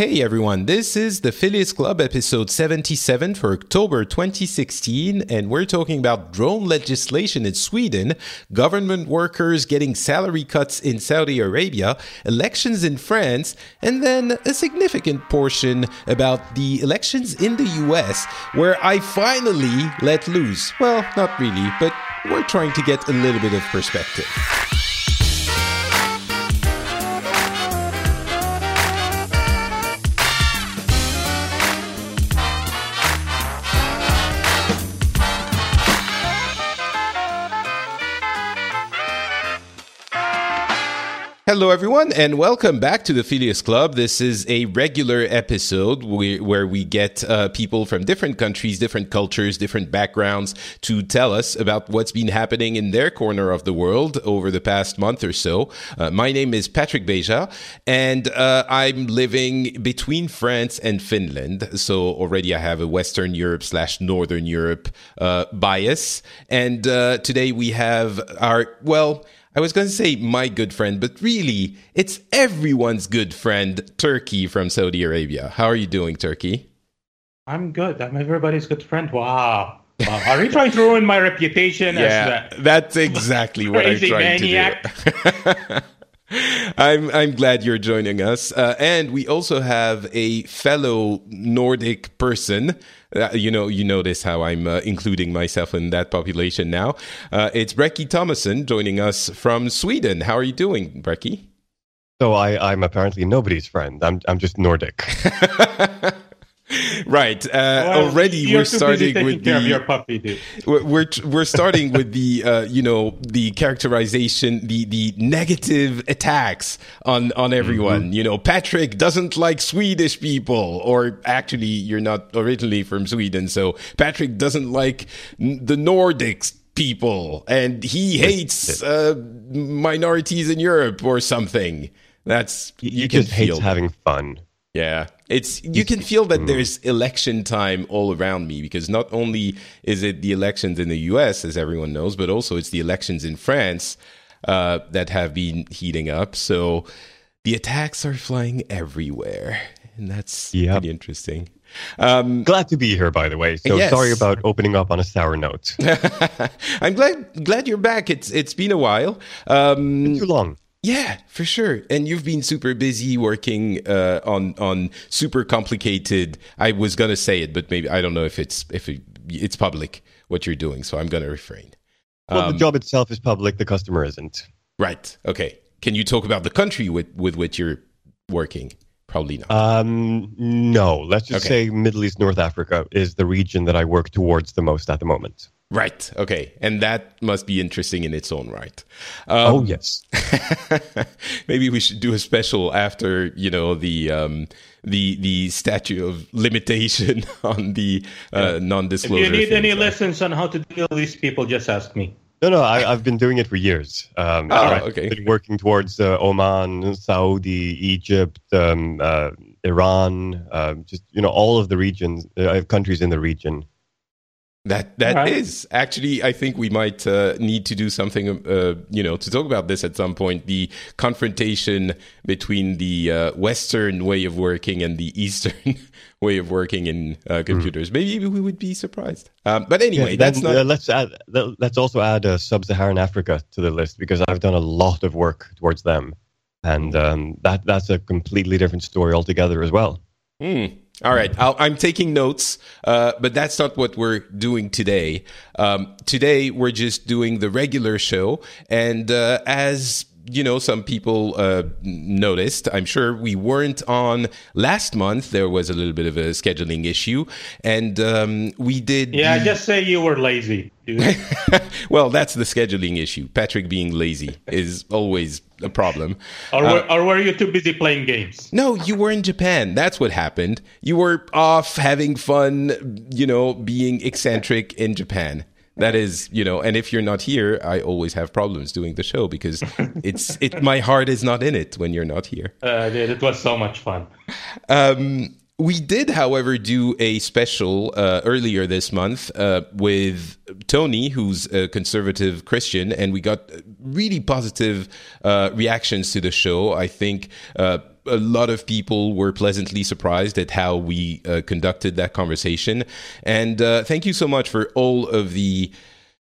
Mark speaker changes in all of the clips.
Speaker 1: Hey everyone, this is the Phileas Club episode 77 for October 2016, and we're talking about drone legislation in Sweden, government workers getting salary cuts in Saudi Arabia, elections in France, and then a significant portion about the elections in the US, where I finally let loose. Well, not really, but we're trying to get a little bit of perspective. Hello, everyone, and welcome back to the Phileas Club. This is a regular episode where we get uh, people from different countries, different cultures, different backgrounds to tell us about what's been happening in their corner of the world over the past month or so. Uh, my name is Patrick Beja, and uh, I'm living between France and Finland. So already I have a Western Europe slash Northern Europe uh, bias. And uh, today we have our, well, I was going to say my good friend, but really, it's everyone's good friend, Turki from Saudi Arabia. How are you doing, Turki?
Speaker 2: I'm good. I'm everybody's good friend. Wow. wow. Are you trying to ruin my reputation
Speaker 1: yeah,
Speaker 2: as
Speaker 1: that's exactly what I'm trying maniac? to do. I'm I'm glad you're joining us, uh, and we also have a fellow Nordic person uh, you know, you notice how I'm uh, including myself in that population now. Uh, it's Breki Tomasson joining us from Sweden. How are you doing, Breki?
Speaker 3: So I, I'm apparently nobody's friend. I'm I'm just Nordic.
Speaker 1: right. Uh, well, already we're starting with the
Speaker 2: your puppy, dude.
Speaker 1: We're we're starting with the uh, you know the characterization, the the negative attacks on on everyone. Mm-hmm. You know, Patrick doesn't like Swedish people, or actually, you're not originally from Sweden, so Patrick doesn't like the Nordics people, and he hates uh, minorities in Europe or something. That's
Speaker 3: you, you just hates having fun.
Speaker 1: Yeah. It's you can feel that there's election time all around me because not only is it the elections in the US as everyone knows, but also it's the elections in France uh, that have been heating up. So the attacks are flying everywhere. And that's yep. pretty interesting.
Speaker 3: Um, glad to be here, by the way. So yes. sorry about opening up on a sour note.
Speaker 1: I'm glad glad you're back. It's it's been a while.
Speaker 3: Um, too long.
Speaker 1: Yeah, for sure. And you've been super busy working uh, on on super complicated. I was gonna say it, but maybe I don't know if it's if it, it's public what you're doing, so I'm gonna refrain.
Speaker 3: Well, um, the job itself is public. The customer isn't.
Speaker 1: Right. Okay. Can you talk about the country with with which you're working? Probably not.
Speaker 3: Um, no. Let's just okay. say Middle East, North Africa is the region that I work towards the most at the moment.
Speaker 1: Right. Okay. And that must be interesting in its own right.
Speaker 3: Um, oh yes.
Speaker 1: maybe we should do a special after you know the um, the the statute of limitation on the uh, non-disclosure.
Speaker 2: If you need any lessons on how to deal with these people, just ask me.
Speaker 3: No, no, I, have been doing it for years.
Speaker 1: Um, oh, okay.
Speaker 3: Been working towards uh, Oman, Saudi, Egypt, um, uh, Iran, uh, just you know all of the regions, uh, countries in the region.
Speaker 1: That that right. is actually, I think we might uh, need to do something, uh, you know, to talk about this at some point. The confrontation between the uh, Western way of working and the Eastern way of working in uh, mm. computers. Mm. Maybe we would be surprised. Um, but anyway, yeah, that's then,
Speaker 3: not. Uh, let's add. Let's also add uh, sub-Saharan Africa to the list because I've done a lot of work towards them, and um, that that's a completely different story altogether as well.
Speaker 1: Mm. All right, i am taking notes, uh, but that's not what we're doing today. Um, today, we're just doing the regular show. And uh, as you know, some people uh, noticed. I'm sure we weren't on last month. There was a little bit of a scheduling issue, and um, we did.
Speaker 2: Yeah, the... just say you were lazy.
Speaker 1: well, that's the scheduling issue. Patrick being lazy is always a problem.
Speaker 2: Or were, uh, or were you too busy playing games?
Speaker 1: No, you were in Japan. That's what happened. You were off having fun, you know, being eccentric in Japan that is you know and if you're not here i always have problems doing the show because it's it my heart is not in it when you're not here.
Speaker 2: Uh, it was so much fun.
Speaker 1: Um, we did, however, do a special uh, earlier this month uh, with Tony, who's a conservative Christian, and we got really positive uh, reactions to the show. I think uh, a lot of people were pleasantly surprised at how we uh, conducted that conversation. And uh, thank you so much for all of the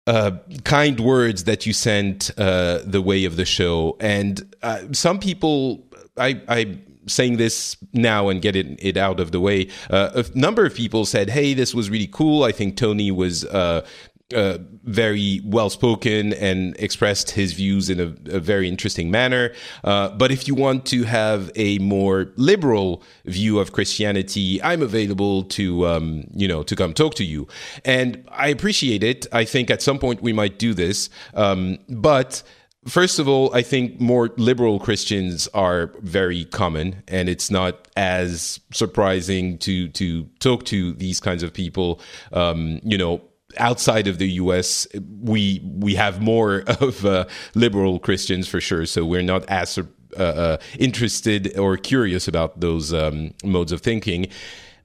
Speaker 1: uh, kind words that you sent uh, the way of the show. And uh, some people, I, I saying this now and getting it, out of the way. Uh, a number of people said, "Hey, this was really cool. I think Tony was uh, uh, very well spoken and expressed his views in a, a very interesting manner. Uh, but if you want to have a more liberal view of Christianity, I'm available to um, you know to come talk to you, and I appreciate it. I think at some point we might do this, um, but. First of all, I think more liberal Christians are very common, and it's not as surprising to to talk to these kinds of people. Um, you know, outside of the U.S., we we have more of uh, liberal Christians for sure. So we're not as uh, uh, interested or curious about those um, modes of thinking.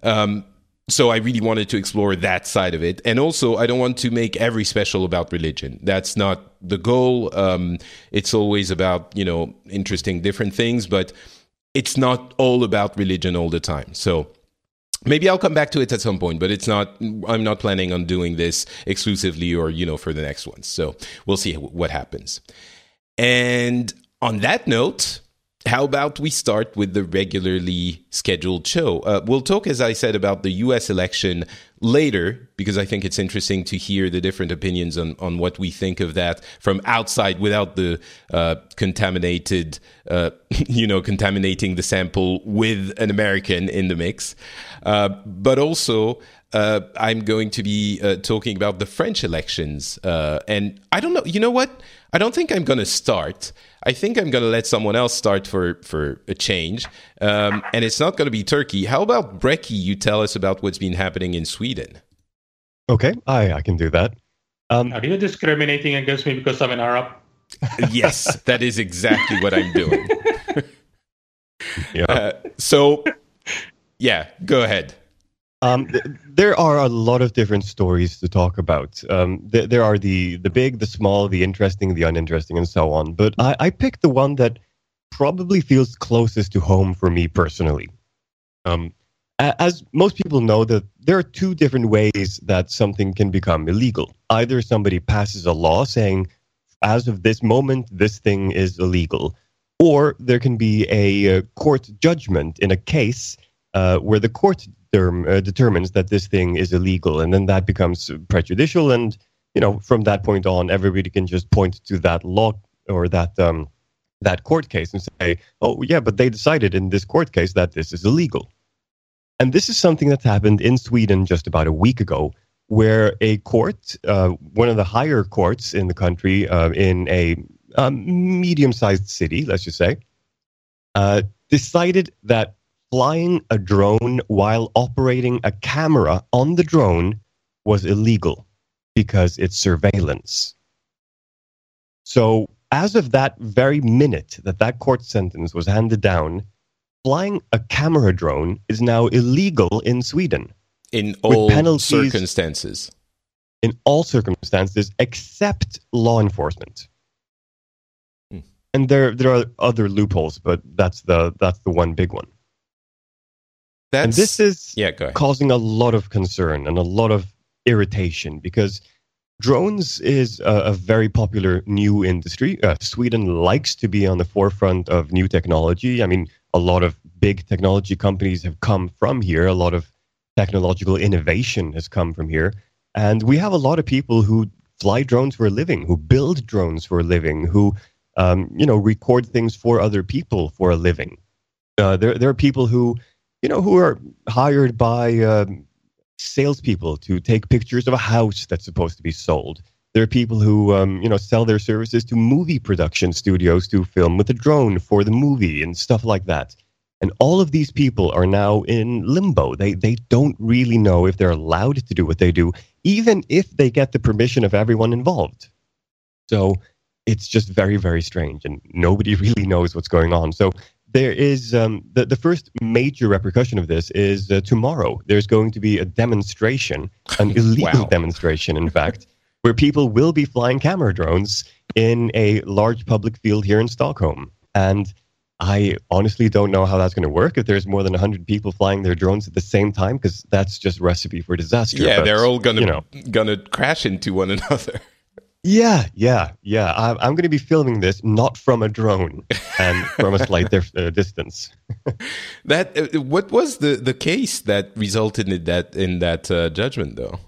Speaker 1: Um, so I really wanted to explore that side of it, and also I don't want to make every special about religion. That's not the goal. Um, it's always about you know interesting different things, but it's not all about religion all the time. So maybe I'll come back to it at some point, but it's not. I'm not planning on doing this exclusively or you know for the next ones. So we'll see what happens. And on that note, how about we start with the regularly scheduled show? Uh, we'll talk, as I said, about the U.S. election later because I think it's interesting to hear the different opinions on, on what we think of that from outside without the uh, contaminated, uh, you know, contaminating the sample with an American in the mix. Uh, but also, uh, I'm going to be uh, talking about the French elections. And I don't know, you know what? I don't think I'm going to start. I think I'm going to let someone else start for, for a change. Um, and it's not going to be Turki. How about Breki? You tell us about what's been happening in Sweden.
Speaker 3: Okay, I, I can do that.
Speaker 2: Um, Are you discriminating against me because I'm an Arab?
Speaker 1: yes, that is exactly what I'm doing. yeah. Uh, so, yeah, go ahead.
Speaker 3: Um, th- there are a lot of different stories to talk about. Um, th- there are the the big, the small, the interesting, the uninteresting, and so on. But I, I picked the one that probably feels closest to home for me personally. Um, as most people know, that there are two different ways that something can become illegal. Either somebody passes a law saying, as of this moment, this thing is illegal, or there can be a, a court judgment in a case uh, where the court term, uh, determines that this thing is illegal, and then that becomes prejudicial. And you know, from that point on, everybody can just point to that law or that um, that court case and say, "Oh, yeah, but they decided in this court case that this is illegal." And this is something that happened in Sweden just about a week ago, where a court, uh, one of the higher courts in the country, uh, in a um, medium-sized city, let's just say, uh, decided that flying a drone while operating a camera on the drone was illegal because it's surveillance. So, as of that very minute that that court sentence was handed down, flying a camera drone is now illegal in Sweden.
Speaker 1: In all circumstances.
Speaker 3: In all circumstances, except law enforcement. Hmm. And there, there are other loopholes, but that's the that's the one big one. That's, and this is yeah, causing a lot of concern and a lot of irritation because drones is a, a very popular new industry. Uh, Sweden likes to be on the forefront of new technology. I mean, a lot of big technology companies have come from here. A lot of technological innovation has come from here. And we have a lot of people who fly drones for a living, who build drones for a living, who um, you know record things for other people for a living. Uh, there, there are people who you know, who are hired by um, salespeople to take pictures of a house that's supposed to be sold. There are people who, um, you know, sell their services to movie production studios to film with a drone for the movie and stuff like that. And all of these people are now in limbo. They they don't really know if they're allowed to do what they do, even if they get the permission of everyone involved. So it's just very very strange, and nobody really knows what's going on. So there is um, the, the first major repercussion of this is uh, tomorrow. There's going to be a demonstration, an illegal wow. demonstration, in fact, where people will be flying camera drones in a large public field here in Stockholm. And I honestly don't know how that's going to work if there's more than 100 people flying their drones at the same time because that's just recipe for disaster.
Speaker 1: Yeah, but, they're all going to you know, gonna crash into one another.
Speaker 3: Yeah, yeah, yeah. I'm, I'm going to be filming this not from a drone and from a slight uh, distance.
Speaker 1: that uh, what was the, the case that resulted in that in that uh, judgment though?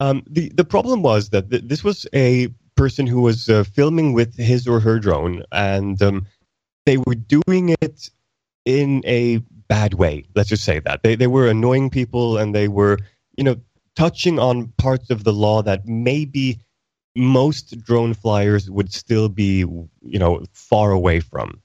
Speaker 3: Um, the the problem was that th- this was a person who was uh, filming with his or her drone, and um, they were doing it in a bad way. Let's just say that they they were annoying people, and they were you know touching on parts of the law that maybe most drone flyers would still be you know far away from.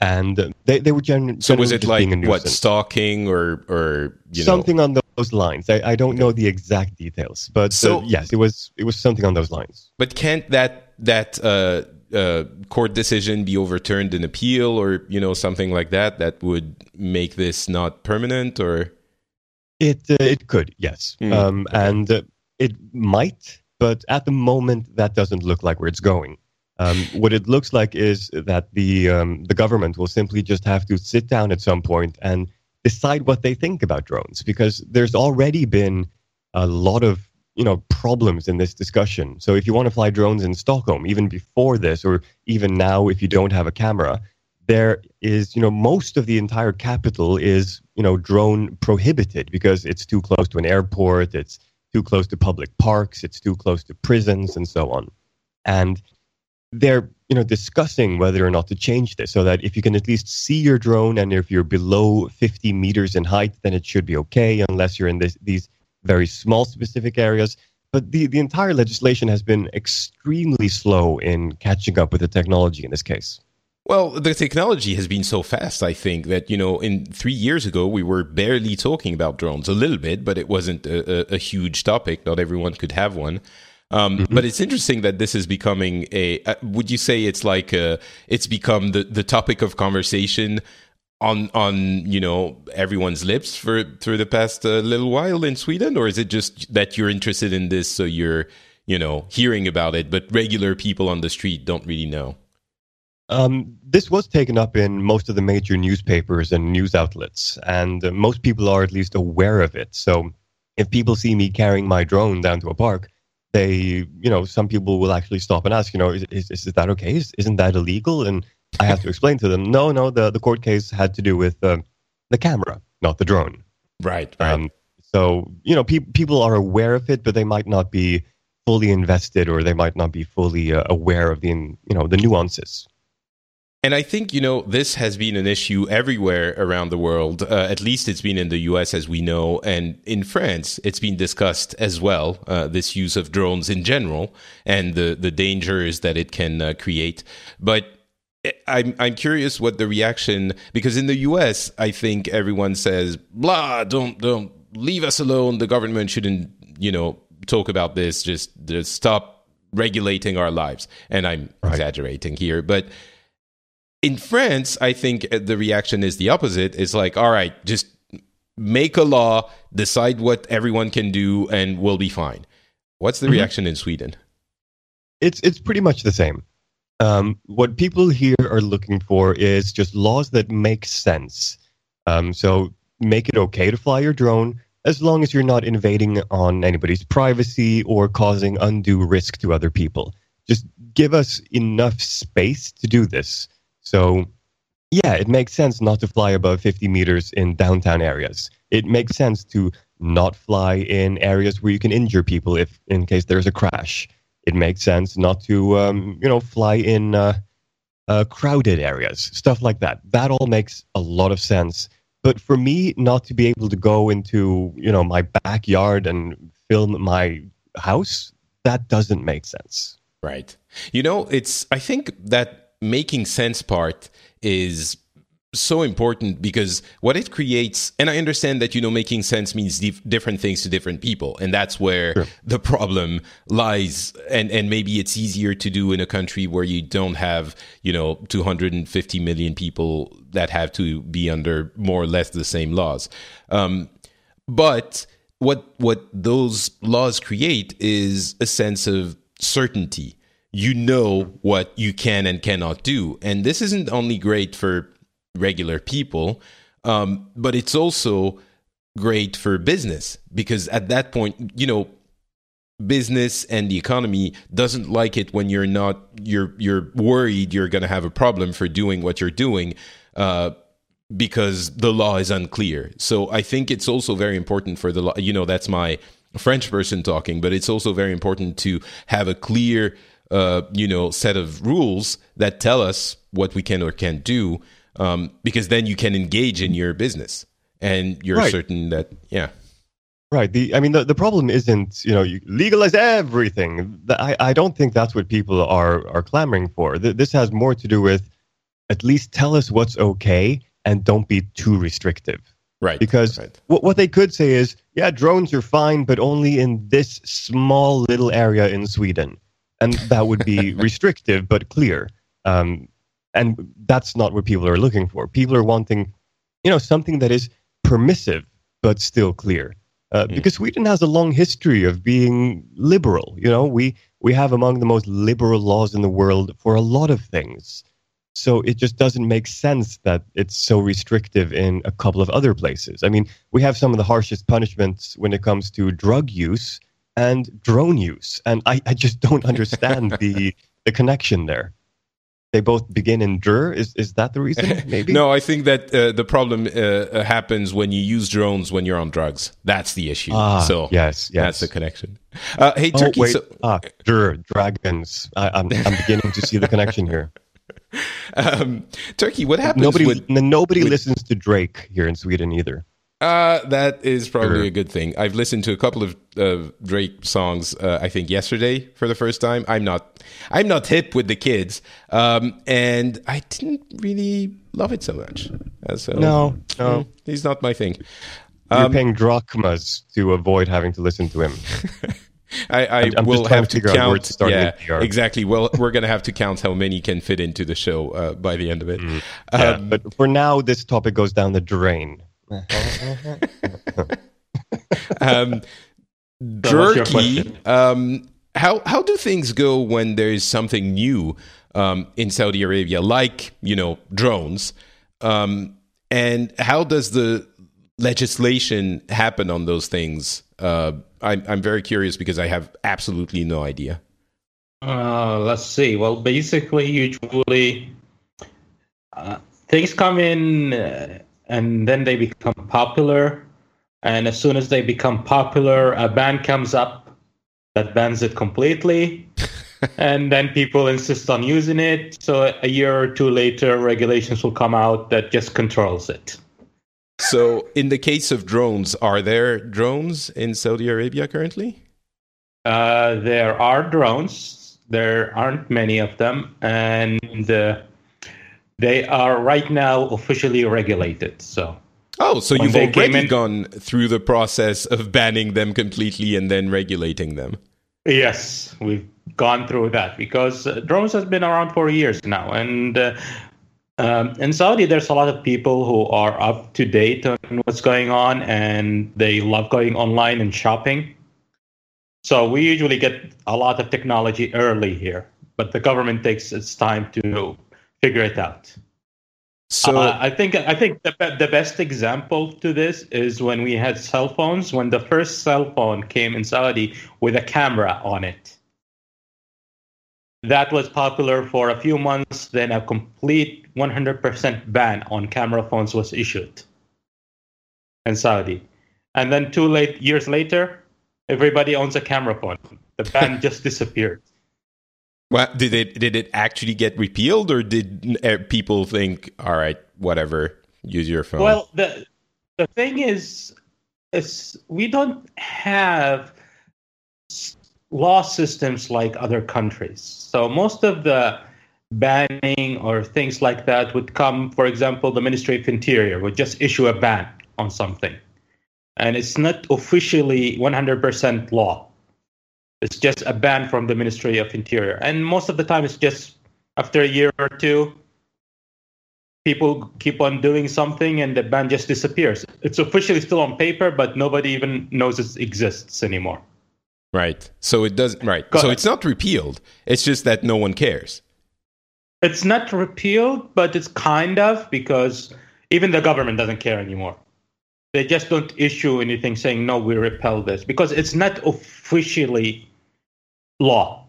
Speaker 3: And they, they were gen-
Speaker 1: so was it like what stalking or or
Speaker 3: something know. on those lines. I, I don't know the exact details but so, uh, yes it was it was something on those lines.
Speaker 1: But can't that that uh, uh, court decision be overturned in appeal or you know something like that that would make this not permanent or?
Speaker 3: It uh, it could yes. Mm. um, and uh, it might but at the moment, that doesn't look like where it's going. Um, what it looks like is that the um, the government will simply just have to sit down at some point and decide what they think about drones, because there's already been a lot of you know problems in this discussion. So if you want to fly drones in Stockholm, even before this, or even now, if you don't have a camera, there is you know most of the entire capital is you know drone prohibited because it's too close to an airport. It's too close to public parks, it's too close to prisons, and so on. And they're you know discussing whether or not to change this so that if you can at least see your drone and if you're below 50 meters in height then it should be okay unless you're in this, these very small specific areas but the, the entire legislation has been extremely slow in catching up with the technology in this case
Speaker 1: well, the technology has been so fast, I think, that, you know, in three years ago, we were barely talking about drones a little bit, but it wasn't a, a, a huge topic. Not everyone could have one. Um, mm-hmm. But it's interesting that this is becoming a. Uh, would you say it's like a, it's become the, the topic of conversation on on you know everyone's lips for through the past uh, little while in Sweden, or is it just that you're interested in this, so you're you know hearing about it, but regular people on the street don't really know?
Speaker 3: Um, this was taken up in most of the major newspapers and news outlets, and uh, most people are at least aware of it. So, if people see me carrying my drone down to a park, they, you know, some people will actually stop and ask, you know, is, is, is that okay? Is, isn't that illegal? And I have to explain to them, no, no, the, the court case had to do with uh, the camera, not the drone.
Speaker 1: Right, right. Um,
Speaker 3: so, you know, pe- people are aware of it, but they might not be fully invested or they might not be fully uh, aware of the, you know, the nuances.
Speaker 1: And I think, you know, this has been an issue everywhere around the world. Uh, at least it's been in the US, as we know. And in France, it's been discussed as well, uh, this use of drones in general and the, the dangers that it can uh, create. But I'm, I'm curious what the reaction, because in the US, I think everyone says, blah, don't, don't leave us alone. The government shouldn't, you know, talk about this. Just, just stop regulating our lives. And I'm right. exaggerating here. But in France, I think the reaction is the opposite. It's like, all right, just make a law, decide what everyone can do, and we'll be fine. What's the mm-hmm. reaction in Sweden?
Speaker 3: It's it's pretty much the same. Um, what people here are looking for is just laws that make sense. Um, so make it okay to fly your drone as long as you're not invading on anybody's privacy or causing undue risk to other people. Just give us enough space to do this. So, yeah, it makes sense not to fly above 50 meters in downtown areas. It makes sense to not fly in areas where you can injure people if, in case there's a crash. It makes sense not to, um, you know, fly in uh, uh, crowded areas, stuff like that. That all makes a lot of sense. But for me, not to be able to go into, you know, my backyard and film my house, that doesn't make sense.
Speaker 1: Right. You know, it's. I think that making sense part is so important because what it creates and i understand that you know making sense means dif- different things to different people and that's where sure. the problem lies and and maybe it's easier to do in a country where you don't have you know 250 million people that have to be under more or less the same laws um, but what what those laws create is a sense of certainty you know what you can and cannot do. And this isn't only great for regular people. Um, but it's also great for business because at that point, you know, business and the economy doesn't like it when you're not you're you're worried you're going to have a problem for doing what you're doing uh, because the law is unclear. So I think it's also very important for the law. You know, that's my French person talking, but it's also very important to have a clear, uh, you know, set of rules that tell us what we can or can't do, um, because then you can engage in your business and you're right. certain that, yeah.
Speaker 3: Right. The I mean, the, the problem isn't you know you legalize everything. I, I don't think that's what people are are clamoring for. This has more to do with at least tell us what's okay and don't be too restrictive.
Speaker 1: Right.
Speaker 3: Because
Speaker 1: right.
Speaker 3: What, what they could say is, yeah, drones are fine, but only in this small little area in Sweden. And that would be restrictive, but clear. Um, and that's not what people are looking for. People are wanting, you know, something that is permissive, but still clear. Uh, mm. Because Sweden has a long history of being liberal. You know, we, we have among the most liberal laws in the world for a lot of things. So it just doesn't make sense that it's so restrictive in a couple of other places. I mean, we have some of the harshest punishments when it comes to drug use and drone use. And I, I just don't understand the, the connection there. They both begin in "der." Is is that the reason? Maybe.
Speaker 1: no, I think that uh, the problem uh, happens when you use drones when you're on drugs. That's the issue.
Speaker 3: Ah,
Speaker 1: so
Speaker 3: yes, yes,
Speaker 1: that's the connection. Uh, hey,
Speaker 3: oh,
Speaker 1: Turki.
Speaker 3: Wait.
Speaker 1: So-
Speaker 3: ah, "der," dragons. I, I'm I'm beginning to see the connection here.
Speaker 1: Um, Turki, what happens?
Speaker 3: Nobody,
Speaker 1: with,
Speaker 3: nobody
Speaker 1: with,
Speaker 3: listens to Drake here in Sweden either.
Speaker 1: Uh, that is probably sure. a good thing. I've listened to a couple of uh, Drake songs. Uh, I think yesterday for the first time. I'm not, I'm not hip with the kids, um, and I didn't really love it so much.
Speaker 3: Uh, so, no, no,
Speaker 1: mm, he's not my thing.
Speaker 3: You're um, paying drachmas to avoid having to listen to him.
Speaker 1: I, I
Speaker 3: I'm
Speaker 1: will have to,
Speaker 3: to
Speaker 1: count. Yeah, exactly. Well, we're going to have to count how many can fit into the show uh, by the end of it. Mm.
Speaker 3: Yeah, um, but for now, this topic goes down the drain.
Speaker 1: Um, Turki. Um, how how do things go when there is something new um, in Saudi Arabia, like you know drones? Um, and how does the legislation happen on those things? Uh, I'm I'm very curious because I have absolutely no idea.
Speaker 2: Uh, let's see. Well, basically, usually uh, things come in uh, and then they become popular. And as soon as they become popular, a ban comes up that bans it completely. and then people insist on using it. So a year or two later, regulations will come out that just controls it.
Speaker 1: So, in the case of drones, are there drones in Saudi Arabia currently?
Speaker 2: Uh, there are drones. There aren't many of them, and uh, they are right now officially regulated. So.
Speaker 1: Oh, so you've already in, gone through the process of banning them completely and then regulating them.
Speaker 2: Yes, we've gone through that because uh, drones has been around for years now, and uh, um, in Saudi, there's a lot of people who are up to date on what's going on and they love going online and shopping. So we usually get a lot of technology early here, but the government takes its time to figure it out. So uh, I think I think the, the best example to this is when we had cell phones. When the first cell phone came in Saudi with a camera on it, that was popular for a few months. Then a complete 100% ban on camera phones was issued in Saudi. And then two late years later, everybody owns a camera phone. The ban just disappeared.
Speaker 1: Well, did it did it actually get repealed, or did uh, people think, all right, whatever, use your phone?
Speaker 2: Well, the the thing is, is we don't have law systems like other countries. So most of the banning or things like that would come, for example, the Ministry of Interior would just issue a ban on something. And it's not officially 100% law. It's just a ban from the Ministry of Interior. And most of the time, it's just after a year or two, people keep on doing something and the ban just disappears. It's officially still on paper, but nobody even knows it exists anymore.
Speaker 1: Right. So it doesn't. Right. so it's not repealed. It's just that no one cares.
Speaker 2: It's not repealed, but it's kind of because even the government doesn't care anymore. They just don't issue anything saying no, we repel this because it's not officially law.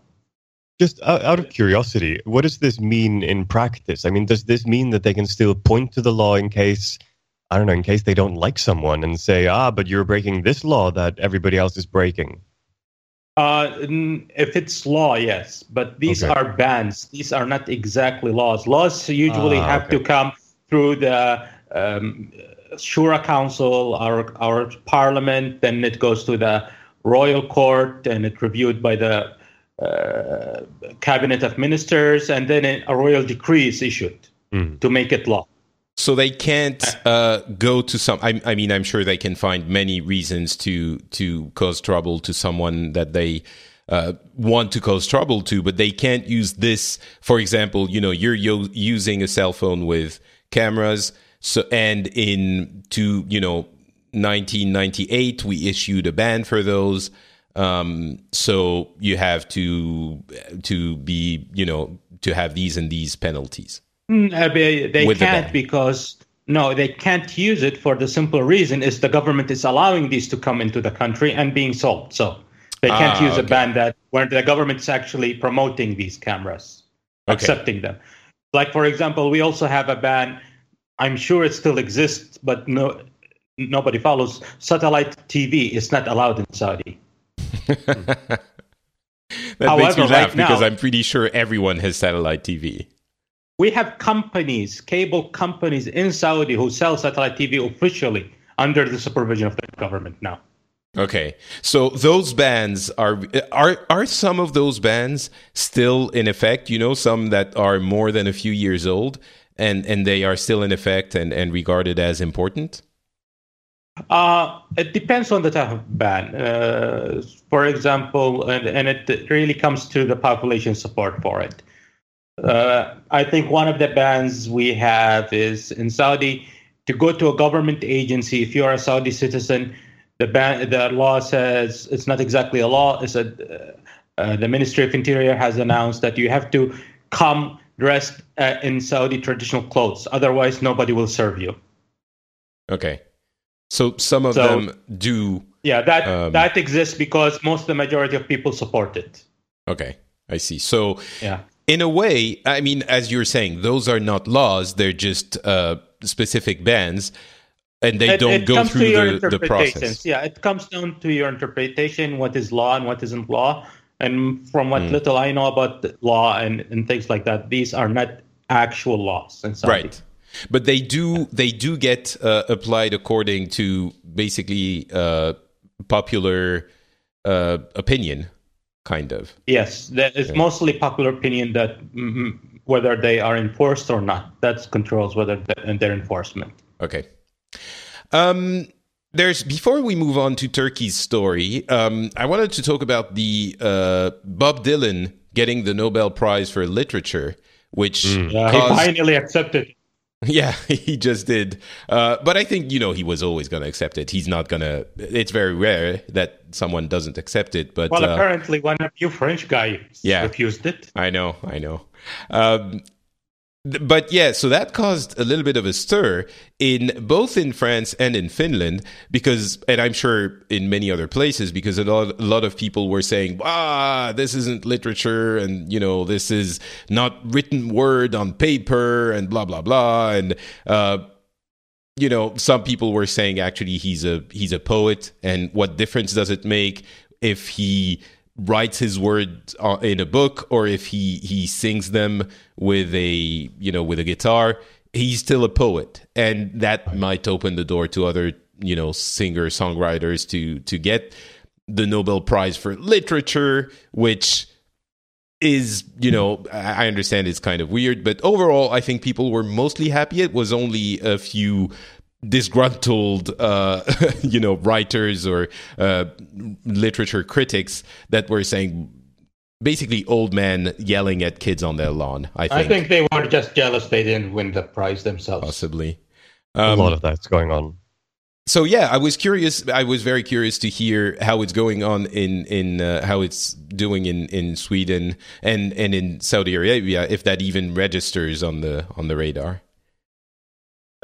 Speaker 3: Just out of curiosity, what does this mean in practice? I mean, does this mean that they can still point to the law in case, I don't know, in case they don't like someone and say, ah, but you're breaking this law that everybody else is breaking?
Speaker 2: Uh, if it's law, yes, but these okay. are bans. These are not exactly laws. Laws usually ah, have okay. to come through the um, Shura Council, our our parliament. Then it goes to the royal court, and it reviewed by the uh, cabinet of ministers, and then a royal decree is issued mm. to make it law.
Speaker 1: So they can't uh, go to some. I, I, mean, I'm sure they can find many reasons to to cause trouble to someone that they uh, want to cause trouble to, but they can't use this. For example, you know, you're using a cell phone with cameras. So, and in to you know, 1998, we issued a ban for those. Um, so you have to to be you know to have these and these penalties.
Speaker 2: Mm, uh, they can't the because no, they can't use it for the simple reason is the government is allowing these to come into the country and being sold. So they can't ah, use okay. a ban that where the government is actually promoting these cameras, okay. accepting them. Like for example, we also have a ban. I'm sure it still exists, but no, nobody follows. Satellite TV is not allowed in Saudi.
Speaker 1: that However, makes me laugh right because now, I'm pretty sure everyone has satellite TV.
Speaker 2: We have companies, cable companies in Saudi who sell satellite TV officially under the supervision of the government now.
Speaker 1: Okay, so those bans are are are some of those bans still in effect? You know, some that are more than a few years old, and and they are still in effect and and regarded as important.
Speaker 2: Uh, it depends on the type of ban. Uh, for example, and, and it really comes to the population support for it. Uh, I think one of the bans we have is in Saudi to go to a government agency. If you are a Saudi citizen, the ban, the law says it's not exactly a law. It's a, uh, uh, the Ministry of Interior has announced that you have to come dressed in Saudi traditional clothes. Otherwise, nobody will serve you.
Speaker 1: Okay. So some of so, them do.
Speaker 2: Yeah, that um, that exists because most the majority of people support it.
Speaker 1: Okay, I see. So yeah, in a way, I mean, as you're saying, those are not laws; they're just uh, specific bans, and they it, don't it go through the, the process.
Speaker 2: Yeah, it comes down to your interpretation: what is law and what isn't law. And from what mm. little I know about law and, and things like that, these are not actual laws.
Speaker 1: right but they do they do get uh, applied according to basically uh, popular uh, opinion kind of.
Speaker 2: Yes, it's yeah. mostly popular opinion that mm, whether they are enforced or not, that controls whether and their enforcement.
Speaker 1: Okay. Um, there's before we move on to Turki's story, um, I wanted to talk about the uh, Bob Dylan getting the Nobel Prize for Literature, which
Speaker 2: mm. yeah, caused, he finally accepted.
Speaker 1: Yeah, he just did. Uh, but I think, you know, he was always going to accept it. He's not going to, it's very rare that someone doesn't accept it. But
Speaker 2: Well, uh, apparently one of you French guys yeah, refused it.
Speaker 1: I know, I know. Um, but yeah, so that caused a little bit of a stir in both in France and in Finland because, and I'm sure in many other places, because a lot, a lot of people were saying, "Ah, this isn't literature," and you know, this is not written word on paper, and blah blah blah, and uh, you know, some people were saying actually he's a he's a poet, and what difference does it make if he writes his words uh, in a book or if he he sings them with a you know with a guitar he's still a poet. And that might open the door to other you know singer songwriters to to get the nobel prize for literature which is you know i understand it's kind of weird but overall i think people were mostly happy. It was only a few disgruntled, uh, you know, writers or uh, literature critics that were saying basically old men yelling at kids on their lawn. I think. I
Speaker 2: think they were just jealous they didn't win the prize themselves.
Speaker 1: Possibly.
Speaker 3: Um, a lot of that's going on.
Speaker 1: so yeah, I was curious. I was very curious to hear how it's going on in in uh, how it's doing in, in Sweden and and in Saudi Arabia, if that even registers on the on the radar.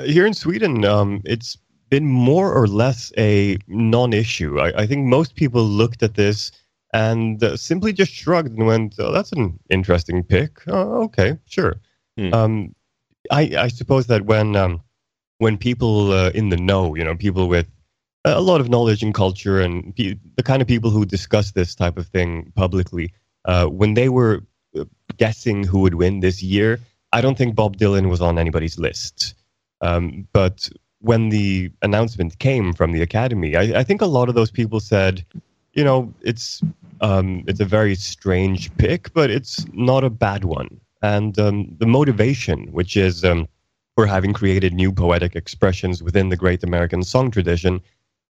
Speaker 3: Here in Sweden, um, it's been more or less a non-issue. I, I, think most people looked at this and uh, simply just shrugged and went, oh, "That's an interesting pick. Oh, okay, sure." Hmm. Um, I, I suppose that when um, when people uh, in the know, you know, people with a lot of knowledge and culture and pe- the kind of people who discuss this type of thing publicly, uh, when they were uh, guessing who would win this year, I don't think Bob Dylan was on anybody's list. Um, but when the announcement came from the Academy, I, I, think a lot of those people said, you know, it's um, it's a very strange pick, but it's not a bad one. And um, the motivation, which is um, for having created new poetic expressions within the great American song tradition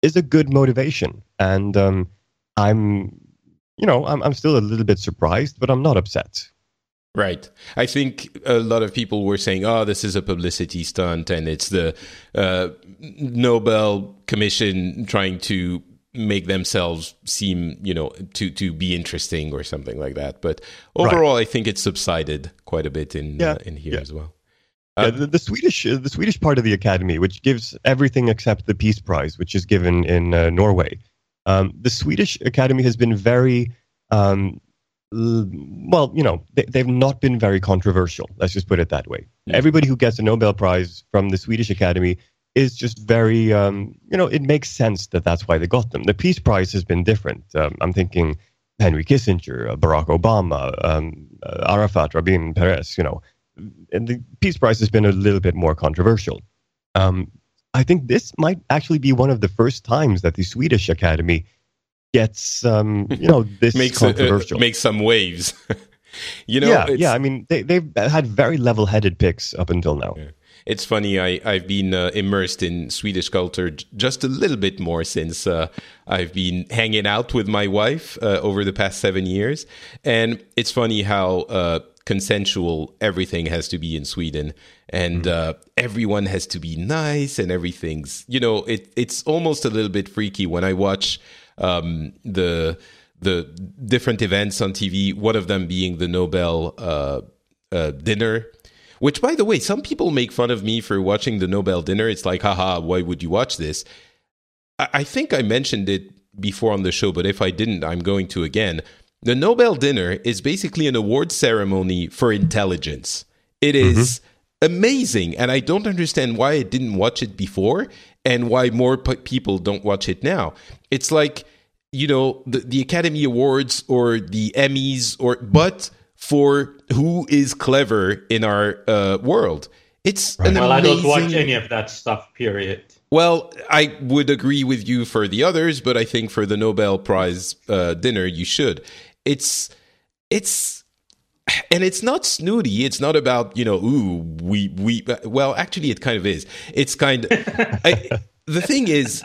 Speaker 3: is a good motivation. And um, I'm, you know, I'm, I'm still a little bit surprised, but I'm not upset.
Speaker 1: Right. I think a lot of people were saying, oh, this is a publicity stunt and it's the uh, Nobel Commission trying to make themselves seem, you know, to, to be interesting or something like that. But overall, right. I think it subsided quite a bit in, yeah. uh, in here yeah. as well.
Speaker 3: Uh, the, the, Swedish uh, the Swedish part of the academy, which gives everything except the Peace Prize, which is given in uh, Norway. Um, the Swedish Academy has been very, um, well, you know, they, have not been very controversial. Let's just put it that way. Yeah. Everybody who gets a Nobel Prize from the Swedish Academy is just very, um, you know, it makes sense that that's why they got them. The Peace Prize has been different. Um, I'm thinking Henry Kissinger, uh, Barack Obama, um, uh, Arafat, Rabin Peres, you know and the Peace Prize has been a little bit more controversial. Um, I think this might actually be one of the first times that the Swedish Academy gets, um, you know, this makes controversial.
Speaker 1: A, uh, makes some waves. you know,
Speaker 3: yeah, yeah. I mean, they they've had very level-headed picks up until now. Yeah.
Speaker 1: It's funny. I I've been uh, immersed in Swedish culture just a little bit more since uh, I've been hanging out with my wife uh, over the past seven years, and it's funny how uh, consensual everything has to be in Sweden and mm. uh, everyone has to be nice and everything's you know it it's almost a little bit freaky when I watch um, the the different events on TV one of them being the Nobel uh, uh, dinner which by the way some people make fun of me for watching the Nobel dinner it's like haha why would you watch this I, I think I mentioned it before on the show but if I didn't I'm going to again the Nobel dinner is basically an award ceremony for intelligence. It is mm-hmm. amazing, and I don't understand why I didn't watch it before and why more p- people don't watch it now. It's like you know the, the Academy Awards or the Emmys, or but for who is clever in our uh, world. It's right.
Speaker 2: well, amazing... I don't watch any of that stuff. Period.
Speaker 1: Well, I would agree with you for the others, but I think for the Nobel Prize uh, dinner, you should it's it's and it's not snooty. It's not about you know ooh we we well actually it kind of is. It's kind of I, the thing is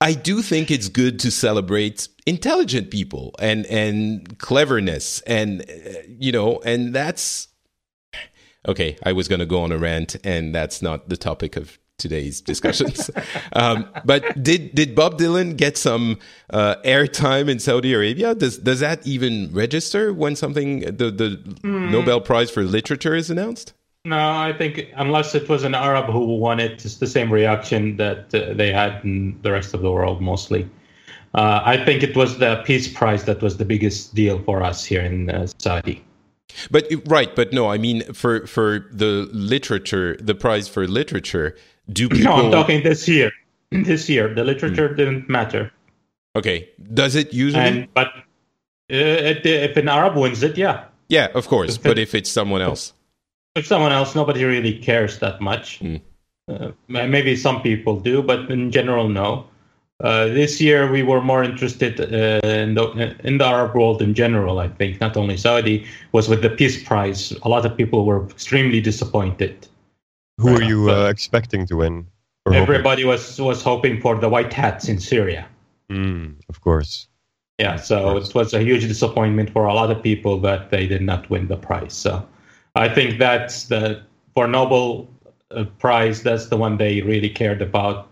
Speaker 1: i do think it's good to celebrate intelligent people and and cleverness and uh, you know and that's okay i was going to go on a rant and that's not the topic of today's discussions. um, but did did Bob Dylan get some uh, airtime in Saudi Arabia? Does does that even register when something the the mm. Nobel Prize for Literature is announced?
Speaker 2: No, I think unless it was an Arab who won it, it's the same reaction that uh, they had in the rest of the world mostly. Uh, I think it was the Peace Prize that was the biggest deal for us here in uh, Saudi.
Speaker 1: But right, but no, I mean for for the literature, the prize for literature, do people?
Speaker 2: No, I'm talking this year. This year, the literature mm. didn't matter.
Speaker 1: Okay, does it usually?
Speaker 2: And, but uh, if an Arab wins it, yeah.
Speaker 1: Yeah, of course. If but it, if it's someone else,
Speaker 2: if someone else, nobody really cares that much. Mm. Uh, maybe some people do, but in general, no. Uh, this year, we were more interested uh, in, the, in the Arab world in general. I think not only Saudi was with the Peace Prize. A lot of people were extremely disappointed.
Speaker 3: Who are you uh, expecting to win?
Speaker 2: Everybody hoping? was was hoping for the white hats in Syria.
Speaker 3: Mm, of course.
Speaker 2: Yeah, so it was a huge disappointment for a lot of people that they did not win the prize. So I think that's the for Nobel uh, Prize. That's the one they really cared about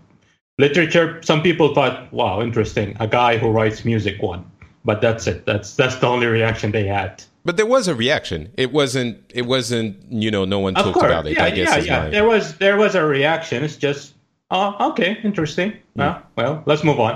Speaker 2: literature. Some people thought, "Wow, interesting! A guy who writes music won." But that's it. That's that's the only reaction they had.
Speaker 1: But there was a reaction. It wasn't. It wasn't. You know, no one
Speaker 2: Of
Speaker 1: talked
Speaker 2: course,
Speaker 1: about it.
Speaker 2: yeah,
Speaker 1: I guess
Speaker 2: yeah, yeah.
Speaker 1: my-
Speaker 2: There was there was a reaction. It's just, oh, okay, interesting. Uh, well, let's move on.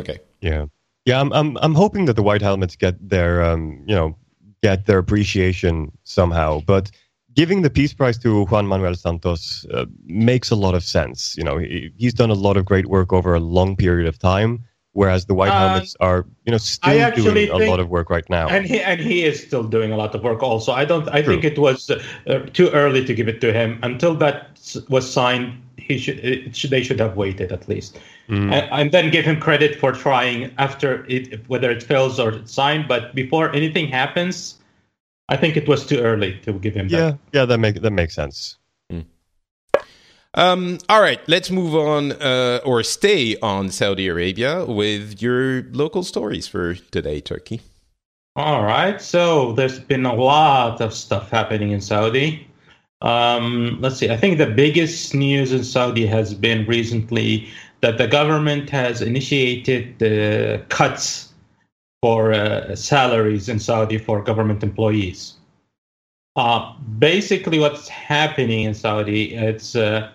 Speaker 1: okay.
Speaker 3: Yeah, yeah. I'm I'm I'm hoping that the White Helmets get their um you know get their appreciation somehow, but. Giving the Peace Prize to Juan Manuel Santos uh, makes a lot of sense. You know, he, he's done a lot of great work over a long period of time, whereas the White Helmets are, you know, still doing a lot of work right now.
Speaker 2: And he and he is still doing a lot of work. Also, I don't. I
Speaker 3: True.
Speaker 2: think it was uh, too early to give it to him until that was signed. He should. It should they should have waited at least,
Speaker 3: Mm.
Speaker 2: and, and then give him credit for trying after it, whether it fails or it's signed. But before anything happens, I think it was too early to give him.
Speaker 3: yeah,
Speaker 2: that.
Speaker 3: yeah, that make that makes sense.
Speaker 1: Um, all right, let's move on uh, or stay on Saudi Arabia with your local stories for today, Turki.
Speaker 2: All right. So there's been a lot of stuff happening in Saudi. Um, let's see. I think the biggest news in Saudi has been recently that the government has initiated the cuts for uh, salaries in Saudi for government employees. Uh, basically, what's happening in Saudi, it's uh,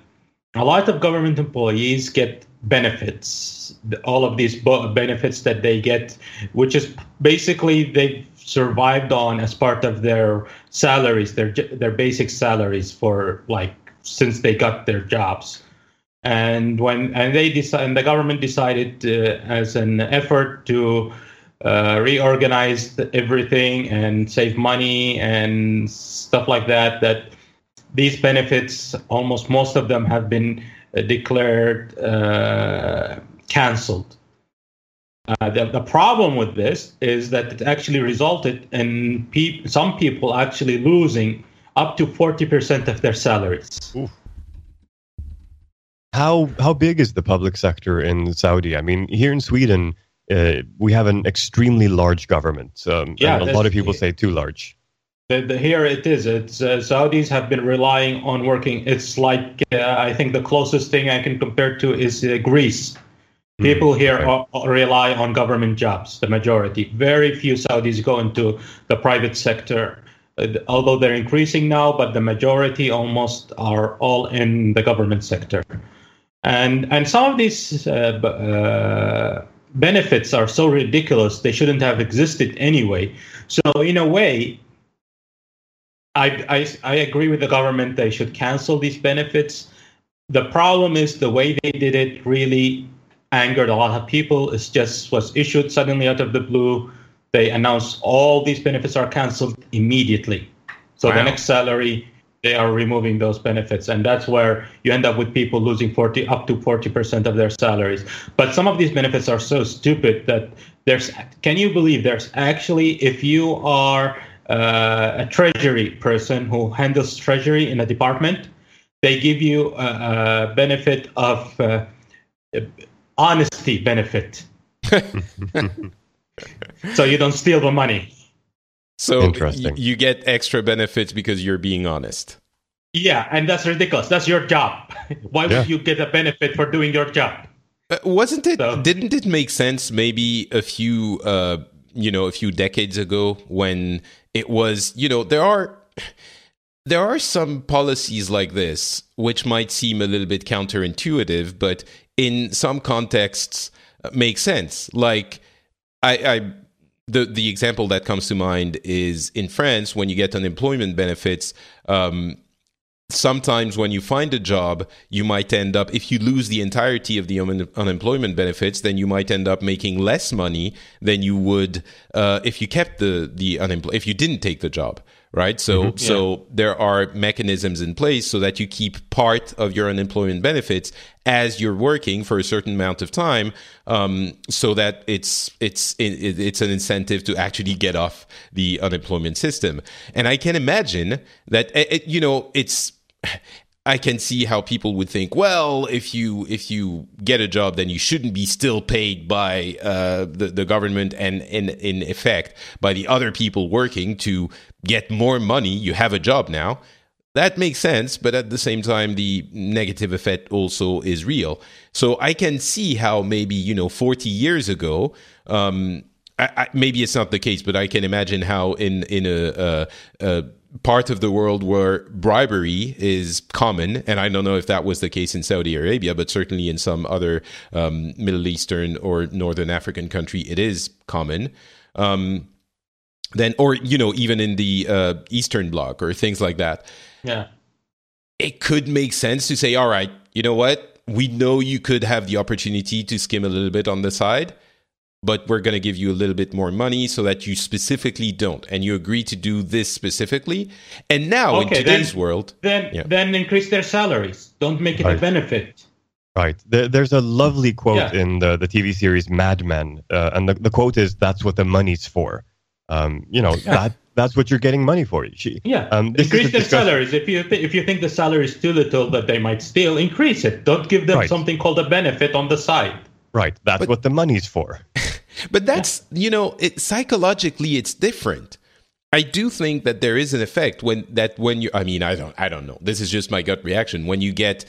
Speaker 2: a lot of government employees get benefits. All of these benefits that they get, which is basically they've survived on as part of their salaries, their their basic salaries for like since they got their jobs. And when and they decide, and the government decided uh, as an effort to uh, reorganize everything and save money and stuff like that, that these benefits, almost most of them have been uh, declared uh, canceled. Uh, the, the problem with this is that it actually resulted in pe- some people actually losing up to 40% of their salaries.
Speaker 3: How how big is the public sector in Saudi? I mean, here in Sweden, uh, we have an extremely large government. Um,
Speaker 2: Yeah,
Speaker 3: a lot of people say too large.
Speaker 2: The, the, here it is. It's uh, Saudis have been relying on working. It's like uh, I think the closest thing I can compare to is uh, Greece. People here
Speaker 3: okay.
Speaker 2: are, are- rely on government jobs. The majority. Very few Saudis go into the private sector. Uh, although they're increasing now, but the majority almost are all in the government sector. And and some of these uh, b- uh, benefits are so ridiculous they shouldn't have existed anyway. So in a way, I, I, I agree with the government. They should cancel these benefits. The problem is the way they did it really angered a lot of people. It just was issued suddenly out of the blue. They announced all these benefits are canceled immediately. So the next salary, they are removing those benefits, and that's where you end up with people losing forty up to forty percent of their salaries. But some of these benefits are so stupid that there's. Can you believe there's actually if you are a treasury person who handles treasury in a department, they give you a, a benefit of uh, honesty benefit. so you don't steal the money.
Speaker 1: So y- you get extra benefits because you're being honest.
Speaker 2: Yeah, and that's ridiculous. That's your job. Why
Speaker 3: Yeah.
Speaker 2: would you get a benefit for doing your job?
Speaker 1: Uh, wasn't it?
Speaker 2: So-
Speaker 1: Didn't it make sense maybe a few, uh, you know, a few decades ago when it was, you know, there are there are some policies like this which might seem a little bit counterintuitive, but in some contexts uh, make sense. Like I, I the the example that comes to mind is in France when you get unemployment benefits. Um, sometimes when you find a job, you might end up, if you lose the entirety of the un- unemployment benefits, then you might end up making less money than you would uh, if you kept the the unempl- if you didn't take the job, right? So so there are mechanisms in place so that you keep part of your unemployment benefits as you're working for a certain amount of time, um, so that it's it's it, it's an incentive to actually get off the unemployment system. And I can imagine that eh, eh, you know it's I can see how people would think, well, if you if you get a job, then you shouldn't be still paid by uh, the the government and in in effect by the other people working to get more money. You have a job now. that makes sense, but at the same time, the negative effect also is real. So I can see how maybe you know, forty years ago, um, I, I, maybe it's not the case, but I can imagine how in in a, a, a part of the world where bribery is common, and I don't know if that was the case in Saudi Arabia, but certainly in some other um, Middle Eastern or Northern African country, it is common. Um, then, or you know, even in the uh, Eastern Bloc or things like that.
Speaker 2: Yeah,
Speaker 1: it could make sense to say, all right, you know what, we know you could have the opportunity to skim a little bit on the side but we're going to give you a little bit more money so that you specifically don't and you agree to do this specifically and now okay, in today's
Speaker 2: then,
Speaker 1: world
Speaker 2: then yeah. then increase their salaries don't make it right. a benefit
Speaker 3: right there, there's a lovely quote yeah. in the, the tv series mad men uh, and the, the quote is that's what the money's for um, you know yeah. that that's what you're getting money for.
Speaker 2: She, yeah, um, increase their salaries. If you th- if you think the salary is too little that they might steal, increase it. Don't give them right. something called a benefit on the side.
Speaker 3: Right. That's but, what the money's for.
Speaker 1: but that's, you know, it, psychologically, it's different. I do think that there is an effect when that when you I mean I don't I don't know this is just my gut reaction when you get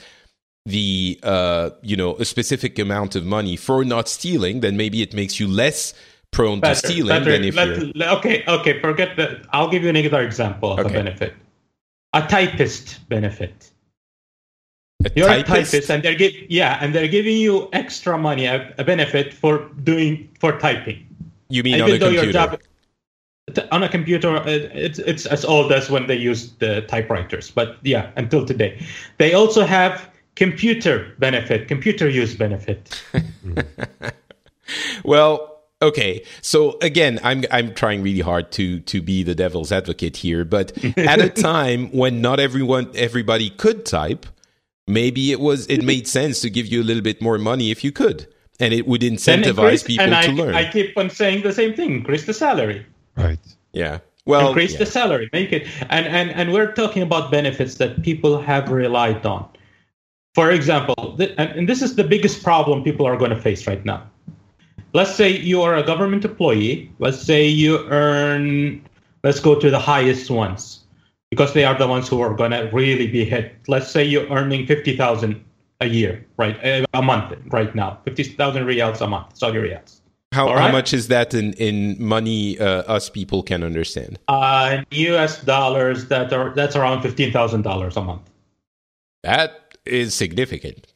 Speaker 1: the uh you know a specific amount of money for not stealing then maybe it makes you less prone better, to stealing better. than if Let,
Speaker 2: you're okay okay forget that I'll give you another example of okay. a benefit a typist benefit
Speaker 1: a You're typist? a typist,
Speaker 2: and they're give, yeah, and they're giving you extra money, a, a benefit for doing for typing.
Speaker 1: You mean Even on a computer? Job,
Speaker 2: on a computer, uh, it's it's as old as when they used the typewriters. But yeah, until today, they also have computer benefit, computer use benefit.
Speaker 1: well, okay so again i'm i'm trying really hard to to be the devil's advocate here but at a time when not everyone everybody could type maybe it was it made sense to give you a little bit more money if you could. And it would incentivize increase, people to
Speaker 2: I,
Speaker 1: learn.
Speaker 2: I keep on saying the same thing increase the salary.
Speaker 3: Right.
Speaker 1: Yeah. Well
Speaker 2: increase
Speaker 1: yeah.
Speaker 2: the salary make it and and and we're talking about benefits that people have relied on. For example th- and this is the biggest problem people are going to face right now. Let's say you are a government employee. Let's say you earn let's go to the highest ones because they are the ones who are going to really be hit. Let's say you're earning 50,000 a year, right? A month right now, 50,000 riyals a month, Saudi riyals.
Speaker 1: How, right? how much is that in, in money uh, us people can understand?
Speaker 2: Uh, US dollars, that are that's around $15,000 a month.
Speaker 1: That is significant.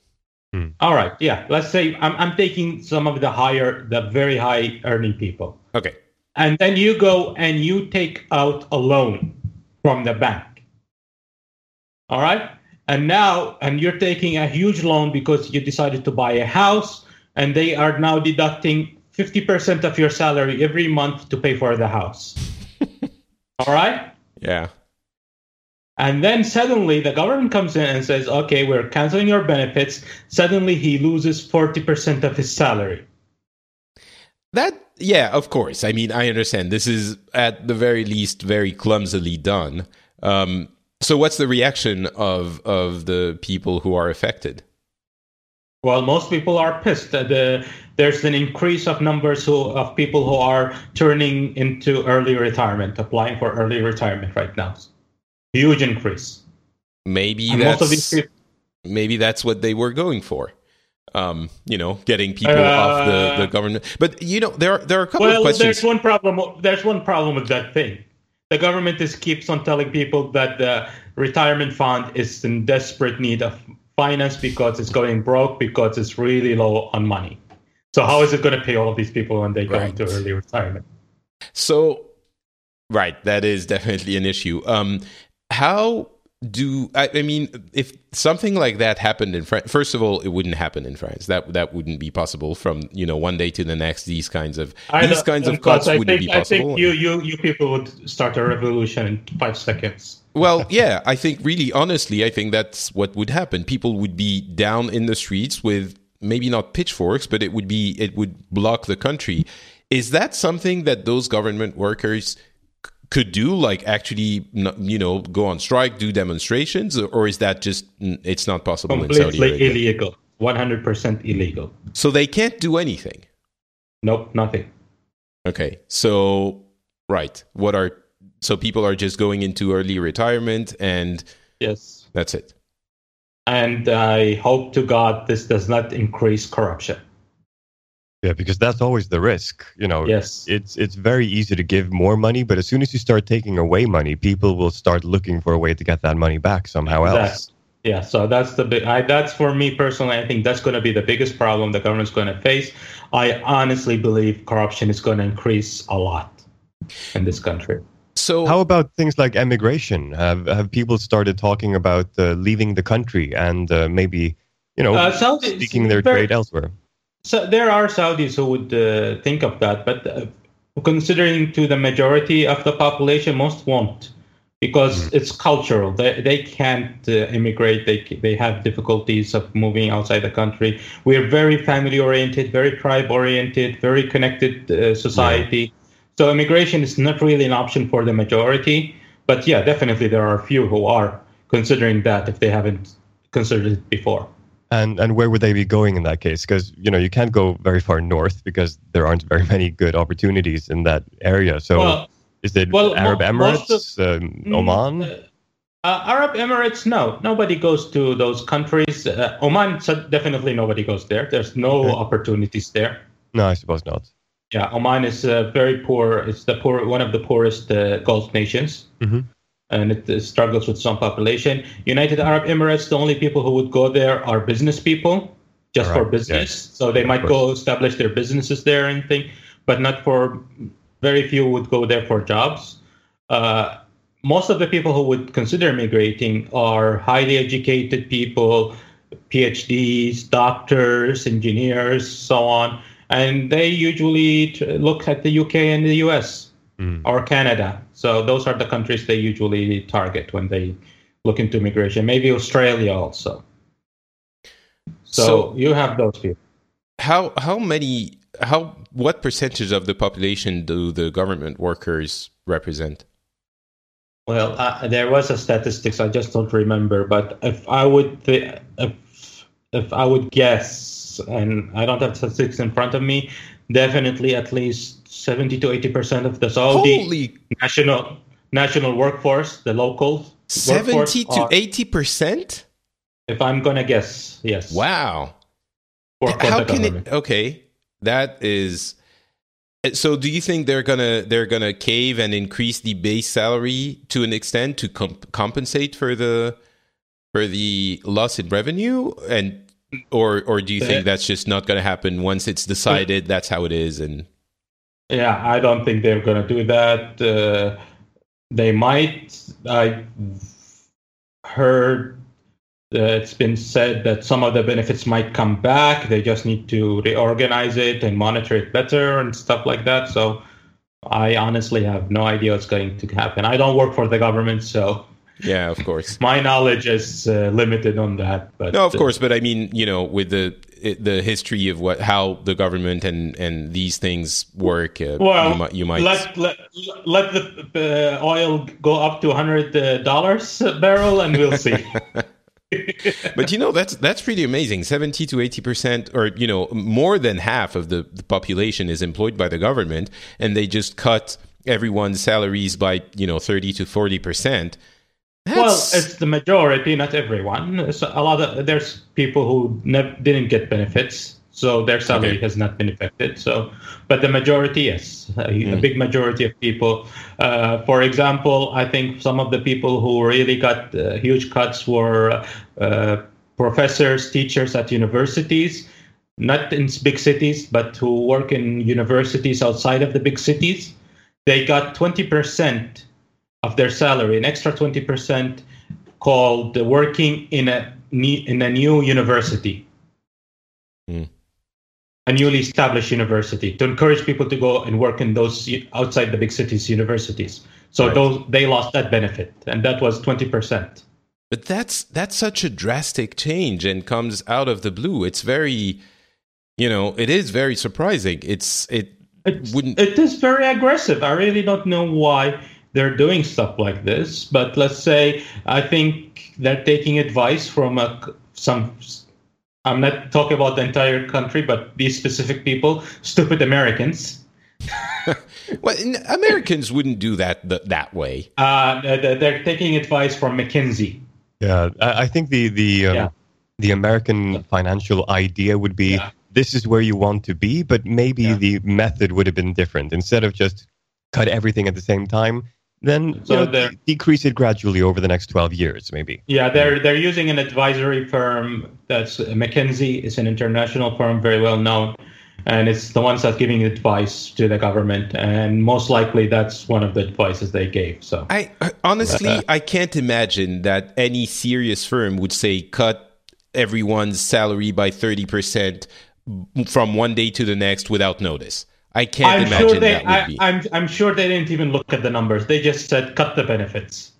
Speaker 2: Hmm. All right. Yeah. Let's say I'm, I'm taking some of the higher, the very high earning people.
Speaker 1: Okay.
Speaker 2: And then you go and you take out a loan from the bank. All right. And now, and you're taking a huge loan because you decided to buy a house, and they are now deducting 50% of your salary every month to pay for the house. All right?
Speaker 1: Yeah.
Speaker 2: And then suddenly the government comes in and says, okay, we're canceling your benefits. Suddenly he loses 40% of his salary.
Speaker 1: That yeah, of course. I mean, I understand. This is at the very least very clumsily done. Um, so, what's the reaction of of the people who are affected?
Speaker 2: Well, most people are pissed. The, there's an increase of numbers who, of people who are turning into early retirement, applying for early retirement right now. Huge increase.
Speaker 1: Maybe and that's people, maybe that's what they were going for um, you know, getting people uh, off the, the government. But you know, there are, there are a couple
Speaker 2: well,
Speaker 1: of questions.
Speaker 2: There's one problem. There's one problem with that thing. The government is keeps on telling people that the retirement fund is in desperate need of finance because it's going broke because it's really low on money. So how is it going to pay all of these people when they go right. into early retirement?
Speaker 1: So, right, that is definitely an issue. Um, how do I, I, mean if something like that happened in France first of all it wouldn't happen in France. That that wouldn't be possible from you know one day to the next these kinds of I these kinds of cuts wouldn't think, be possible
Speaker 2: I think you you you people would start a revolution in 5 seconds.
Speaker 1: Well yeah I think really honestly I think that's what would happen. People would be down in the streets with maybe not pitchforks but it would be it would block the country. Is that something that those government workers could do like actually you know go on strike do demonstrations or is that just it's not possible
Speaker 2: completely illegal 100% illegal
Speaker 1: so they can't do anything
Speaker 2: nope nothing
Speaker 1: okay so right what are so people are just going into early retirement and
Speaker 2: Yes.
Speaker 1: That's it.
Speaker 2: And I hope to God this does not increase corruption.
Speaker 3: Yeah, because that's always the risk. You know,
Speaker 2: Yes.
Speaker 3: it's it's very easy to give more money, but as soon as you start taking away money, people will start looking for a way to get that money back somehow else.
Speaker 2: That's, yeah, so that's the big. I, that's for me personally. I think that's going to be the biggest problem the government's going to face. I honestly believe corruption is going to increase a lot in this country.
Speaker 1: So
Speaker 3: How about things like emigration? Have have people started talking about uh, leaving the country and uh, maybe you know
Speaker 2: Uh, Saudi-
Speaker 3: seeking their
Speaker 2: very-
Speaker 3: trade elsewhere?
Speaker 2: So there are Saudis who would uh, think of that, but uh, considering to the majority of the population, most won't because it's cultural. They they can't uh, immigrate. They they have difficulties of moving outside the country. We're very family oriented, very tribe oriented, very connected uh, society. So immigration is not really an option for the majority. But yeah, definitely there are a few who are considering that if they haven't considered it before.
Speaker 3: And and where would they be going in that case? Because you know you can't go very far north because there aren't very many good opportunities in that area. So
Speaker 2: Well,
Speaker 3: is it
Speaker 2: well,
Speaker 3: Arab
Speaker 2: mo-
Speaker 3: Emirates, um,
Speaker 2: Mm,
Speaker 3: Oman?
Speaker 2: uh, uh, Arab Emirates, no. Nobody goes to those countries. Uh, Oman, so definitely nobody goes there. There's no
Speaker 3: Okay.
Speaker 2: opportunities there.
Speaker 3: no, I suppose not.
Speaker 2: Yeah, Oman is uh, very poor. It's the poor, one of the poorest uh, Gulf nations,
Speaker 3: Mhm.
Speaker 2: And it struggles with some population. United Arab Emirates, the only people who would go there are business people, just for business.
Speaker 3: yes.
Speaker 2: So they might go establish their businesses there and thing, but not for. Very few would go there for jobs. Uh, most of the people who would consider migrating are highly educated people, PhDs, doctors, engineers, so on, and they usually look at the UK and the US
Speaker 3: Mm.
Speaker 2: or Canada. So those are the countries they usually target when they look into immigration. Maybe Australia also. So,
Speaker 1: So-
Speaker 2: you have those people.
Speaker 1: how how many how what percentage of the population do the government workers represent?
Speaker 2: Well, uh, there was a statistics I just don't remember, but if I would th- if if I would guess, and I don't have statistics in front of me, definitely at least seventy to eighty percent of the Saudi
Speaker 1: Holy
Speaker 2: national national workforce, the local
Speaker 1: seventy to eighty percent!
Speaker 2: If I'm gonna guess, yes.
Speaker 1: Wow.
Speaker 2: Work for
Speaker 1: How can
Speaker 2: government.
Speaker 1: it? Okay, that is. So, do you think they're gonna they're gonna cave and increase the base salary to an extent to comp- compensate for the for the loss in revenue, and or or do you think
Speaker 2: Uh,
Speaker 1: that's just not gonna happen once it's decided that's how it is? And
Speaker 2: Yeah, I don't think they're going to do that. Uh, they might. I heard uh, it's been said that some of the benefits might come back. They just need to reorganize it and monitor it better and stuff like that. So I honestly have no idea what's going to happen. I don't work for the government, so
Speaker 1: yeah, of course.
Speaker 2: my knowledge is uh, limited on that. But
Speaker 1: No, of
Speaker 2: uh,
Speaker 1: course, but I mean, you know, with the it- the history of what how the government and and these things work, uh,
Speaker 2: Well,
Speaker 1: you might you might
Speaker 2: let let let the uh, oil go up to hundred uh, dollars a barrel, and we'll see.
Speaker 1: but you know that's that's pretty amazing 70 to 80 percent or you know more than half of the, the population is employed by the government and they just cut everyone's salaries by you know 30 to 40 percent
Speaker 2: well, it's the majority, not everyone. So a lot of there's people who didn't get benefits, so their salary
Speaker 1: Okay.
Speaker 2: has not been affected. So, but the majority, yes, a, a
Speaker 1: Mm.
Speaker 2: big majority of people. Uh, for example, I think some of the people who really got uh, huge cuts were uh, professors, teachers at universities. Not in big cities, but who work in universities outside of the big cities. They got 20% of their salary, an extra 20% called working in a in a new university.
Speaker 1: Hmm.
Speaker 2: A newly established university to encourage people to go and work in those outside the big cities universities. So
Speaker 1: Right.
Speaker 2: those they lost that benefit, and that was 20%.
Speaker 1: but that's that's such a drastic change and comes out of the blue it's very you know it is very surprising it's it
Speaker 2: It's,
Speaker 1: Wouldn't-
Speaker 2: it is very aggressive. I really don't know why they're doing stuff like this. But let's say I think they're taking advice from a, some. I'm not talking about the entire country, but these specific people, stupid Americans.
Speaker 1: well americans wouldn't do that th- that way
Speaker 2: Uh, they're they're taking advice from McKinsey.
Speaker 3: Yeah, I, I think the the um,
Speaker 2: Yeah.
Speaker 3: the American financial idea would be
Speaker 2: Yeah.
Speaker 3: this is where you want to be, but maybe
Speaker 2: Yeah.
Speaker 3: the method would have been different. Instead of just cut everything at the same time, then
Speaker 2: So
Speaker 3: you know,
Speaker 2: the-
Speaker 3: de- decrease it gradually over the next twelve years, maybe.
Speaker 2: Yeah, they're they're using an advisory firm that's uh, McKinsey. It's an international firm, very well known, and it's the ones that giving advice to the government. And most likely, that's one of the advices they gave. So
Speaker 1: I honestly, uh, I can't imagine that any serious firm would say cut everyone's salary by thirty percent from one day to the next without notice. I can't
Speaker 2: I'm
Speaker 1: imagine
Speaker 2: sure they.
Speaker 1: that would
Speaker 2: I,
Speaker 1: be.
Speaker 2: I'm I'm sure they didn't even look at the numbers. They just said cut the benefits.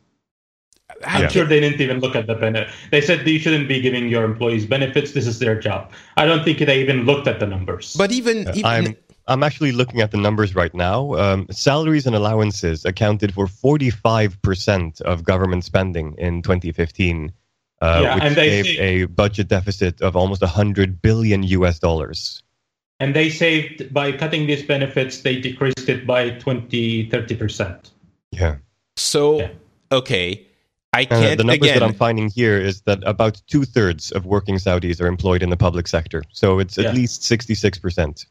Speaker 2: I'm
Speaker 1: I
Speaker 2: sure they didn't even look at the benefit. They said you shouldn't be giving your employees benefits. This is their job. I don't think they even looked at the numbers.
Speaker 1: But even, even
Speaker 3: I'm I'm actually looking at the numbers right now. Um, salaries and allowances accounted for 45% of government spending in 2015, uh,
Speaker 2: Yeah,
Speaker 3: which
Speaker 2: and they
Speaker 3: gave
Speaker 2: say-
Speaker 3: a budget deficit of almost 100 billion US dollars.
Speaker 2: And they saved by cutting these benefits. They decreased it by 20, 30 percent.
Speaker 3: Yeah.
Speaker 1: so
Speaker 2: Yeah.
Speaker 1: okay. I
Speaker 3: Uh,
Speaker 1: can't
Speaker 3: the numbers
Speaker 1: again.
Speaker 3: that I'm finding here is that about two thirds of working Saudis are employed in the public sector. So it's at
Speaker 2: Yeah.
Speaker 3: least 66%.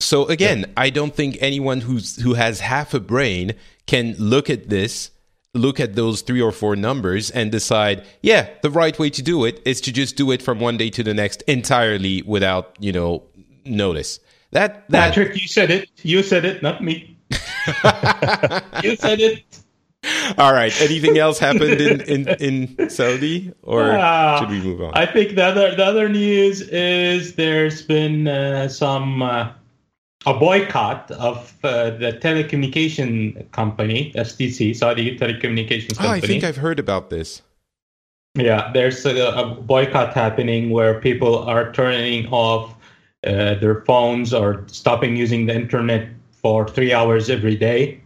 Speaker 1: So again, I don't think anyone who's who has half a brain can look at this, look at those three or four numbers, and decide, yeah, the right way to do it is to just do it from one day to the next entirely without you know notice. That that
Speaker 2: Patrick, you said it. You said it, not me. you said it.
Speaker 1: all right. Anything else happened in in, in Saudi, or
Speaker 2: Ah,
Speaker 1: should we move on?
Speaker 2: I think the other the other news is there's been uh, some uh, a boycott of uh, the telecommunication company STC Saudi Telecommunications
Speaker 1: oh, I think I've heard about this.
Speaker 2: Yeah, there's a, a boycott happening where people are turning off uh, their phones or stopping using the internet for three hours every day.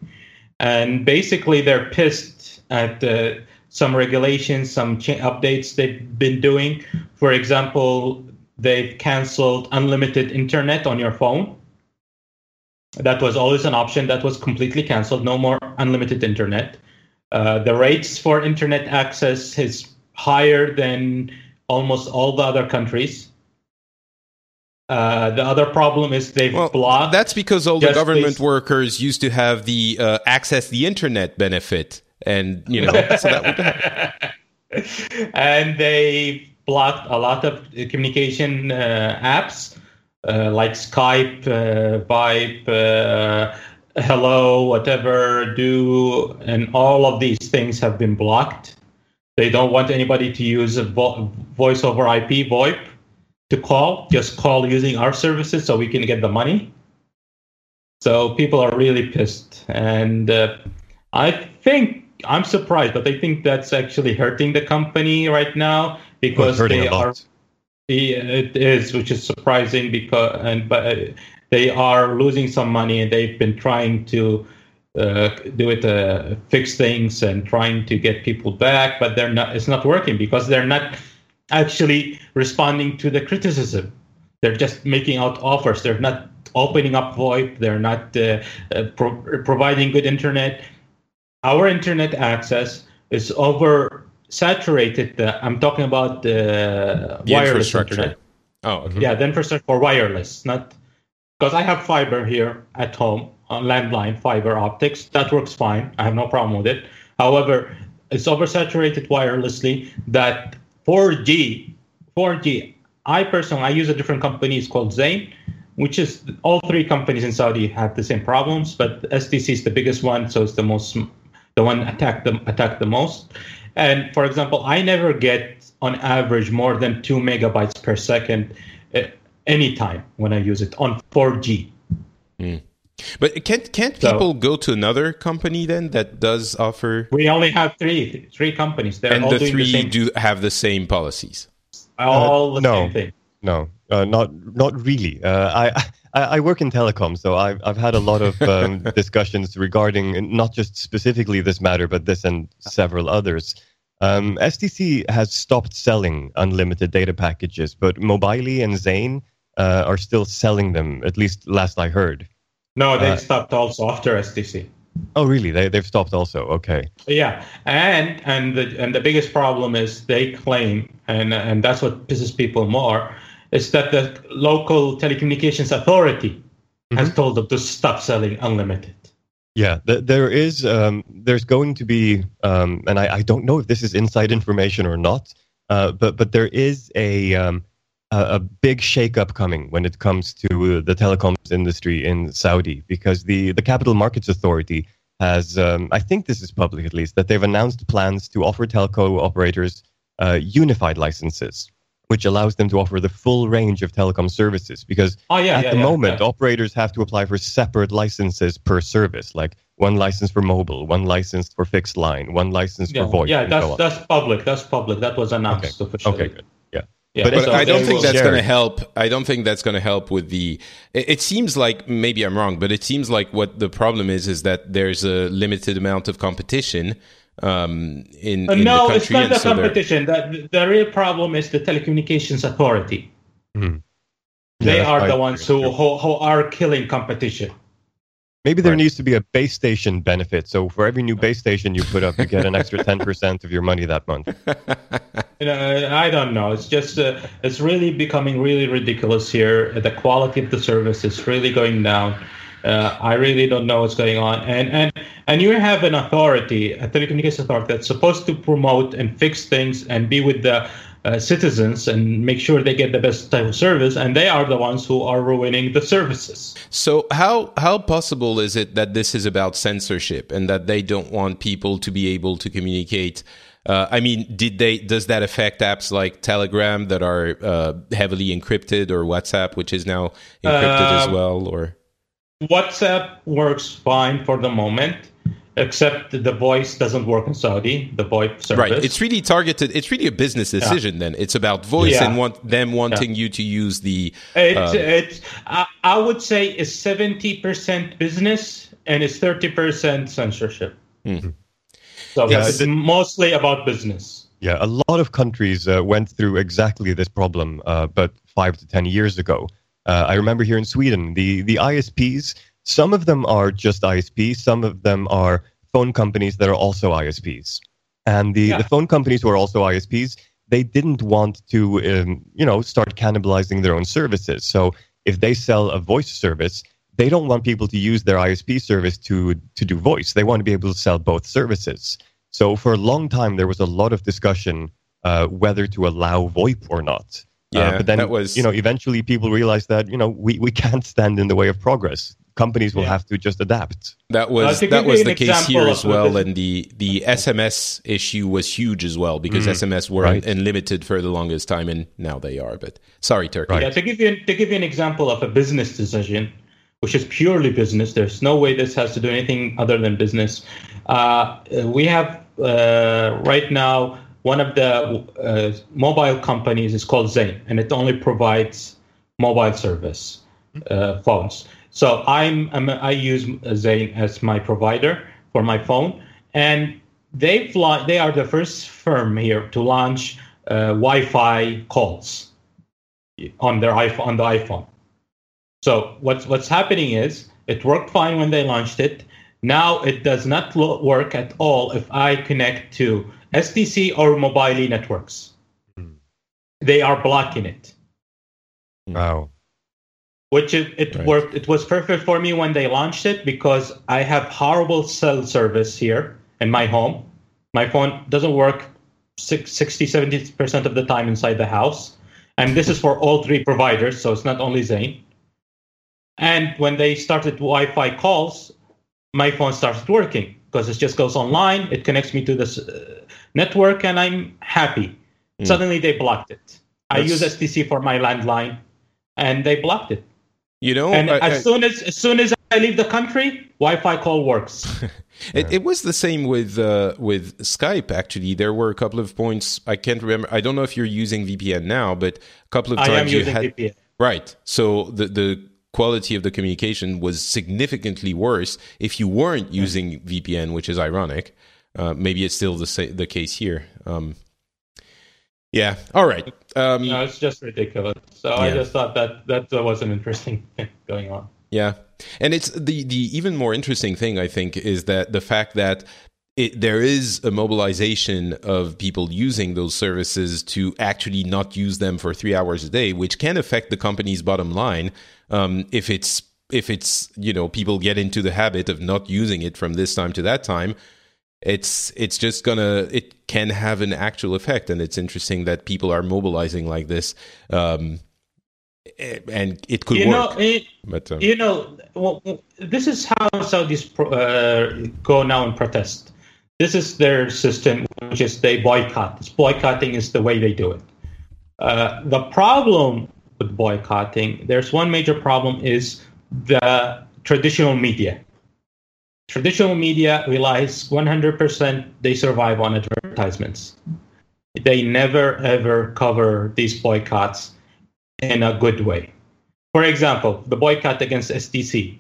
Speaker 2: And basically, they're pissed at uh, some regulations, some cha- updates they've been doing. For example, they've canceled unlimited internet on your phone. That was always an option. That was completely canceled. No more unlimited internet. Uh, the rates for internet access is higher than almost all the other countries. Uh, the other problem is they've
Speaker 1: Well,
Speaker 2: blocked.
Speaker 1: that's because all the government
Speaker 2: based-
Speaker 1: workers used to have the uh, access the internet benefit, and you know, so that would
Speaker 2: and they blocked a lot of communication uh, apps uh, like Skype, uh, Viber, uh, Hello, whatever, Do, and all of these things have been blocked. They don't want anybody to use a vo- voice over IP VoIP to call. Just call using our services so we can get the money. So people are really pissed, and uh, I think I'm surprised, but I think that's actually hurting the company right now because they are. It is, which is surprising because and but uh, they are losing some money and they've been trying to uh, do it, uh, fix things and trying to get people back, but they're not. It's not working because they're not actually responding to the criticism. They're just making out offers. They're not opening up VoIP. They're not uh, uh, pro- providing good internet. Our internet access is over saturated. Uh, I'm talking about the,
Speaker 1: the
Speaker 2: wireless internet.
Speaker 1: Oh, okay.
Speaker 2: Yeah, the infrastructure for wireless, not because I have fiber here at home on landline fiber optics. That works fine. I have no problem with it. However, it's oversaturated wirelessly that 4G, 4G. I personally I use a different company. It's called Zain, which is all three companies in Saudi have the same problems, but STC is the biggest one, so it's the most the one attacked the attacked the most. And for example, I never get on average more than two megabytes per second eh, any time when I use it on 4G.
Speaker 1: But can't can't
Speaker 2: So-
Speaker 1: people go to another company then that does offer?
Speaker 2: We only have three three companies. They're
Speaker 1: and
Speaker 2: all
Speaker 1: the
Speaker 2: doing
Speaker 1: three
Speaker 2: the same,
Speaker 1: do have the same policies.
Speaker 2: all the
Speaker 3: no.
Speaker 2: same thing.
Speaker 3: No, uh, not not really. Uh, I, I I work in telecom, so I've I've had a lot of um, discussions regarding not just specifically this matter, but this and several others. Um, STC has stopped selling unlimited data packages, but Mobily and Zain uh, are still selling them. At least last I heard.
Speaker 2: No, they
Speaker 3: Uh,
Speaker 2: stopped also after STC.
Speaker 3: Oh, really? They they've stopped also. Okay.
Speaker 2: Yeah, and and the and the biggest problem is they claim, and and that's what pisses people more, is that the local telecommunications authority mm-hmm. has told them to stop selling unlimited.
Speaker 3: Yeah, there is. Um, there's going to be, um, and I, I, don't know if this is inside information or not, uh, but but there is a um, a, a big shakeup coming when it comes to the telecoms industry in Saudi because the the Capital Markets Authority has, um, I think this is public at least, that they've announced plans to offer telco operators uh, unified licenses which allows them to offer the full range of telecom services. Because oh, yeah, at yeah, the yeah, moment, operators have to apply for separate licenses per service, like one license for mobile, one license for fixed line, one license for voice.
Speaker 2: Yeah, that's so that's public. That's public. That was announced
Speaker 3: okay.
Speaker 2: officially.
Speaker 3: Okay, good. Yeah.
Speaker 1: Yeah, but, but so I don't think that's going to help. I don't think that's going to help with the. It, it, seems like maybe I'm wrong, but it seems like what the problem is is that there's a limited amount of competition, um, in, in
Speaker 2: no, it's not the so competition. The, the real problem is the telecommunications authority. Mm-hmm. They yeah, are the ones who, who, who are killing competition.
Speaker 3: Maybe there right. needs to be a base station benefit. So for every new base station you put up, you get an extra ten percent of your money that month.
Speaker 2: You know, I don't know. It's just uh, it's really becoming really ridiculous here. The quality of the service is really going down. Uh, I really don't know what's going on. And and and you have an authority, a telecommunications authority, that's supposed to promote and fix things and be with the uh, citizens and make sure they get the best type of service, and they are the ones who are ruining the services.
Speaker 1: So how how possible is it that this is about censorship and that they don't want people to be able to communicate? Uh, I mean, did they? Does that affect apps like Telegram that are uh, heavily encrypted, or WhatsApp, which is now encrypted as um, well, or?
Speaker 2: WhatsApp works fine for the moment, except the voice doesn't work in Saudi, the VoIP service.
Speaker 1: Right. It's really targeted. It's really a business decision yeah. then. It's about voice yeah. and want them wanting yeah. you to use the.
Speaker 2: It's, uh, it's I, I, would say it's 70% business and it's 30% censorship. Mm-hmm. So yeah, it's mostly about business.
Speaker 3: Yeah, a lot of countries uh, went through exactly this problem, uh, but five to 10 years ago. Uh, I remember here in Sweden, the, the ISPs, some of them are just ISPs, some of them are phone companies that are also ISPs. And the, yeah. the phone companies who are also ISPs, they didn't want to, um, you know, start cannibalizing their own services. So if they sell a voice service, they don't want people to use their ISP service to to do voice. They want to be able to sell both services. So for a long time, there was a lot of discussion uh, whether to allow VoIP or not.
Speaker 1: Uh, yeah, uh, but then that was
Speaker 3: you know eventually people realized that you know we, we can't stand in the way of progress. Companies will yeah. have to just adapt.
Speaker 1: That was uh, that was the case here as well, and the the SMS issue was huge as well because mm, mm-hmm. SMS were right. unlimited for the longest time, and now they are. But sorry, Turki.
Speaker 2: Right. Yeah, to give you to give you an example of a business decision, which is purely business. There's no way this has to do anything other than business. Uh, we have uh, right now one of the uh, mobile companies is called Zain, and it only provides mobile service uh, phones. So I'm, I'm, i use Zain as my provider for my phone, and they fly, they are the first firm here to launch uh, Wi-Fi calls on their iPhone on the iPhone. So what's what's happening is it worked fine when they launched it. Now it does not work at all if I connect to STC or Mobily networks. Mm. They are blocking it.
Speaker 3: Wow.
Speaker 2: Which it, it right. worked. It was perfect for me when they launched it because I have horrible cell service here in my home. My phone doesn't work 60, 70% of the time inside the house. And this is for all three providers, so it's not only Zain. And when they started Wi Fi calls, my phone started working because it just goes online. It connects me to this uh, network, and I'm happy. Mm. Suddenly they blocked it. That's... I use STC for my landline, and they blocked it.
Speaker 1: You know,
Speaker 2: and I, as I... soon as as soon as I leave the country, Wi-Fi call works.
Speaker 1: it, it, was the same with uh, with Skype. Actually, there were a couple of points I can't remember. I don't know if you're using VPN now, but a couple of times I am
Speaker 2: you using
Speaker 1: had
Speaker 2: VPN.
Speaker 1: right. So the the quality of the communication was significantly worse if you weren't using VPN, which is ironic. Uh, maybe it's still the sa- the case here. Um, yeah. All right.
Speaker 2: Um, no, it's just ridiculous. So yeah. I just thought that that was an interesting thing going on.
Speaker 1: Yeah, and it's the the even more interesting thing I think is that the fact that it, there is a mobilization of people using those services to actually not use them for three hours a day, which can affect the company's bottom line um, if it's if it's you know people get into the habit of not using it from this time to that time. It's it's just gonna it can have an actual effect, and it's interesting that people are mobilizing like this. Um, and it could
Speaker 2: you
Speaker 1: work.
Speaker 2: Know, it,
Speaker 1: but um,
Speaker 2: you know, well, this is how Saudis pro, uh, go now and protest. This is their system, which is they boycott. This boycotting is the way they do it. Uh, the problem with boycotting, there's one major problem is the traditional media. Traditional media relies 100%, they survive on advertisements. They never ever cover these boycotts in a good way. For example, the boycott against STC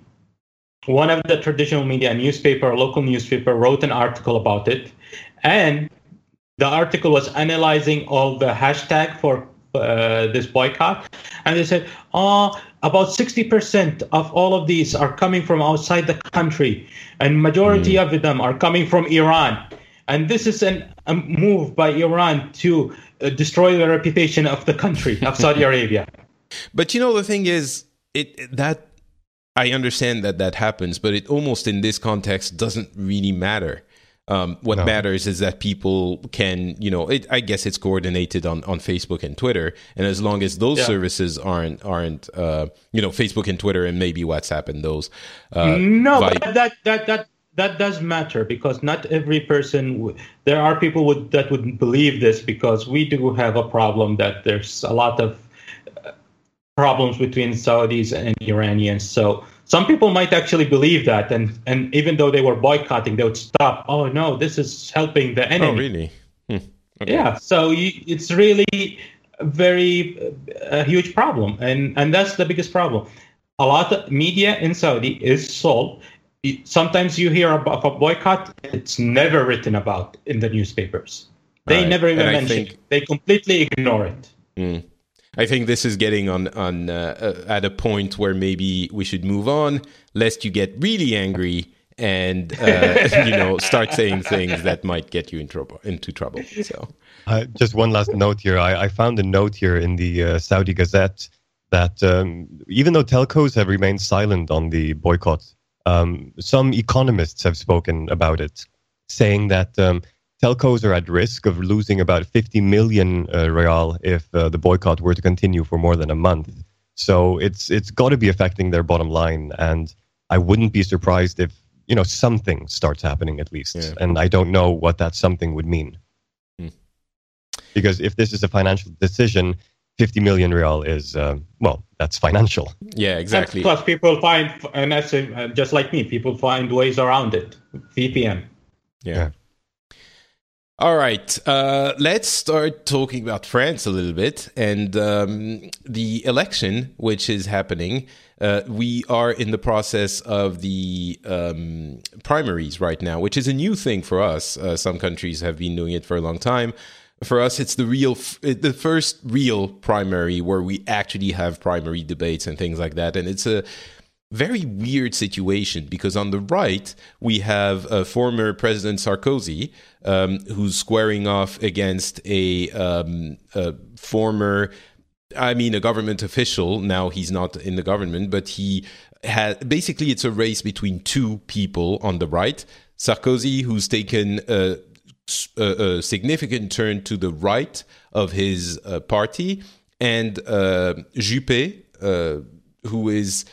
Speaker 2: one of the traditional media, newspaper, local newspaper, wrote an article about it, and the article was analyzing all the hashtag for uh, this boycott, and they said, "Oh, about sixty percent of all of these are coming from outside the country, and majority mm. of them are coming from Iran." And this is an, a move by Iran to uh, destroy the reputation of the country of Saudi Arabia.
Speaker 1: But you know the thing is, it that I understand that that happens, but it almost in this context doesn't really matter. Um, what no. matters is that people can, you know, it, I guess it's coordinated on, on Facebook and Twitter, and as long as those yeah. services aren't aren't, uh, you know, Facebook and Twitter and maybe WhatsApp and those.
Speaker 2: Uh, no, but that that that that does matter because not every person. W- there are people would, that would believe this because we do have a problem that there's a lot of problems between Saudis and Iranians. So some people might actually believe that, and and even though they were boycotting, they would stop. Oh no, this is helping the enemy.
Speaker 1: Oh really?
Speaker 2: Hmm. Okay. Yeah. So you, it's really very a huge problem, and and that's the biggest problem. A lot of media in Saudi is sold. Sometimes you hear about a boycott; it's never written about in the newspapers. They right. never even mention think... it. They completely ignore it.
Speaker 1: Mm. I think this is getting on on uh, at a point where maybe we should move on, lest you get really angry and uh, you know start saying things that might get you in trouble into trouble. So,
Speaker 3: uh, just one last note here. I, I, found a note here in the uh, Saudi Gazette that um, even though telcos have remained silent on the boycott, um, some economists have spoken about it, saying that. Um, telcos are at risk of losing about 50 million uh, riyal if uh, the boycott were to continue for more than a month. So it's it's got to be affecting their bottom line, and I wouldn't be surprised if you know something starts happening at least. Yeah. And I don't know what that something would mean, hmm. because if this is a financial decision, 50 million riyal is uh, well that's financial
Speaker 1: yeah exactly
Speaker 2: plus people find and that's uh, just like me people find ways around it vpn
Speaker 1: yeah. All right, uh, let's start talking about France a little bit and um, the election, which is happening. Uh, we are in the process of the um, primaries right now, which is a new thing for us. Uh, some countries have been doing it for a long time. For us, it's the real, the first real primary where we actually have primary debates and things like that, and it's a very weird situation because on the right we have uh, former President Sarkozy um, who's squaring off against a, um, a, former, I mean, a government official. Now he's not in the government, but he had basically it's a race between two people on the right. Sarkozy, who's taken a, a, a significant turn to the right of his uh, party, and uh, Juppé, uh, who is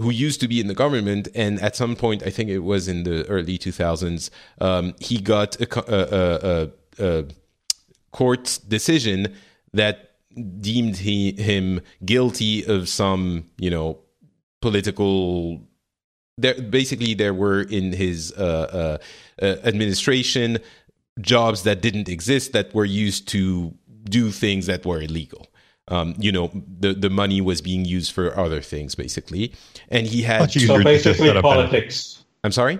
Speaker 1: who used to be in the government, and at some point, I think it was in the early 2000s, um, he got a, a, a, a, court decision that deemed he, him guilty of some, you know, political. There, basically, there were in his uh, uh, uh, administration jobs that didn't exist that were used to do things that were illegal um, you know, the the money was being used for other things, basically. And he had
Speaker 2: so basically politics.
Speaker 1: I'm sorry.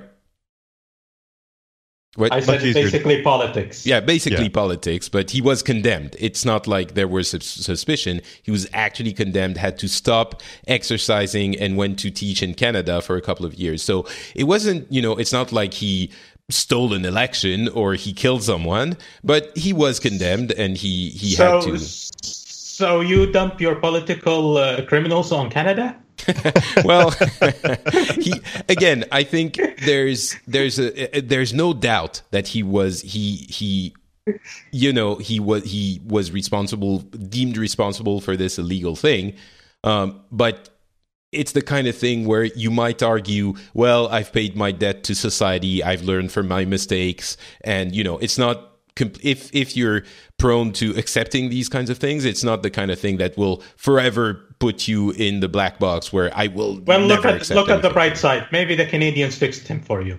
Speaker 2: What? I said basically politics.
Speaker 1: Yeah, basically yeah. politics, but he was condemned. It's not like there was suspicion. He was actually condemned, had to stop exercising, and went to teach in Canada for a couple of years. So it wasn't, you know, it's not like he stole an election or he killed someone, but he was condemned and he, he so, had to.
Speaker 2: So you dump your political uh, criminals on Canada?
Speaker 1: well, he again. I think there's there's a there's no doubt that he was he he you know he was he was responsible deemed responsible for this illegal thing um, but it's the kind of thing where you might argue well i've paid my debt to society i've learned from my mistakes and you know it's not if if you're prone to accepting these kinds of things, it's not the kind of thing that will forever put you in the black box where I will.
Speaker 2: Well, look at look anything. at the bright side. Maybe the Canadians fixed him for you.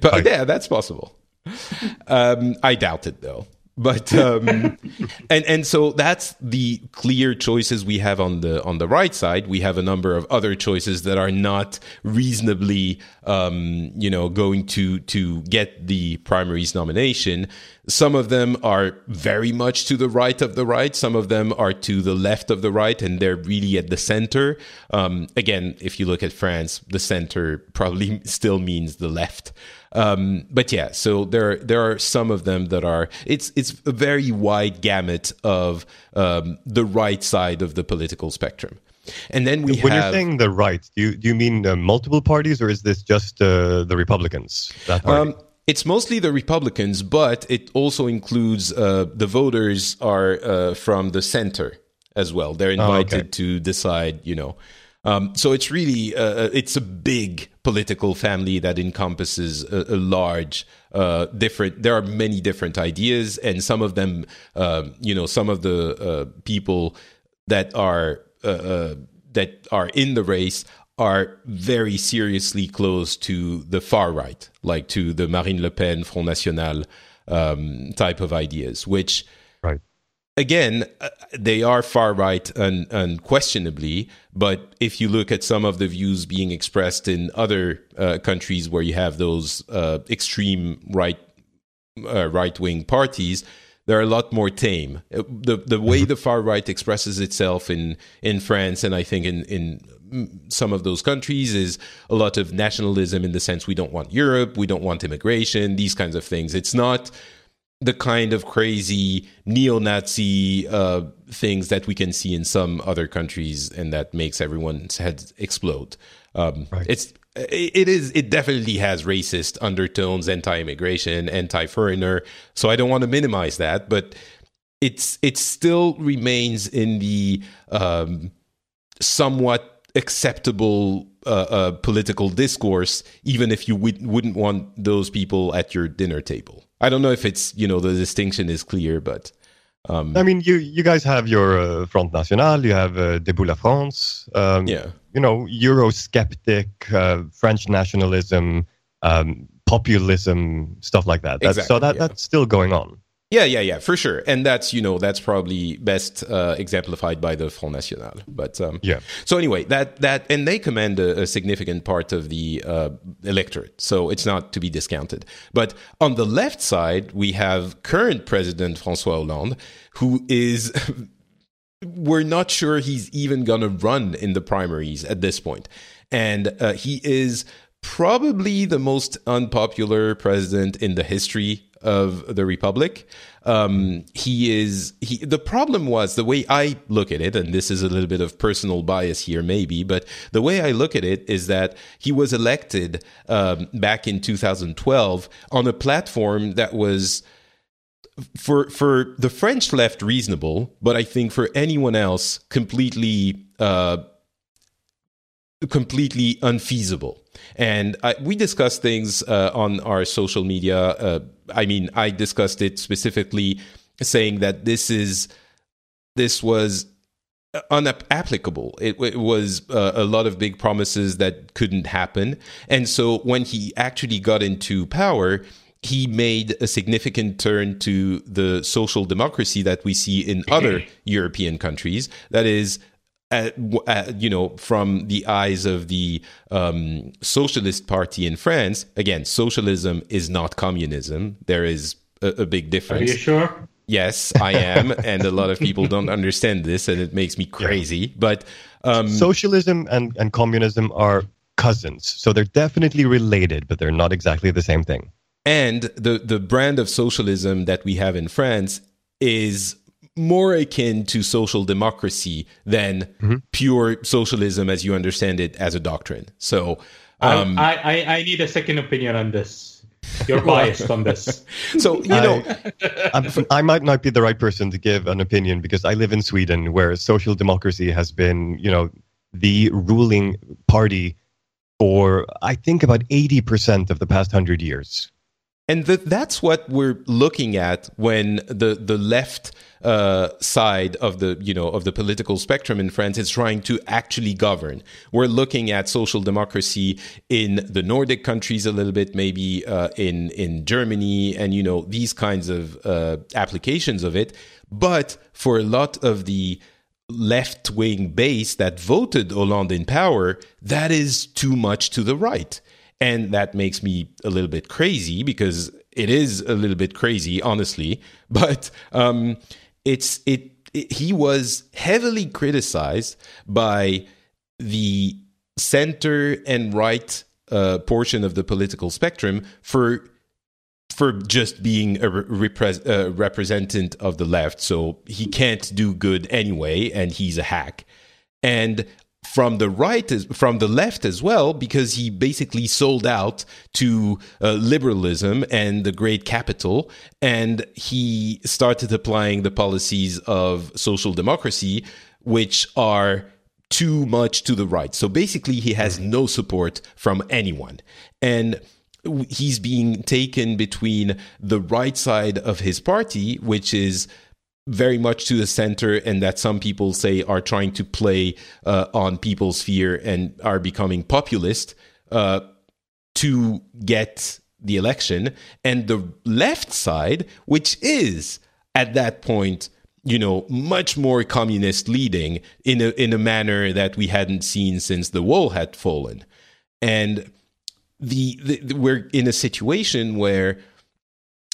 Speaker 1: But yeah, that's possible. um, I doubt it though but um, and and so that's the clear choices we have on the on the right side. We have a number of other choices that are not reasonably, um, you know, going to to get the primaries nomination. Some of them are very much to the right of the right. Some of them are to the left of the right, and they're really at the center. Um, again, if you look at France, the center probably still means the left. Um, but yeah, so there there are some of them that are it's it's a very wide gamut of um, the right side of the political spectrum. And then we
Speaker 3: when
Speaker 1: have,
Speaker 3: you're saying the right, do you do you mean uh, multiple parties or is this just uh, the Republicans? That um,
Speaker 1: it's mostly the Republicans, but it also includes uh, the voters are uh, from the center as well. They're invited oh, okay. to decide, you know. Um, so it's really uh, uh, it's a big political family that encompasses a, a large uh, different. There are many different ideas, and some of them, uh, you know, some of the uh, people that are uh, that are in the race are very seriously close to the far right, like to the Marine Le Pen, Front National um, type of ideas, which again, uh, they are far right un- unquestionably. But if you look at some of the views being expressed in other uh, countries where you have those uh, extreme right uh, right wing parties, they're a lot more tame. Uh, the the way mm-hmm. the far right expresses itself in in France and I think in in some of those countries is a lot of nationalism in the sense we don't want Europe, we don't want immigration, these kinds of things. It's not the kind of crazy neo-Nazi uh, things that we can see in some other countries, and that makes everyone's head explode. Um, right. It's it is it definitely has racist undertones, anti-immigration, anti-foreigner. So I don't want to minimize that, but it's it still remains in the um, somewhat acceptable uh, uh, political discourse, even if you would, wouldn't want those people at your dinner table. I don't know if it's you know the distinction is clear, but
Speaker 3: um, I mean you you guys have your uh, Front National, you have uh, Debout la France, um,
Speaker 1: yeah,
Speaker 3: you know Eurosceptic, uh, French nationalism, um, populism, stuff like that. That's, exactly, so that yeah. that's still going on.
Speaker 1: Yeah, yeah, yeah, for sure. And that's, you know, that's probably best uh, exemplified by the Front National. But um,
Speaker 3: yeah.
Speaker 1: So anyway, that that and they command a, a significant part of the uh, electorate, so it's not to be discounted. But on the left side, we have current President François Hollande, who is. we're not sure he's even going to run in the primaries at this point. And uh, he is probably the most unpopular president in the history of the republic. Um, he is he. The problem was the way I look at it, and this is a little bit of personal bias here, maybe, but the way I look at it is that he was elected um, back in 2012 on a platform that was for for the French left reasonable, but I think for anyone else completely uh, completely unfeasible. And I, we discussed things uh, on our social media. Uh, I mean, I discussed it specifically, saying that this is this was unapplicable. It, it was uh, a lot of big promises that couldn't happen. And so when he actually got into power, he made a significant turn to the social democracy that we see in other European countries. That is uh, uh, you know, from the eyes of the um, Socialist Party in France, again, socialism is not communism. There is a, a big difference.
Speaker 2: Are you sure?
Speaker 1: Yes, I am, and a lot of people don't understand this, and it makes me crazy. Yeah. But
Speaker 3: um, socialism and, and communism are cousins, so they're definitely related, but they're not exactly the same thing.
Speaker 1: And the the brand of socialism that we have in France is more akin to social democracy than mm-hmm. pure socialism as you understand it as a doctrine. So
Speaker 2: um, I, I, I need a second opinion on this. You're biased on this.
Speaker 1: So you know,
Speaker 3: I, I, might not be the right person to give an opinion because I live in Sweden, where social democracy has been, you know, the ruling party for I think about eighty percent of the past hundred years.
Speaker 1: And the, that's what we're looking at when the the left uh, side of the you know of the political spectrum in France is trying to actually govern. We're looking at social democracy in the Nordic countries a little bit, maybe uh, in in Germany, and you know these kinds of uh, applications of it. But for a lot of the left wing base that voted Hollande in power, that is too much to the right. And that makes me a little bit crazy because it is a little bit crazy, honestly. But um, it's it, it. He was heavily criticized by the center and right uh, portion of the political spectrum for for just being a repre- uh, representative of the left. So he can't do good anyway, and he's a hack. And from the right from the left as well because he basically sold out to uh, liberalism and the great capital and he started applying the policies of social democracy which are too much to the right. So basically he has no support from anyone. And he's being taken between the right side of his party which is very much to the center and that some people say are trying to play uh, on people's fear and are becoming populist uh, to get the election. And the left side which is at that point you know much more communist leading in a in a manner that we hadn't seen since the wall had fallen. And the, the we're in a situation where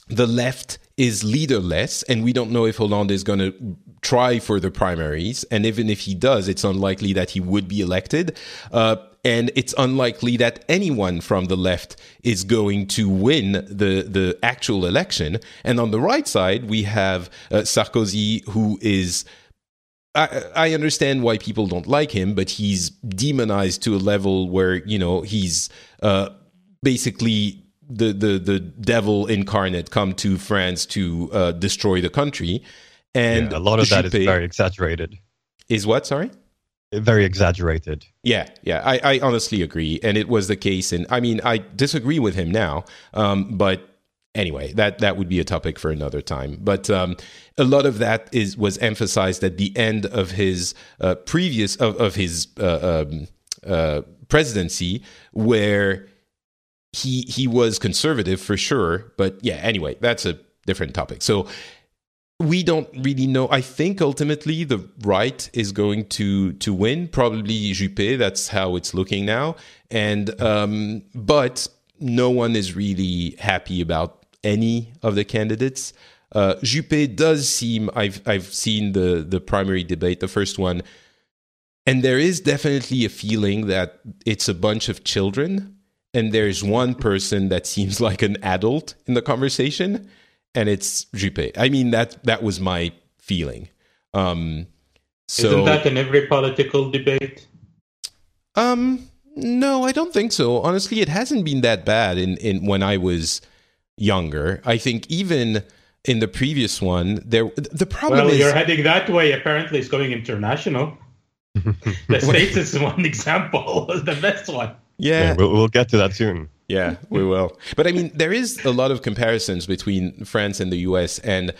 Speaker 1: the left is leaderless, and we don't know if Hollande is going to try for the primaries. And even if he does, it's unlikely that he would be elected. Uh, and it's unlikely that anyone from the left is going to win the the actual election. And on the right side, we have uh, Sarkozy, who is. I, I understand why people don't like him, but he's demonized to a level where you know he's uh, basically the the the devil incarnate come to France to uh, destroy the country, and
Speaker 3: yeah, a lot of Juppé that is very exaggerated.
Speaker 1: Is what? Sorry.
Speaker 3: Very exaggerated.
Speaker 1: Yeah, yeah, I, I honestly agree, and it was the case. And I mean, I disagree with him now, um, but anyway, that that would be a topic for another time. But um, a lot of that is was emphasized at the end of his uh, previous of, of his uh, um, uh, presidency, where he he was conservative for sure, but yeah. Anyway, that's a different topic. So we don't really know. I think ultimately the right is going to to win. Probably Juppé. That's how it's looking now. And um, but no one is really happy about any of the candidates. Uh, Juppé does seem. I've I've seen the the primary debate, the first one, and there is definitely a feeling that it's a bunch of children and there's one person that seems like an adult in the conversation, and it's Juppé. I mean that that was my feeling. Um,
Speaker 2: so, Isn't that in every political debate?
Speaker 1: Um, no, I don't think so. Honestly, it hasn't been that bad in, in when I was younger. I think even in the previous one, there the problem
Speaker 2: well,
Speaker 1: is
Speaker 2: you're heading that way. Apparently, it's going international. the states is one example, the best one.
Speaker 1: Yeah, yeah
Speaker 3: we'll, we'll get to that soon.
Speaker 1: Yeah, we will. But I mean, there is a lot of comparisons between France and the US, and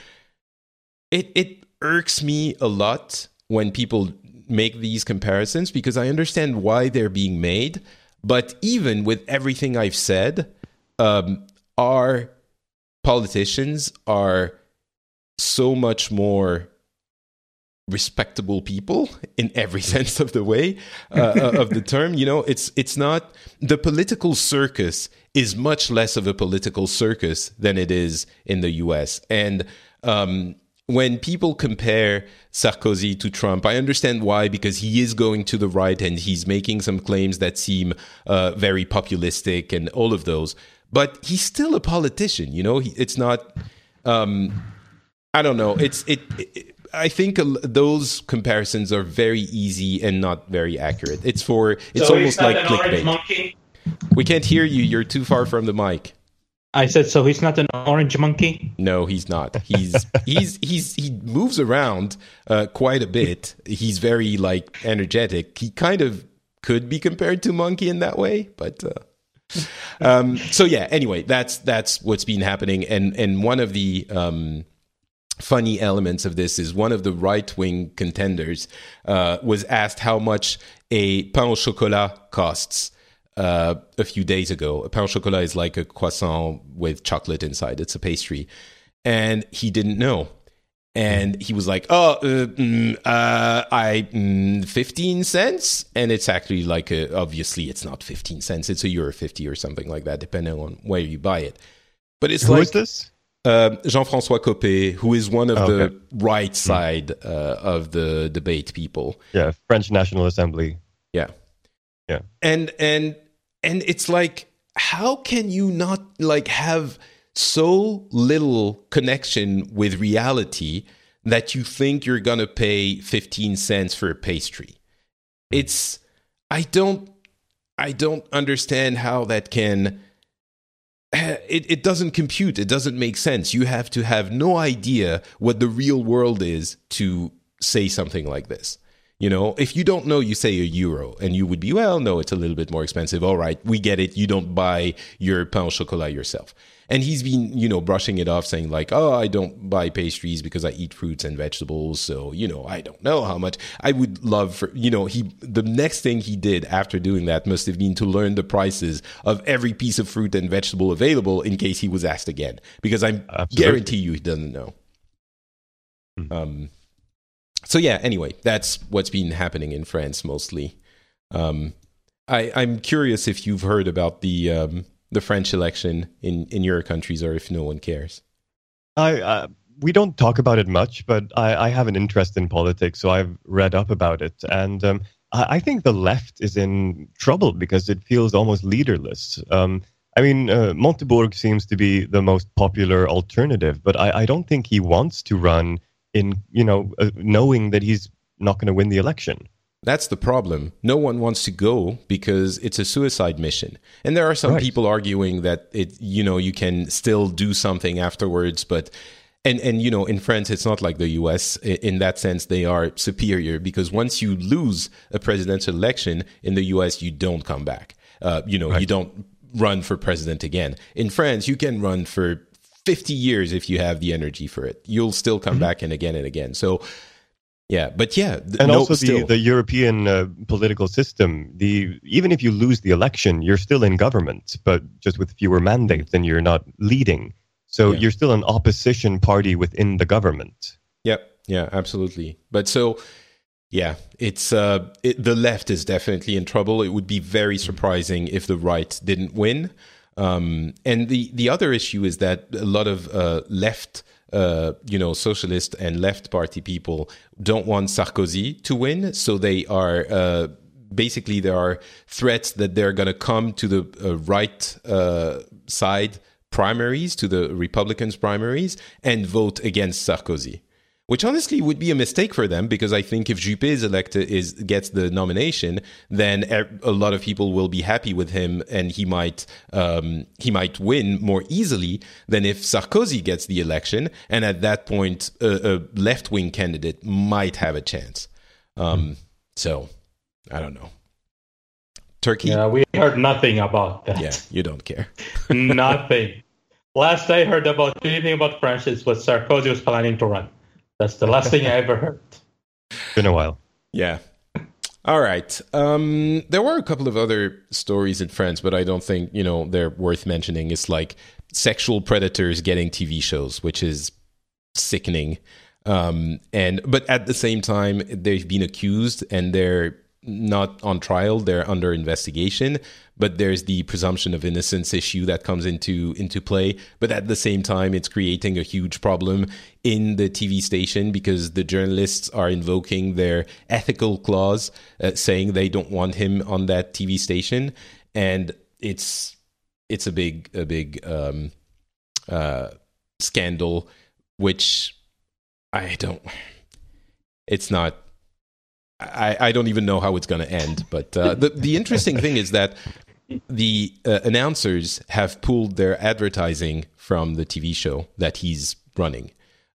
Speaker 1: it it irks me a lot when people make these comparisons because I understand why they're being made. But even with everything I've said, um, our politicians are so much more respectable people in every sense of the way uh, uh, of the term you know it's it's not the political circus is much less of a political circus than it is in the US and um, when people compare Sarkozy to Trump, I understand why, because he is going to the right and he's making some claims that seem uh, very populistic and all of those. But he's still a politician, you know. It's not. Um, I don't know. It's it, it I think those comparisons are very easy and not very accurate. It's for it's
Speaker 2: so
Speaker 1: almost like clickbait. We can't hear you. You're too far from the mic.
Speaker 2: I said so. He's not an orange monkey.
Speaker 1: No, he's not. He's he's he's he moves around uh, quite a bit. He's very like energetic. He kind of could be compared to monkey in that way, but. Uh, um, so yeah. Anyway, that's that's what's been happening, and and one of the um, funny elements of this is one of the right wing contenders uh, was asked how much a pain au chocolat costs uh, a few days ago. A pain au chocolat is like a croissant with chocolate inside, it's a pastry. And he didn't know. And he was like, "Oh, uh, mm, uh, I mm, fifteen cents," and it's actually like a, obviously it's not fifteen cents; it's a euro fifty or something like that, depending on where you buy it. But it's
Speaker 3: Who
Speaker 1: like
Speaker 3: is this?
Speaker 1: Uh, Jean-François Copé, who is one of oh, the right hmm. side uh, of the debate people.
Speaker 3: Yeah, French National Assembly.
Speaker 1: Yeah,
Speaker 3: yeah,
Speaker 1: and and and it's like, how can you not like have so little connection with reality that you think you're gonna pay fifteen cents for a pastry? It's I don't I don't understand how that can it, it doesn't compute. It doesn't make sense. You have to have no idea what the real world is to say something like this. You know, if you don't know, you say a euro, and you would be, well, no, it's a little bit more expensive. All right, we get it. You don't buy your pain au chocolat yourself. And he's been, you know, brushing it off, saying like, oh, I don't buy pastries because I eat fruits and vegetables. So, you know, I don't know how much. I would love for, you know, he, the next thing he did after doing that must have been to learn the prices of every piece of fruit and vegetable available in case he was asked again, because I guarantee you he doesn't know. Mm-hmm. Um, so yeah, anyway, that's what's been happening in France mostly. Um, I, I'm curious if you've heard about the um, the French election in in your countries, or if no one cares.
Speaker 3: I uh, we don't talk about it much, but I, I, have an interest in politics, so I've read up about it, and um, I, I, think the left is in trouble because it feels almost leaderless. Um, I mean, uh, Montebourg seems to be the most popular alternative, but I, I don't think he wants to run in you know uh, knowing that he's not going to win the election.
Speaker 1: That's the problem. No one wants to go because it's a suicide mission. And there are some right. people arguing that it you know you can still do something afterwards, but and and you know in France it's not like the US in that sense they are superior because once you lose a presidential election in the US you don't come back. Uh, you know right. you don't run for president again. In France you can run for 50 years if you have the energy for it. You'll still come mm-hmm. back and again and again. So, yeah, but yeah,
Speaker 3: and no, also the, the European uh, political system. The even if you lose the election, you're still in government, but just with fewer mandates, and you're not leading. So yeah. you're still an opposition party within the government.
Speaker 1: Yep. Yeah. Absolutely. But so. Yeah, it's uh, it, the left is definitely in trouble. It would be very surprising if the right didn't win. Um, and the the other issue is that a lot of uh, left. Uh, you know, socialist and left party people don't want Sarkozy to win, so they are uh, basically there are threats that they're going to come to the uh, right uh, side primaries, to the Republicans primaries, and vote against Sarkozy which honestly would be a mistake for them because I think if Juppé is elected is gets the nomination, then a lot of people will be happy with him and he might um, he might win more easily than if Sarkozy gets the election, and at that point a, a left wing candidate might have a chance. Um, so I don't know. Turki.
Speaker 2: Yeah, we heard nothing about that.
Speaker 1: Yeah, you don't care.
Speaker 2: nothing. Last I heard about anything about France what Sarkozy was planning to run. That's the last thing I ever heard.
Speaker 3: Been a while.
Speaker 1: Yeah. All right. Um, there were a couple of other stories in France, but I don't think you know they're worth mentioning. It's like sexual predators getting TV shows, which is sickening. Um, and but at the same time, they've been accused and they're not on trial; they're under investigation. But there's the presumption of innocence issue that comes into into play. But at the same time, it's creating a huge problem in the TV station because the journalists are invoking their ethical clause, uh, saying they don't want him on that TV station, and it's it's a big a big um, uh, scandal, which I don't. It's not. I, I don't even know how it's going to end. But uh, the the interesting thing is that the uh, announcers have pulled their advertising from the TV show that he's running,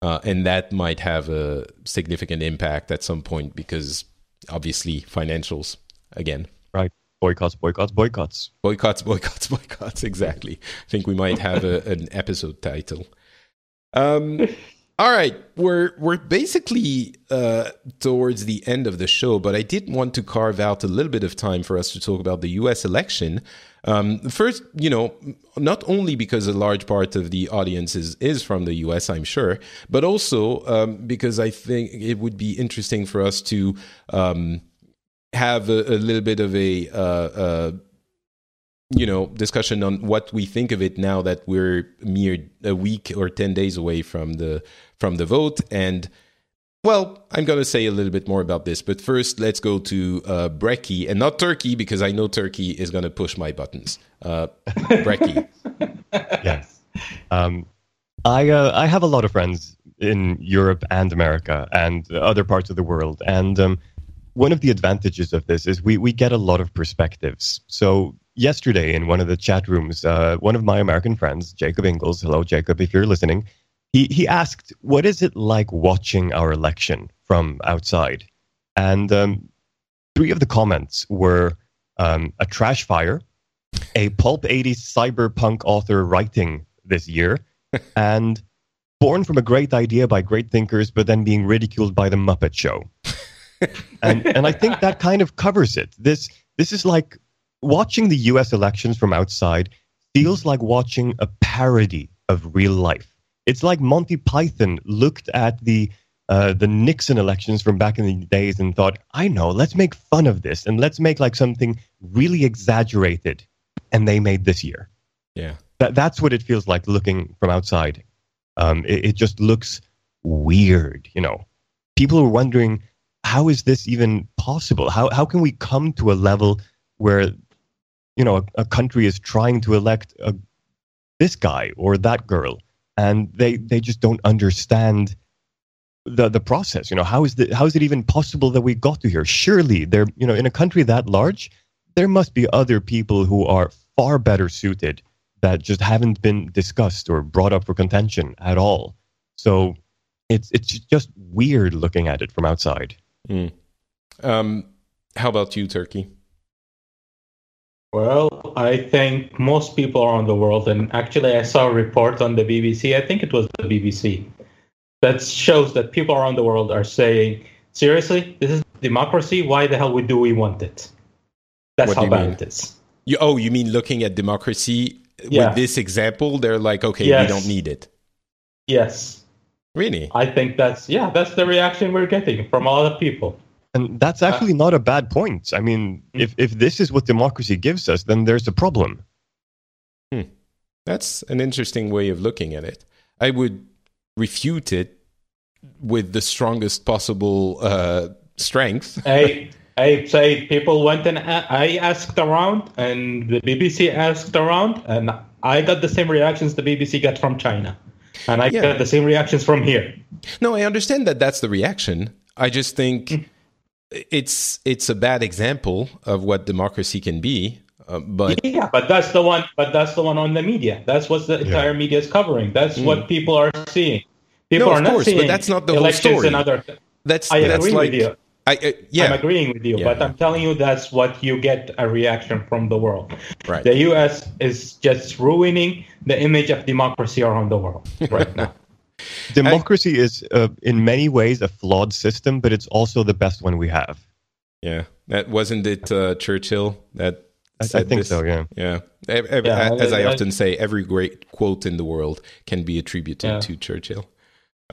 Speaker 1: uh, and that might have a significant impact at some point because obviously financials again.
Speaker 3: Right. Boycotts, boycotts, boycotts.
Speaker 1: Boycotts, boycotts, boycotts. Exactly. I think we might have a, an episode title. Um, all right, we're we're basically uh, towards the end of the show, but I did want to carve out a little bit of time for us to talk about the U.S. election. Um, first, you know, not only because a large part of the audience is is from the U.S., I'm sure, but also um, because I think it would be interesting for us to um, have a, a, little bit of a uh, uh, you know discussion on what we think of it now that we're mere a week or 10 days away from the from the vote. And well i'm going to say a little bit more about this but first let's go to uh, and not Turki because i know Turki is going to push my buttons. Uh,
Speaker 3: yes. Um, I, uh, I have a lot of friends in europe and america and other parts of the world and um, one of the advantages of this is we, we get a lot of perspectives. So yesterday in one of the chat rooms, uh, one of my American friends, Jacob Ingles, hello, Jacob, if you're listening, he, he asked, What is it like watching our election from outside? And um, three of the comments were um, a trash fire, a pulp 80s cyberpunk author writing this year, and born from a great idea by great thinkers, but then being ridiculed by the Muppet Show. and and I think that kind of covers it. This this is like watching the US elections from outside feels like watching a parody of real life. It's like Monty Python looked at the uh, the Nixon elections from back in the days and thought, I know, let's make fun of this and let's make like something really exaggerated. And they made this year.
Speaker 1: Yeah.
Speaker 3: That, that's what it feels like looking from outside. Um, it, it just looks weird, you know. People are wondering, how is this even possible? How, how can we come to a level where you know, a, a country is trying to elect a, this guy or that girl, and they they just don't understand the the process. You know, how is the how is it even possible that we got to here? Surely, there, you know, in a country that large, there must be other people who are far better suited that just haven't been discussed or brought up for contention at all. So it's it's just weird looking at it from outside.
Speaker 1: Mm. Um, how about you, Turki?
Speaker 2: Well, I think most people around the world, and actually, I saw a report on the BBC. I think it was the BBC that shows that people around the world are saying, "Seriously, this is democracy. Why the hell do we want it?" That's what how bad mean? it is.
Speaker 1: You, oh, you mean looking at democracy yeah. with this example? They're like, "Okay, yes. we don't need it."
Speaker 2: Yes.
Speaker 1: Really?
Speaker 2: I think that's yeah, that's the reaction we're getting from a lot of people.
Speaker 3: And that's uh, actually uh, not a bad point. I mean, hmm. if, if this is what democracy gives us, then there's a problem.
Speaker 1: Hmm. That's an interesting way of looking at it. I would refute it with the strongest possible uh, strength.
Speaker 2: I, I say people went and I asked around, and the BBC asked around, and I got the same reactions the BBC got from China. And I yeah. got the same reactions from here.
Speaker 1: No, I understand that that's the reaction. I just think hmm it's it's a bad example of what democracy can be. Uh, but
Speaker 2: yeah, but that's the one. But that's the one on the media. That's what the entire yeah. media is covering. That's mm. what people are seeing. People
Speaker 1: no,
Speaker 2: are not
Speaker 1: course,
Speaker 2: seeing
Speaker 1: but that's not the whole story.
Speaker 2: And other,
Speaker 1: that's
Speaker 2: I
Speaker 1: that's
Speaker 2: agree
Speaker 1: like,
Speaker 2: with you.
Speaker 1: I, uh, yeah.
Speaker 2: I'm agreeing with you, yeah. but I'm telling you that's what you get a reaction from the world.
Speaker 1: Right.
Speaker 2: The U.S. is just ruining the image of democracy around the world right now.
Speaker 3: Democracy I, is, uh, in many ways, a flawed system, but it's also the best one we have.
Speaker 1: Yeah, that wasn't it. Uh, Churchill that
Speaker 3: I, I think
Speaker 1: this?
Speaker 3: so. Yeah,
Speaker 1: yeah. Every, yeah as I, I, often say, every great quote in the world can be attributed yeah. to Churchill.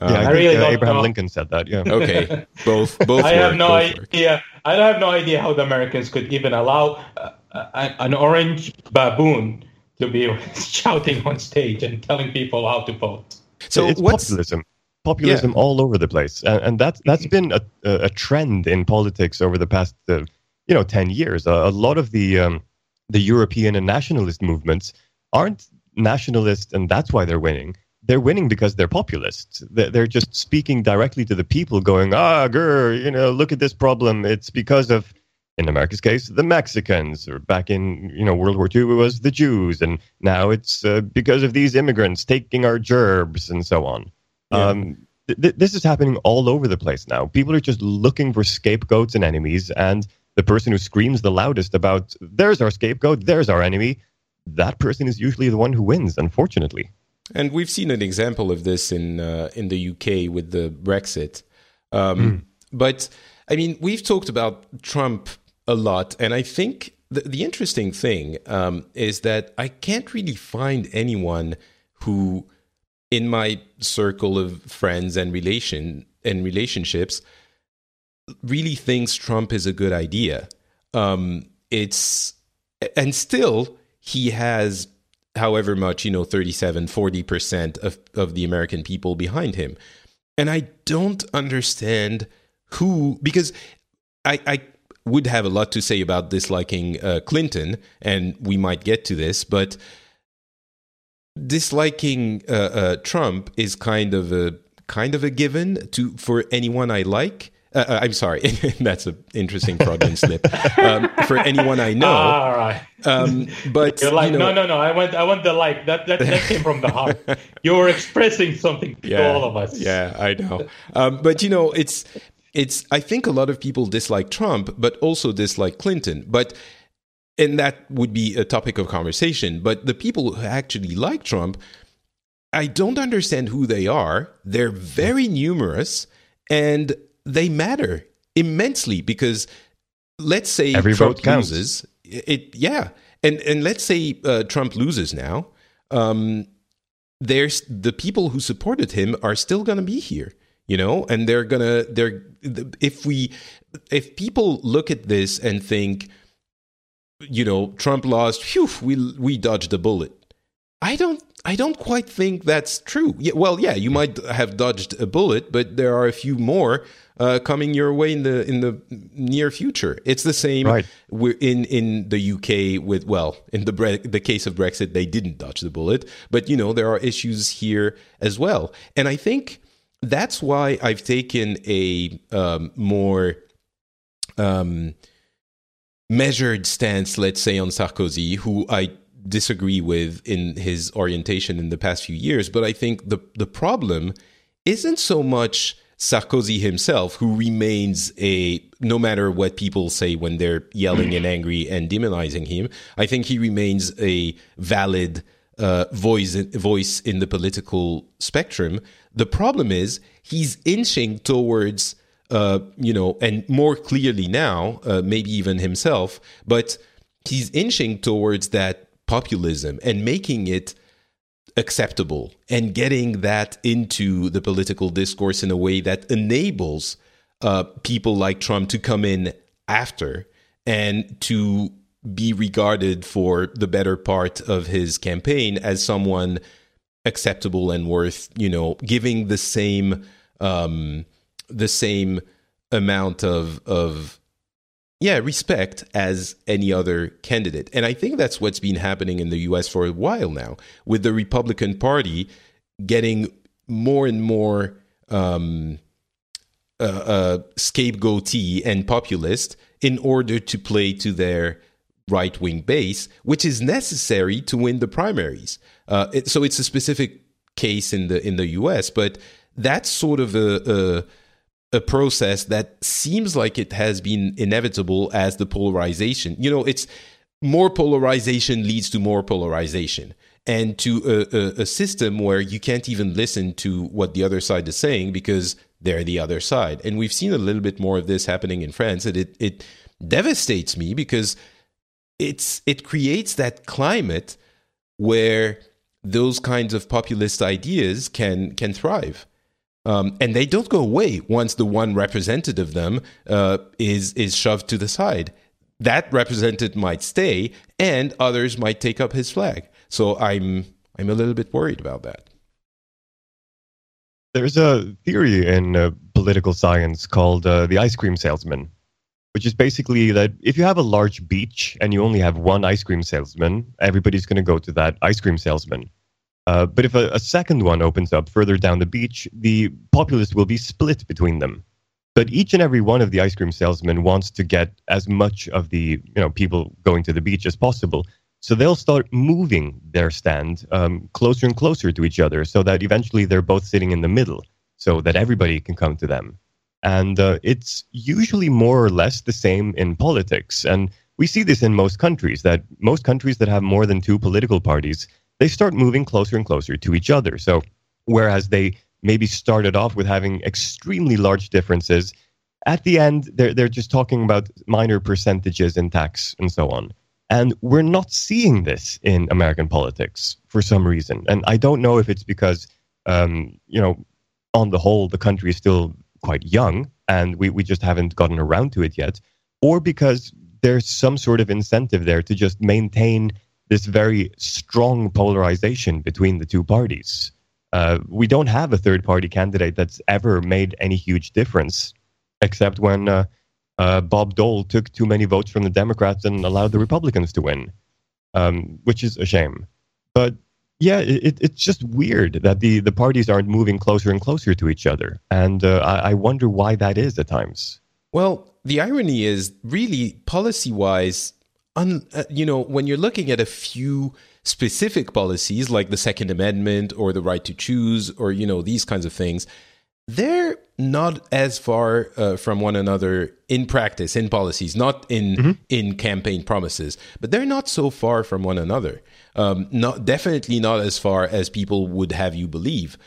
Speaker 3: Uh, yeah, I, I really uh, Abraham know. Lincoln said that. Yeah.
Speaker 1: Okay. Both. Both.
Speaker 2: I
Speaker 1: work,
Speaker 2: have no idea. Work. I have no idea how the Americans could even allow uh, an orange baboon to be shouting on stage and telling people how to vote.
Speaker 3: So it's populism populism yeah. all over the place, and, and that's that's been a, a trend in politics over the past uh, you know ten years. a lot of the um, the European and nationalist movements aren't nationalist, and that's why they're winning. They're winning because they're populists. They're just speaking directly to the people, going, "Ah, grr, you know, look at this problem. It's because of." In America's case, the Mexicans, or back in you know World War II, it was the Jews, and now it's uh, because of these immigrants taking our gerbs and so on. Yeah. Um, th- this is happening all over the place now. People are just looking for scapegoats and enemies, and the person who screams the loudest about "there's our scapegoat, there's our enemy," that person is usually the one who wins. Unfortunately,
Speaker 1: and we've seen an example of this in uh, in the UK with the Brexit. Um, mm. But I mean, we've talked about Trump a lot, and I think the, the interesting thing um, is that I can't really find anyone who in my circle of friends and relation and relationships really thinks Trump is a good idea. Um, it's and still he has however much you know 37 40% of, of the american people behind him and i don't understand who because i i would have a lot to say about disliking uh, clinton and we might get to this but disliking uh, uh, Trump is kind of a kind of a given to for anyone I like. Uh, uh I'm sorry, that's an interesting Freudian slip. Um, for anyone I know,
Speaker 2: ah, all right.
Speaker 1: Um, but
Speaker 2: you're like,
Speaker 1: you know,
Speaker 2: no, no, no. I want, I want the like. That, that, that came from the heart. You were expressing something to
Speaker 1: yeah,
Speaker 2: all of us.
Speaker 1: Yeah, I know. Um, but you know, it's, it's. I think a lot of people dislike Trump, but also dislike Clinton. But and that would be a topic of conversation. But the people who actually like Trump, I don't understand who they are. They're very numerous and they matter immensely because let's say
Speaker 3: Every
Speaker 1: Trump
Speaker 3: loses.
Speaker 1: It, yeah. And, and let's say uh, Trump loses now. Um, there's the people who supported him are still going to be here you know and they're gonna they're if we if people look at this and think you know, Trump lost. Phew, we we dodged a bullet. I don't I don't quite think that's true. Yeah, well, yeah, you might have dodged a bullet, but there are a few more uh, coming your way in the in the near future. It's the same
Speaker 3: right.
Speaker 1: We're in in the UK with well, in the bre- the case of Brexit, they didn't dodge the bullet, but you know there are issues here as well, and I think that's why I've taken a um, more um, measured stance, let's say, on Sarkozy, who I disagree with in his orientation in the past few years. But I think the, the problem isn't so much Sarkozy himself, who remains a, no matter what people say when they're yelling and angry and demonizing him, I think he remains a valid uh, voice, voice in the political spectrum. The problem is he's inching towards uh, you know, and more clearly now, uh, maybe even himself, but he's inching towards that populism and making it acceptable and getting that into the political discourse in a way that enables uh, people like Trump to come in after and to be regarded for the better part of his campaign as someone acceptable and worth, you know, giving the same um, the same amount of of yeah respect as any other candidate and i think that's what's been happening in the us for a while now with the republican party getting more and more um, uh, uh, scapegoaty and populist in order to play to their right wing base, which is necessary to win the primaries. Uh, it, so it's a specific case in the in the U.S., but that's sort of a, a process that seems like it has been inevitable as the polarization. You know, it's more polarization leads to more polarization and to a, a, a, system where you can't even listen to what the other side is saying because they're the other side. And we've seen a little bit more of this happening in France, and it it devastates me because it's it creates that climate where those kinds of populist ideas can can thrive. Um, and they don't go away once the one representative of them uh, is is shoved to the side. That representative might stay, and others might take up his flag. So I'm I'm a little bit worried about that.
Speaker 3: There's a theory in uh, political science called uh, the ice cream salesman, which is basically that if you have a large beach and you only have one ice cream salesman, everybody's going to go to that ice cream salesman. Uh, but if a, a, second one opens up further down the beach, the populace will be split between them. But each and every one of the ice cream salesmen wants to get as much of the you know people going to the beach as possible. So they'll start moving their stand um, closer and closer to each other so that eventually they're both sitting in the middle so that everybody can come to them. And uh, it's usually more or less the same in politics. And we see this in most countries that most countries that have more than two political parties, they start moving closer and closer to each other. So whereas they maybe started off with having extremely large differences, at the end, they're, they're just talking about minor percentages in tax and so on. And we're not seeing this in American politics for some reason. And I don't know if it's because, um, you know, on the whole, the country is still quite young and we, we just haven't gotten around to it yet, or because there's some sort of incentive there to just maintain this very strong polarization between the two parties. Uh, we don't have a third party candidate that's ever made any huge difference, except when uh, uh, Bob Dole took too many votes from the Democrats and allowed the Republicans to win, um, which is a shame. But yeah, it, it's just weird that the, the parties aren't moving closer and closer to each other. And uh, I, I wonder why that is at times.
Speaker 1: Well, the irony is really policy wise, un, uh, you know, when you're looking at a few specific policies like the Second Amendment or the right to choose or, you know, these kinds of things, they're not as far uh, from one another in practice, in policies, not in mm-hmm. in campaign promises, but they're not so far from one another. Um, not definitely not as far as people would have you believe.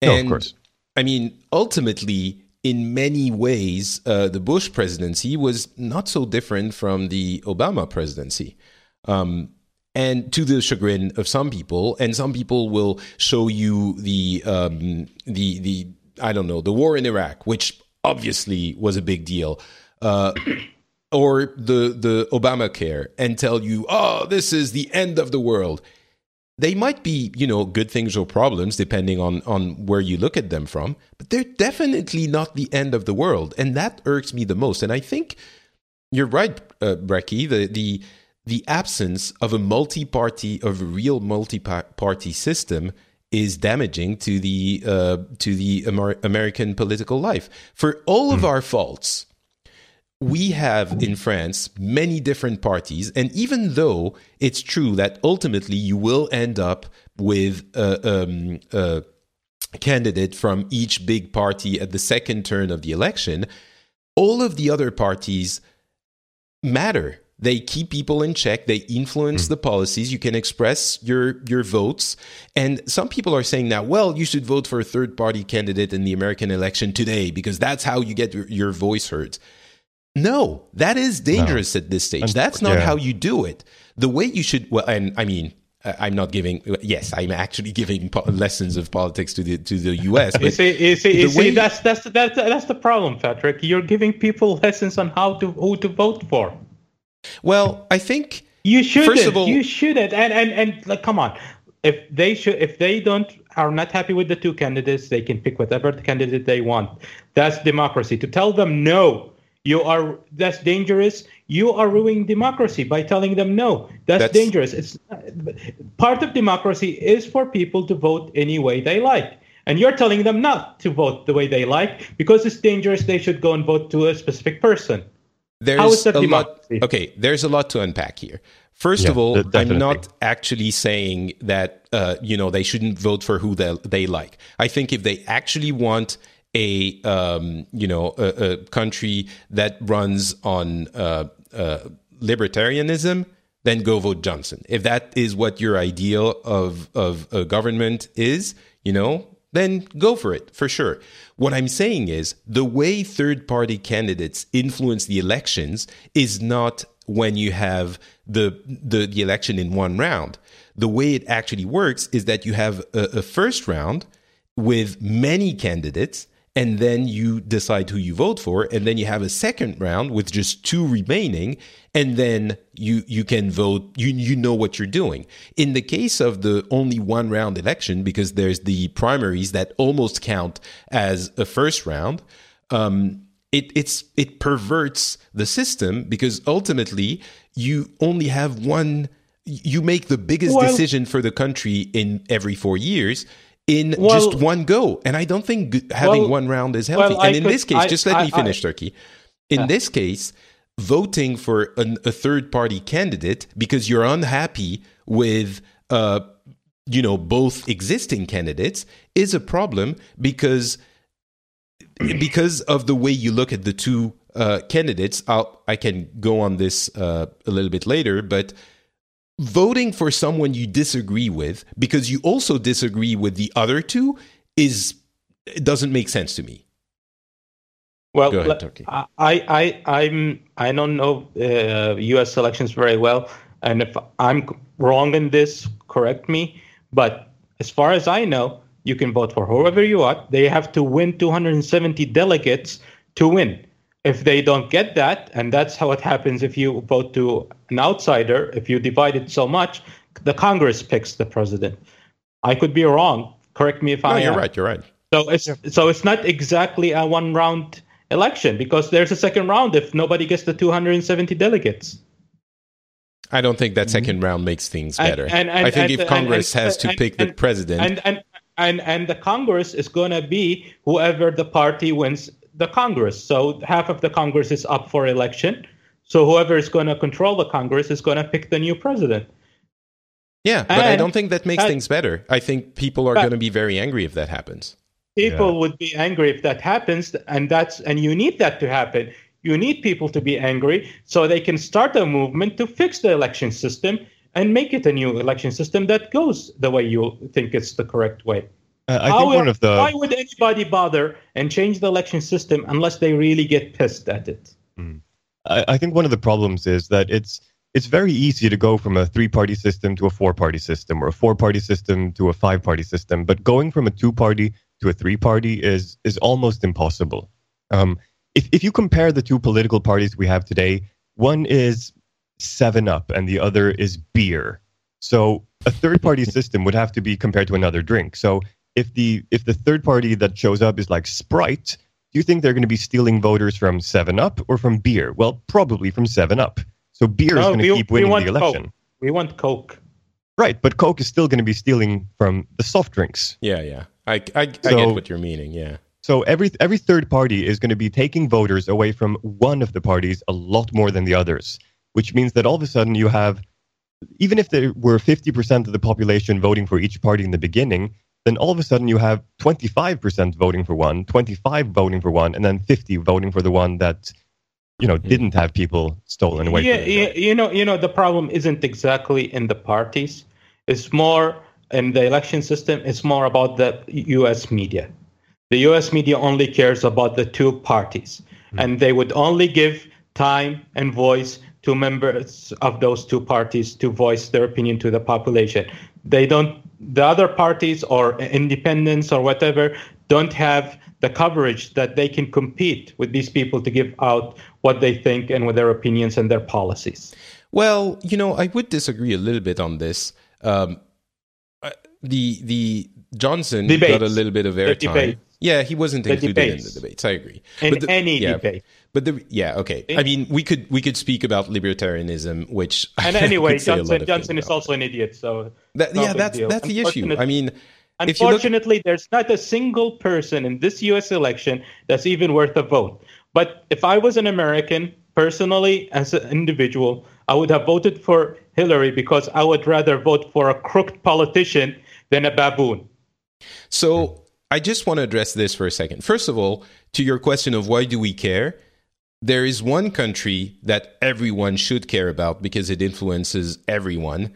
Speaker 3: And no, of course.
Speaker 1: I mean, ultimately, in many ways, uh, the Bush presidency was not so different from the Obama presidency. Um, and to the chagrin of some people, and some people will show you the um, the the I don't know, the war in Iraq, which obviously was a big deal, uh, or the the Obamacare, and tell you, oh, this is the end of the world. They might be, you know, good things or problems depending on on where you look at them from, but they're definitely not the end of the world, and that irks me the most. And I think you're right, uh. The the the absence of a multi-party, of a real multi-party system is damaging to the uh, to the Amer- American political life. For all of hmm. our faults, we have in France many different parties, and even though it's true that ultimately you will end up with a, um, a candidate from each big party at the second turn of the election, all of the other parties matter they keep people in check. They influence mm. the policies. You can express your your votes. And some people are saying now, well, you should vote for a third party candidate in the American election today because that's how you get your, your voice heard. No, that is dangerous no. at this stage. That's not yeah. how you do it. The way you should, well, and I mean, uh, I'm not giving. Yes, I'm actually giving po- lessons of politics to the to the U.S.
Speaker 2: you see, you see, you see that's that's that's that's the problem, Patrick. You're giving people lessons on how to who to vote for.
Speaker 1: Well, I think
Speaker 2: you shouldn't. First of all, you shouldn't. And and and like, come on. If they should, if they don't are not happy with the two candidates, they can pick whatever the candidate they want. That's democracy. To tell them no, you are that's dangerous. You are ruining democracy by telling them no. That's, that's dangerous. It's part of democracy is for people to vote any way they like. And you're telling them not to vote the way they like because it's dangerous. They should go and vote to a specific person
Speaker 1: there's a lot. Okay, there's a lot to unpack here. First yeah, of all, definitely. I'm not actually saying that uh, you know they shouldn't vote for who they, they like. I think if they actually want a um, you know a, a, country that runs on uh, uh, libertarianism, then go vote Johnson. If that is what your ideal of of a government is, you know, then go for it for sure. What I'm saying is the way third party candidates influence the elections is not when you have the, the, the election in one round. The way it actually works is that you have a, a first round with many candidates and then you decide who you vote for and then you have a second round with just two remaining and then you you can vote you you know what you're doing. In the case of the only one round election because there's the primaries that almost count as a first round um, it it's it perverts the system because ultimately you only have one you make the biggest well, decision for the country in every 4 years in well, just one go. And I don't think having well, one round is healthy. and in could, this case, I, just let I, me finish, I, Turki. In yeah. this case, voting for an, a third party candidate because you're unhappy with, uh, you know, both existing candidates is a problem because because of the way you look at the two uh, candidates. I'll, I can go on this uh, a little bit later, but voting for someone you disagree with because you also disagree with the other two is it doesn't make sense to me.
Speaker 2: Well, ahead, I, I, I'm, I don't know uh, U.S. elections very well, and if I'm wrong in this, correct me. But as far as I know, you can vote for whoever you want. They have to win 270 delegates to win if they don't get that, and that's how it happens if you vote to an outsider, if you divide it so much, the Congress picks the president. I could be wrong. Correct me if
Speaker 1: no,
Speaker 2: I
Speaker 1: am. No, you're right. You're right.
Speaker 2: So it's yeah. so it's not exactly a one round election because there's a second round if nobody gets the 270 delegates.
Speaker 1: I don't think that 2nd mm-hmm. round makes things better. And, and, and, I think if Congress has to pick the president,
Speaker 2: and and and and the Congress is going to be whoever the party wins the Congress. So half of the Congress is up for election. So whoever is going to control the Congress is going to pick the new president.
Speaker 1: Yeah, but and, I don't think that makes and, things better. I think people are going to be very angry if that happens.
Speaker 2: People yeah. would be angry if that happens, and that's and you need that to happen. You need people to be angry so they can start a movement to fix the election system and make it a new election system that goes the way you think it's the correct way.
Speaker 3: Uh, I think one of the
Speaker 2: why would anybody bother and change the election system unless they really get pissed at it?
Speaker 3: Mm. I, I, think one of the problems is that it's it's very easy to go from a three-party system to a four-party system or a four-party system to a five-party system, but going from a two-party to a three-party is is almost impossible. Um, if if you compare the two political parties we have today, one is Seven Up and the other is beer. So a third-party system would have to be compared to another drink. So if the if the third party that shows up is like Sprite, do you think they're going to be stealing voters from Seven Up or from beer? Well, probably from Seven Up. So beer no, is going to keep winning the election.
Speaker 2: Coke. We want Coke.
Speaker 3: Right, but Coke is still going to be stealing from the soft drinks.
Speaker 1: Yeah, yeah. I, I, so, I get what you're meaning. Yeah.
Speaker 3: So every every third party is going to be taking voters away from one of the parties a lot more than the others, which means that all of a sudden you have, even if there were 50% of the population voting for each party in the beginning, then all of a sudden you have 25% voting for one, 25 voting for one, and then 50 voting for the one that you know didn't have people stolen away.
Speaker 2: Yeah, yeah you know, you know, the problem isn't exactly in the parties. It's more in the election system. It's more about the U.S. media. The U.S. media only cares about the two parties, mm-hmm. and they would only give time and voice to members of those two parties to voice their opinion to the population. They don't the other parties or independents or whatever don't have the coverage that they can compete with these people to give out what they think and with their opinions and their policies.
Speaker 1: Well, you know, I would disagree a little bit on this. Um, uh, the the Johnson debates. got a little bit of airtime. Yeah, he wasn't included in the debates. I agree.
Speaker 2: In the, any
Speaker 1: yeah,
Speaker 2: debate.
Speaker 1: But the yeah okay. I mean we could we could speak about libertarianism, which
Speaker 2: and anyway Johnson Johnson is also an idiot. So
Speaker 1: that, yeah, that's that's the issue. I mean.
Speaker 2: Unfortunately, look... there's not a single person in this U.S. election that's even worth a vote. But if I was an American, personally, as an individual, I would have voted for Hillary because I would rather vote for a crooked politician than a baboon.
Speaker 1: So I just want to address this for a second. First of all, to your question of why do we care? There is one country that everyone should care about because it influences everyone.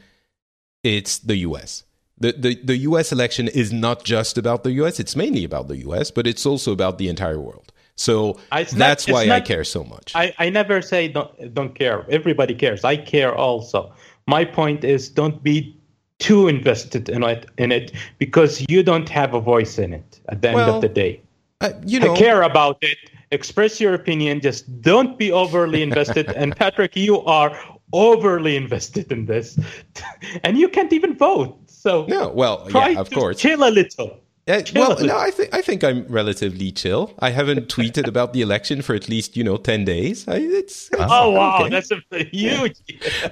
Speaker 1: It's the US. The, the, the US election is not just about the US, it's mainly about the US, but it's also about the entire world. So that's why not, I care so much.
Speaker 2: I, I never say don't, don't care. Everybody cares. I care also. My point is don't be too invested in it in it because you don't have a voice in it at the
Speaker 1: Well,
Speaker 2: end of the day.
Speaker 1: Uh, you know,
Speaker 2: care about it. Express your opinion. Just don't be overly invested. and Patrick, you are overly invested in this, and you can't even vote. So
Speaker 1: no, well,
Speaker 2: try
Speaker 1: yeah, of
Speaker 2: to
Speaker 1: course.
Speaker 2: chill a little.
Speaker 1: Uh, well, no, I think I think I'm relatively chill. I haven't tweeted about the election for at least you know ten days. I, it's, it's
Speaker 2: Oh wow,
Speaker 1: okay.
Speaker 2: that's a huge.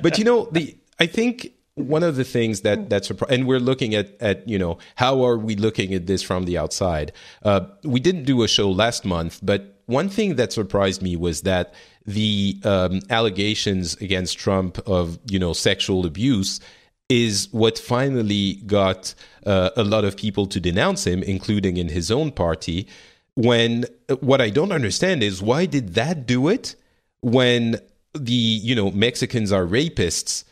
Speaker 1: but you know the I think one of the things that that's and we're looking at at you know how are we looking at this from the outside? Uh, we didn't do a show last month, but one thing that surprised me was that the um, allegations against Trump of you know sexual abuse is what finally got uh, a lot of people to denounce him, including in his own party. When what I don't understand is why did that do it when the you know Mexicans are rapists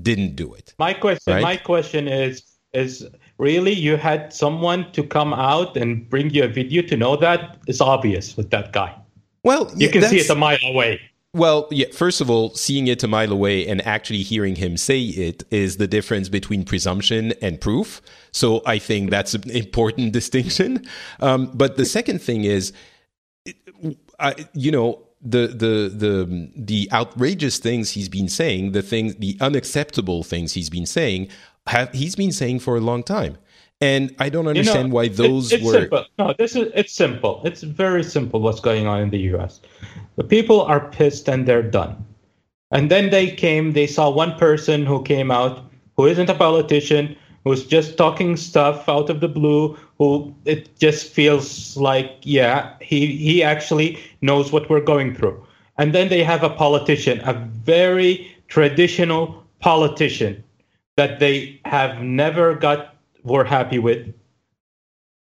Speaker 1: didn't do it?
Speaker 2: My question,
Speaker 1: Right?
Speaker 2: my question is, is really you had someone to come out and bring you a video to know that? It's obvious with that guy.
Speaker 1: Well,
Speaker 2: You can see it a mile away.
Speaker 1: Well, yeah, first of all, seeing it a mile away and actually hearing him say it is the difference between presumption and proof. So I think that's an important distinction. Um, but the second thing is, I, you know, the the the the outrageous things he's been saying, the things, the unacceptable things he's been saying, have he's been saying for a long time, and I don't
Speaker 2: You know,
Speaker 1: understand why
Speaker 2: it-
Speaker 1: those
Speaker 2: it's
Speaker 1: were.
Speaker 2: simple. No, this is it's simple. It's very simple what's going on in the U.S. The people are pissed and they're done. And then they came. They saw one person who came out who isn't a politician, who's just talking stuff out of the blue. Who it just feels like, yeah, he he actually knows what we're going through. And then they have a politician, a very traditional politician that they have never got were happy with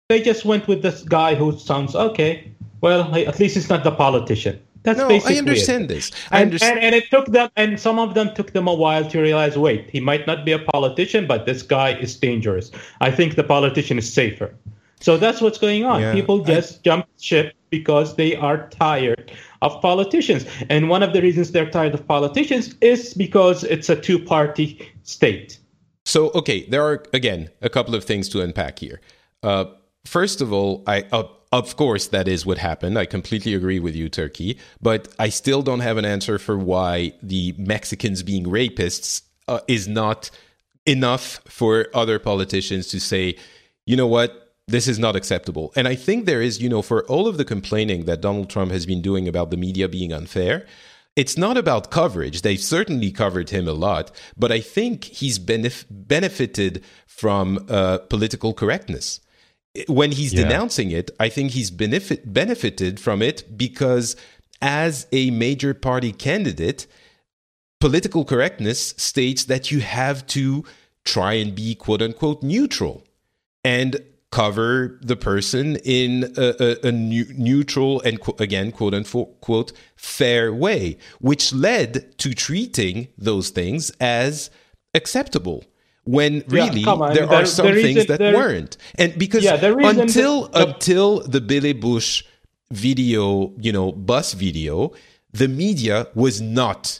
Speaker 2: they just went with this guy who sounds okay. Well, at least he's not the politician. That's
Speaker 1: no,
Speaker 2: basically
Speaker 1: I understand
Speaker 2: it.
Speaker 1: this. I
Speaker 2: And,
Speaker 1: understand.
Speaker 2: and and it took them, and some of them took them a while to realize. Wait, he might not be a politician, but this guy is dangerous. I think the politician is safer. So that's what's going on.
Speaker 1: Yeah,
Speaker 2: People
Speaker 1: I-
Speaker 2: just jump ship because they are tired of politicians. And one of the reasons they're tired of politicians is because it's a two-party state.
Speaker 1: So, okay, there are again a couple of things to unpack here. Uh, first of all, I uh, of course that is what happened. I completely agree with you, Turki, but I still don't have an answer for why the Mexicans being rapists uh, is not enough for other politicians to say, you know what, this is not acceptable. And I think there is, you know, for all of the complaining that Donald Trump has been doing about the media being unfair, it's not about coverage. They've certainly covered him a lot, but I think he's benef- benefited from uh, political correctness. When he's
Speaker 3: Yeah.
Speaker 1: denouncing it, I think he's benefit- benefited from it because, as a major party candidate, political correctness states that you have to try and be quote unquote neutral and cover the person in a, a, a new, neutral and again quote unquote quote fair way which led to treating those things as acceptable when really
Speaker 2: on,
Speaker 1: there
Speaker 2: the-
Speaker 1: are some
Speaker 2: the reason-
Speaker 1: things that
Speaker 2: the-
Speaker 1: weren't and because
Speaker 2: Yeah,
Speaker 1: until until the Billy Bush video you know bus video the media was not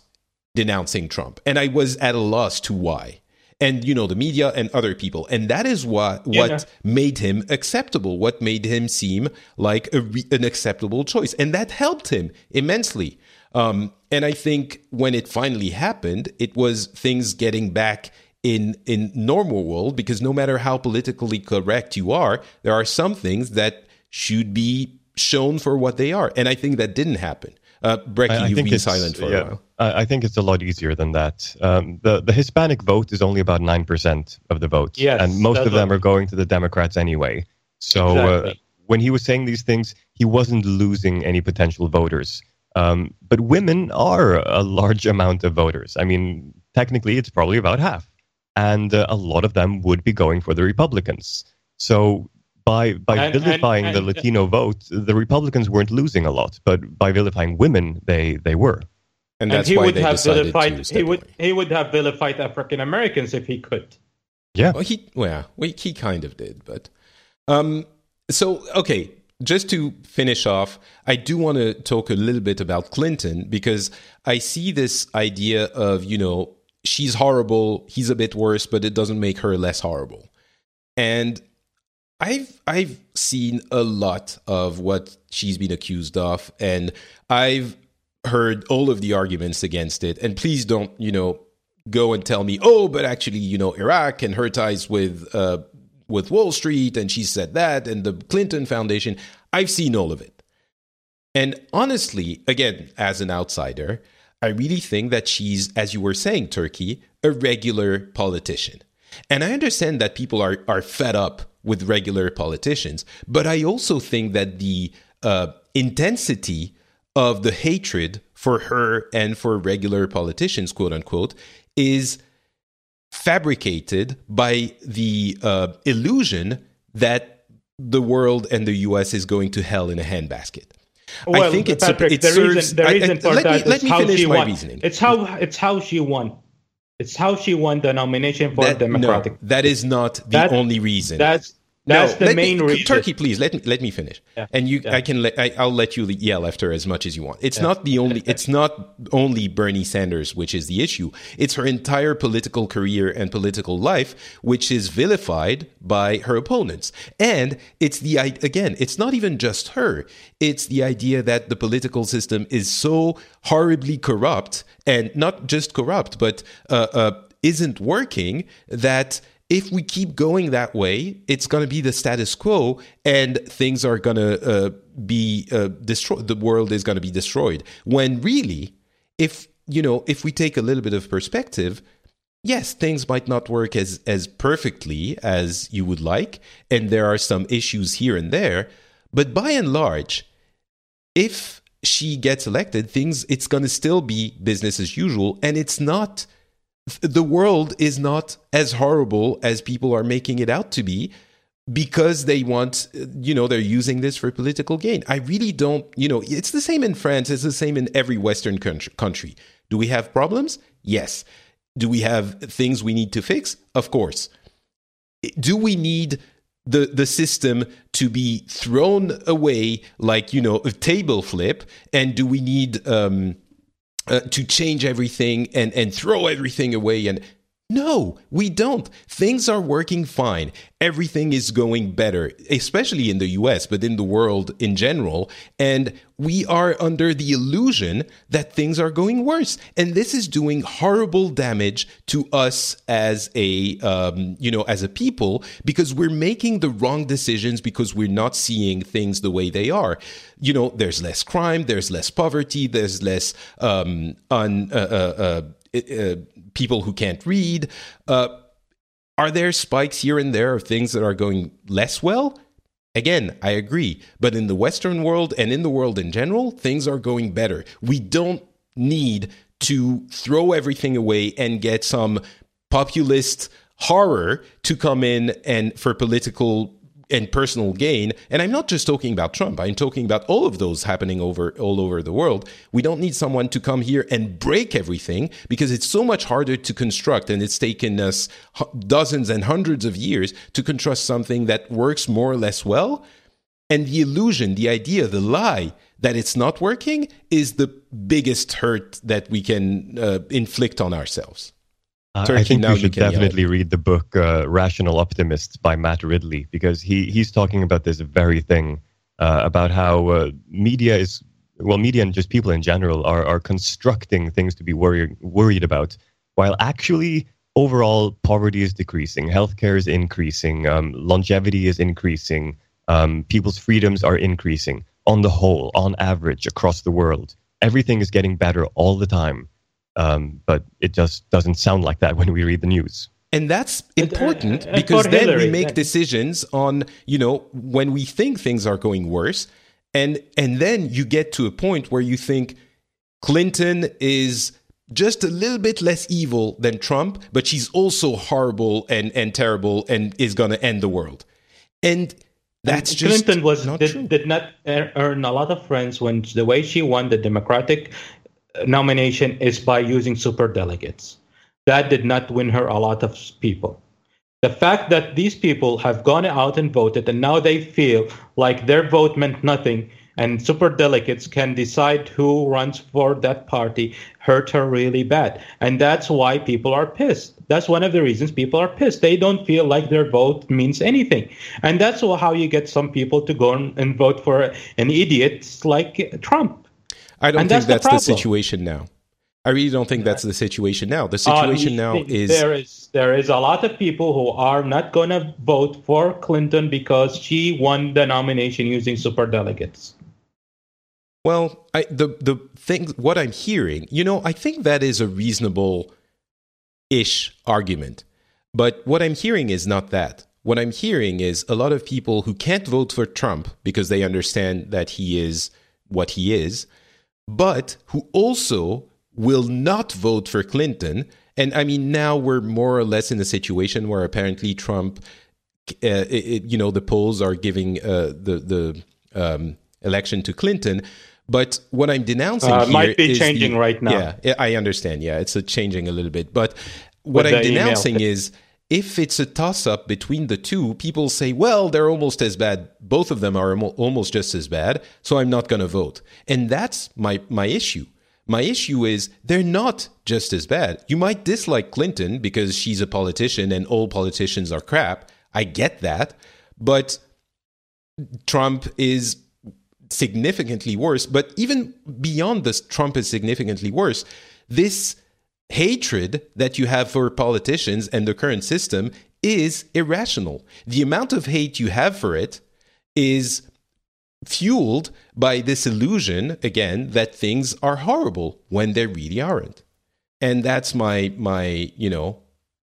Speaker 1: denouncing Trump. And I was at a loss to why. And you know the media and other people, and that is what
Speaker 2: Yeah.
Speaker 1: what made him acceptable. What made him seem like a re- an acceptable choice, and that helped him immensely. Um, and I think when it finally happened, it was things getting back in in normal world. Because no matter how politically correct you are, there are some things that should be shown for what they are, and I think that didn't happen. Uh, Breki,
Speaker 3: I, I
Speaker 1: you've
Speaker 3: think
Speaker 1: been
Speaker 3: it's,
Speaker 1: silent for
Speaker 3: yeah,
Speaker 1: a while.
Speaker 3: I, I think it's a lot easier than that. Um, the the Hispanic vote is only about nine percent of the vote,
Speaker 2: Yes,
Speaker 3: and most of them are going to the Democrats anyway. So uh, when he was saying these things, he wasn't losing any potential voters. Um, but women are a large amount of voters. I mean, technically, it's probably about half, and uh, a lot of them would be going for the Republicans. So by by
Speaker 2: And- and-
Speaker 3: vilifying the
Speaker 2: and-
Speaker 3: Latino vote, the Republicans weren't losing a lot, but by vilifying women, they they were.
Speaker 1: and
Speaker 2: And
Speaker 1: that's
Speaker 2: he
Speaker 1: why
Speaker 2: would
Speaker 1: they
Speaker 2: have
Speaker 1: decided
Speaker 2: vilified.
Speaker 1: to
Speaker 2: He would.
Speaker 1: away.
Speaker 2: He would have vilified African Americans if he could.
Speaker 3: Yeah.
Speaker 1: Well, he well, we, he kind of did, but um. So okay, just to finish off, I do want to talk a little bit about Clinton because I see this idea of you know she's horrible, he's a bit worse, but it doesn't make her less horrible. And I've I've seen a lot of what she's been accused of, and I've heard all of the arguments against it. And please don't, you know, go and tell me, oh, but actually, you know, Iraq and her ties with uh, with Wall Street, and she said that, and the Clinton Foundation. I've seen all of it. And honestly, again, as an outsider, I really think that she's, as you were saying, Turki, a regular politician. And I understand that people are, are fed up with regular politicians, but I also think that the uh, intensity of the hatred for her and for regular politicians, quote unquote, is fabricated by the uh, illusion that the world and the US is going to hell in a handbasket.
Speaker 2: Well, I think it's Patrick, it the serves, reason, the reason I, for let that me, let me finish my won. reasoning. It's how it's how she won. It's how she won the nomination for that, Democratic.
Speaker 1: No, that is not the that, only reason.
Speaker 2: That's that's no, the main
Speaker 1: me,
Speaker 2: reason.
Speaker 1: Turki, please let me let me finish, yeah. and you, yeah. I can, let, I, will let you yell after as much as you want. It's yeah. not the only, it's not only Bernie Sanders which is the issue. It's her entire political career and political life which is vilified by her opponents, and it's the again, it's not even just her. It's the idea that the political system is so horribly corrupt, and not just corrupt, but uh, uh, isn't working that if we keep going that way, it's going to be the status quo and things are going to uh, be uh, destroyed. The world is going to be destroyed. When really, if you know, if we take a little bit of perspective, yes, things might not work as as perfectly as you would like, and there are some issues here and there. But by and large, if she gets elected, things it's going to still be business as usual, and it's not the world is not as horrible as people are making it out to be because they want you know they're using this for political gain. I really don't you know it's the same in france it's the same in every western country. Do we have problems? Yes. Do we have things we need to fix? Of course. Do we need the the system to be thrown away like you know a table flip? And do we need um uh, to change everything and and throw everything away and no, we don't. Things are working fine. Everything is going better, especially in the US, but in the world in general. And we are under the illusion that things are going worse. And this is doing horrible damage to us as a, um, you know, as a people because we're making the wrong decisions because we're not seeing things the way they are. You know, there's less crime, there's less poverty, there's less um, un, uh, uh, uh, people who can't read. Uh, are there spikes here and there of things that are going less well? Again, I agree. But in the Western world and in the world in general, things are going better. We don't need to throw everything away and get some populist horror to come in and for political and personal gain. And I'm not just talking about Trump. I'm talking about all of those happening over all over the world. We don't need someone to come here and break everything because it's so much harder to construct and it's taken us dozens and hundreds of years to construct something that works more or less well. And the illusion, the idea, the lie that it's not working is the biggest hurt that we can uh, inflict on ourselves.
Speaker 3: Turki, I think you should definitely read the book uh, "Rational Optimists" by Matt Ridley because he he's talking about this very thing uh, about how uh, media is well, media and just people in general are are constructing things to be worried worried about, while actually overall poverty is decreasing, healthcare is increasing, um, longevity is increasing, um, people's freedoms are increasing on the whole, on average across the world. Everything is getting better all the time um, but it just doesn't sound like that when we read the news.
Speaker 1: And that's important uh, uh, because then Hillary, we make decisions on, you know, when we think things are going worse. And and then you get to a point where you think Clinton is just a little bit less evil than Trump, but she's also horrible and, and terrible and is going to end the world. And that's and just
Speaker 2: Clinton was
Speaker 1: not
Speaker 2: did, did, not earn a lot of friends when the way she won the Democratic nomination is by using super delegates. That did not win her a lot of people. The fact that these people have gone out and voted and now they feel like their vote meant nothing and super delegates can decide who runs for that party hurt her really bad. And that's why people are pissed. That's one of the reasons people are pissed. They don't feel like their vote means anything. And that's how you get some people to go and vote for an idiot like trump
Speaker 1: i don't and think that's, that's the, the situation now I really don't think that's the situation now. The uh, situation uh, now is
Speaker 2: there is there is a lot of people who are not going to vote for Clinton because she won the nomination using super delegates.
Speaker 1: Well, I, the the thing what I'm hearing, you know, I think that is a reasonable ish argument. But what I'm hearing is not that. What I'm hearing is a lot of people who can't vote for Trump because they understand that he is what he is, but who also will not vote for Clinton. And I mean, now we're more or less in a situation where apparently Trump, uh, it, you know, the polls are giving uh, the the um, election to Clinton. But what I'm denouncing uh,
Speaker 2: might be changing the, right now.
Speaker 1: Yeah, I understand. Yeah, it's changing a little bit. But what With I'm denouncing email. is if it's a toss up between the two, people say, well, they're almost as bad. Both of them are almost just as bad. So I'm not going to vote. And that's my, my issue. My issue is they're not just as bad. You might dislike Clinton because she's a politician and all politicians are crap. I get that. But Trump is significantly worse. But even beyond this, Trump is significantly worse. This hatred that you have for politicians and the current system is irrational. The amount of hate you have for it is fueled by this illusion again that things are horrible when they really aren't. And that's my my you know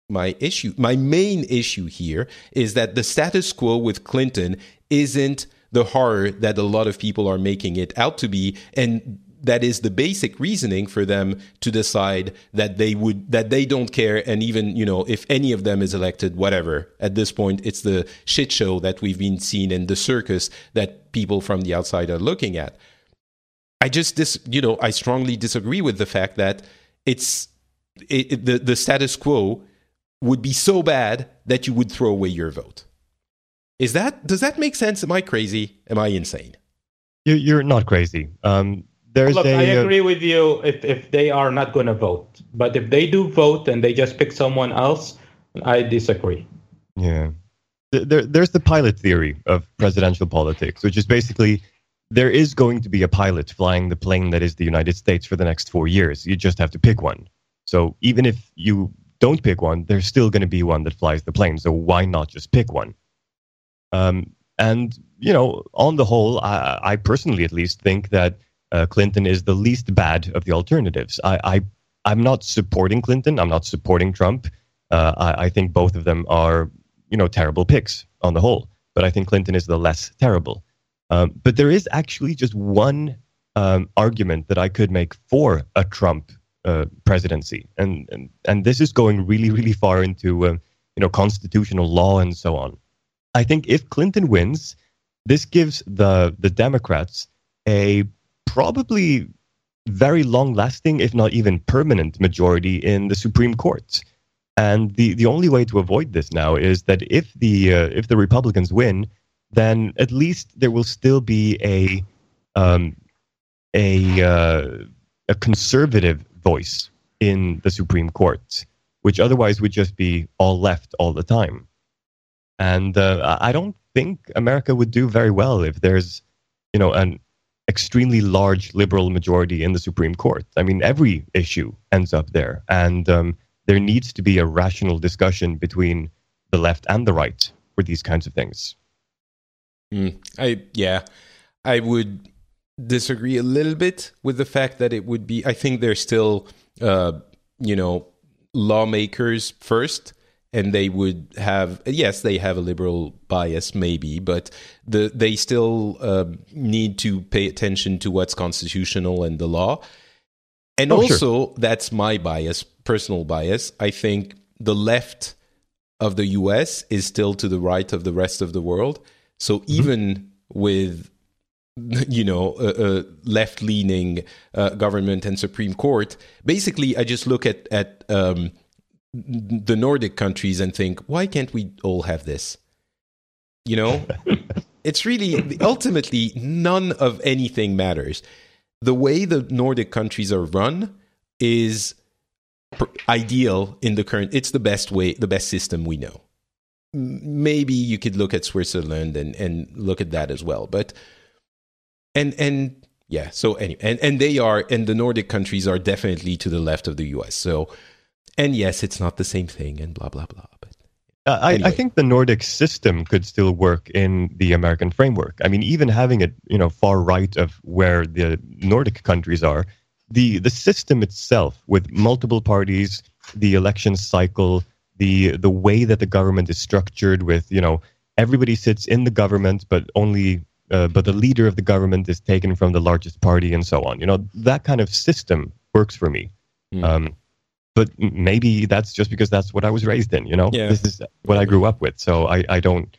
Speaker 1: my issue. My main issue here is that the status quo with clinton isn't the horror that a lot of people are making it out to be. And that is the basic reasoning for them to decide that they would that they don't care and even you know if any of them is elected whatever. At this point it's the shit show that we've been seeing in the circus that people from the outside are looking at. I just dis you know i strongly disagree with the fact that it's it, it, the the status quo would be so bad that you would throw away your vote. Is that does that make sense? Am i crazy? Am i insane?
Speaker 3: You're not crazy. Um
Speaker 2: there's Look, a, I uh, agree with you if, if they are not going to vote. But if they do vote and they just pick someone else, I disagree.
Speaker 3: Yeah. There, there's the pilot theory of presidential politics, which is basically there is going to be a pilot flying the plane that is the United States for the next four years. You just have to pick one. So even if you don't pick one, there's still going to be one that flies the plane. So why not just pick one? Um, and, you know, on the whole, I, I personally at least think that uh, Clinton is the least bad of the alternatives. I, I I'm not supporting Clinton. I'm not supporting Trump. Uh, I, I, think both of them are you know terrible picks on the whole. But I think Clinton is the less terrible. Um, but there is actually just one um, argument that I could make for a Trump uh, presidency, and, and and this is going really really far into uh, you know constitutional law and so on. I think if Clinton wins, this gives the the Democrats a probably very long lasting, if not even permanent, majority in the Supreme Court. And the, the only way to avoid this now is that if the uh, if the Republicans win, then at least there will still be a um, a uh, a conservative voice in the Supreme Court, which otherwise would just be all left all the time. And uh, I don't think America would do very well if there's you know an extremely large liberal majority in the Supreme Court. I mean, every issue ends up there, and um, there needs to be a rational discussion between the left and the right for these kinds of things.
Speaker 1: Mm, I yeah, I would disagree a little bit with the fact that it would be. I think there's still, uh, you know, lawmakers first and they would have yes they have a liberal bias maybe but the, they still uh, need to pay attention to what's constitutional and the law and oh, also sure. that's my bias personal bias i think the left of the us is still to the right of the rest of the world so mm-hmm. even with you know a, left leaning uh, government and supreme court basically i just look at at um, the Nordic countries and think, why can't we all have this? You know, it's really ultimately none of anything matters. The way the Nordic countries are run is ideal in the current. It's the best way, the best system we know. Maybe you could look at Switzerland and and look at that as well, but and and yeah. So anyway, and and they are, and the Nordic countries are definitely to the left of the U.S. So, and yes, it's not the same thing, and blah blah blah.
Speaker 3: Uh, I, anyway. I, think the Nordic system could still work in the American framework. I mean, even having it, you know, far right of where the Nordic countries are, the the system itself with multiple parties, the election cycle, the the way that the government is structured, with you know, everybody sits in the government, but only uh, but the leader of the government is taken from the largest party, and so on. You know, that kind of system works for me. Mm. Um, but maybe that's just because that's what I was raised in. You know, yeah. this is what I grew up with. So I, I don't,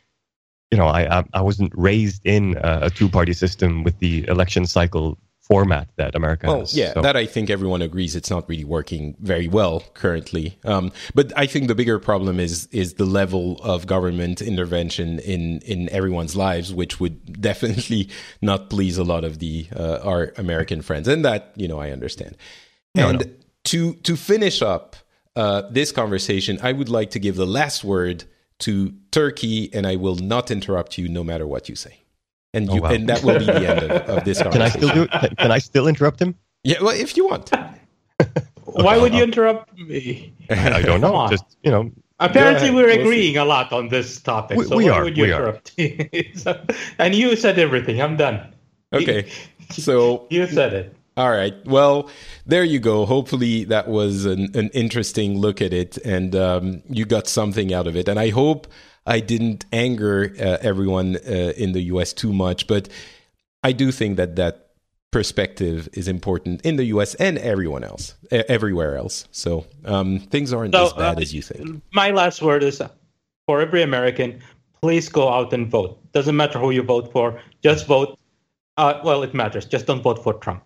Speaker 3: you know, I, I wasn't raised in a, a two party system with the election cycle format that America
Speaker 1: well,
Speaker 3: has.
Speaker 1: Yeah, so. that I think everyone agrees it's not really working very well currently. Um, but I think the bigger problem is is the level of government intervention in in everyone's lives, which would definitely not please a lot of the uh, our American friends, and that you know I understand. No, and no to to finish up uh, this conversation, I would like to give the last word to Turki, and I will not interrupt you no matter what you say. And oh, you, oh, wow. and that will be the end of, of this conversation.
Speaker 3: Can I still do? Can, can I still interrupt him?
Speaker 1: Yeah, well, if you want.
Speaker 2: Why would you interrupt me?
Speaker 3: I don't know. Just you know.
Speaker 2: Apparently, we're we'll agreeing see. a lot on this topic.
Speaker 3: We, so we why are. Would you we interrupt?
Speaker 2: so, and you said everything. I'm done.
Speaker 1: Okay. So
Speaker 2: you said it.
Speaker 1: All right. Well, there you go. Hopefully, that was an, an interesting look at it, and um, you got something out of it. And I hope I didn't anger uh, everyone uh, in the U.S. too much, but I do think that that perspective is important in the U.S. and everyone else, everywhere else. So um, things aren't so, as bad uh, as you think.
Speaker 2: My last word is for every American: please go out and vote. Doesn't matter who you vote for, just vote uh, well, it matters. Just don't vote for Trump.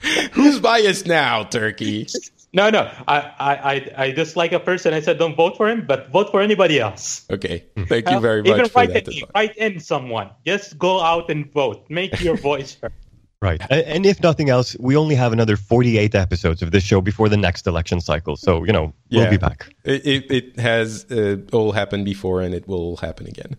Speaker 1: Who's biased now, Turki?
Speaker 2: No, no. I, I, I dislike a person. I said don't vote for him, but vote for anybody else.
Speaker 1: Okay. Thank you very uh, much. Even
Speaker 2: write, in, write in someone. Just go out and vote. Make your voice heard.
Speaker 3: Right. And if nothing else, we only have another 48 episodes of this show before the next election cycle. So, you know, we'll yeah. be back.
Speaker 1: It, it, it has uh, all happened before and it will happen again.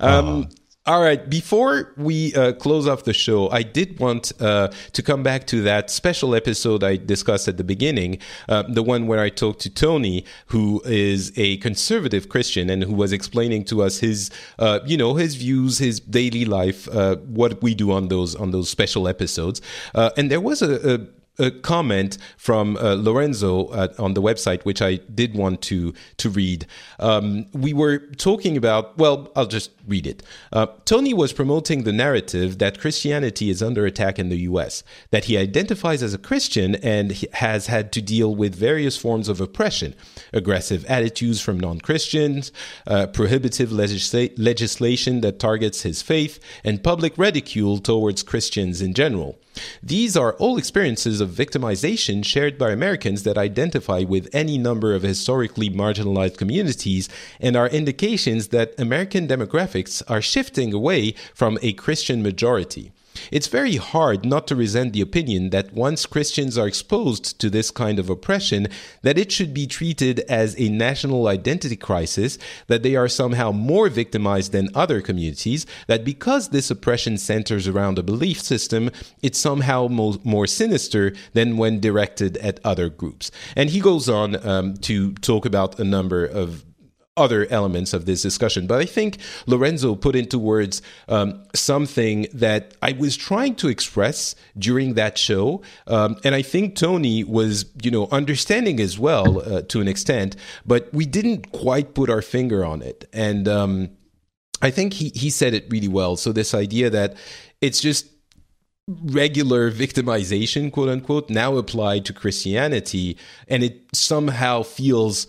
Speaker 1: Um, uh. All right. Before we uh, close off the show, I did want uh, to come back to that special episode I discussed at the beginning, uh, the one where I talked to Tony, who is a conservative Christian and who was explaining to us his, uh, you know, his views, his daily life, uh, what we do on those on those special episodes. Uh, and there was a, a a comment from uh, Lorenzo on the website, which I did want to to read. Um, we were talking about. Well, I'll just read it. Uh, Tony was promoting the narrative that Christianity is under attack in the U.S. That he identifies as a Christian and has had to deal with various forms of oppression, aggressive attitudes from non-Christians, uh, prohibitive legisla- legislation that targets his faith, and public ridicule towards Christians in general. These are all experiences of victimization shared by Americans that identify with any number of historically marginalized communities and are indications that American demographics are shifting away from a Christian majority. It's very hard not to resent the opinion that once Christians are exposed to this kind of oppression, that it should be treated as a national identity crisis, that they are somehow more victimized than other communities, that because this oppression centers around a belief system, it's somehow mo- more sinister than when directed at other groups. And he goes on um, to talk about a number of other elements of this discussion. But I think Lorenzo put into words um, something that I was trying to express during that show, um, and I think Tony was, you know, understanding as well uh, to an extent, but we didn't quite put our finger on it. And um, I think he he said it really well. So this idea that it's just regular victimization, quote unquote, now applied to Christianity, and it somehow feels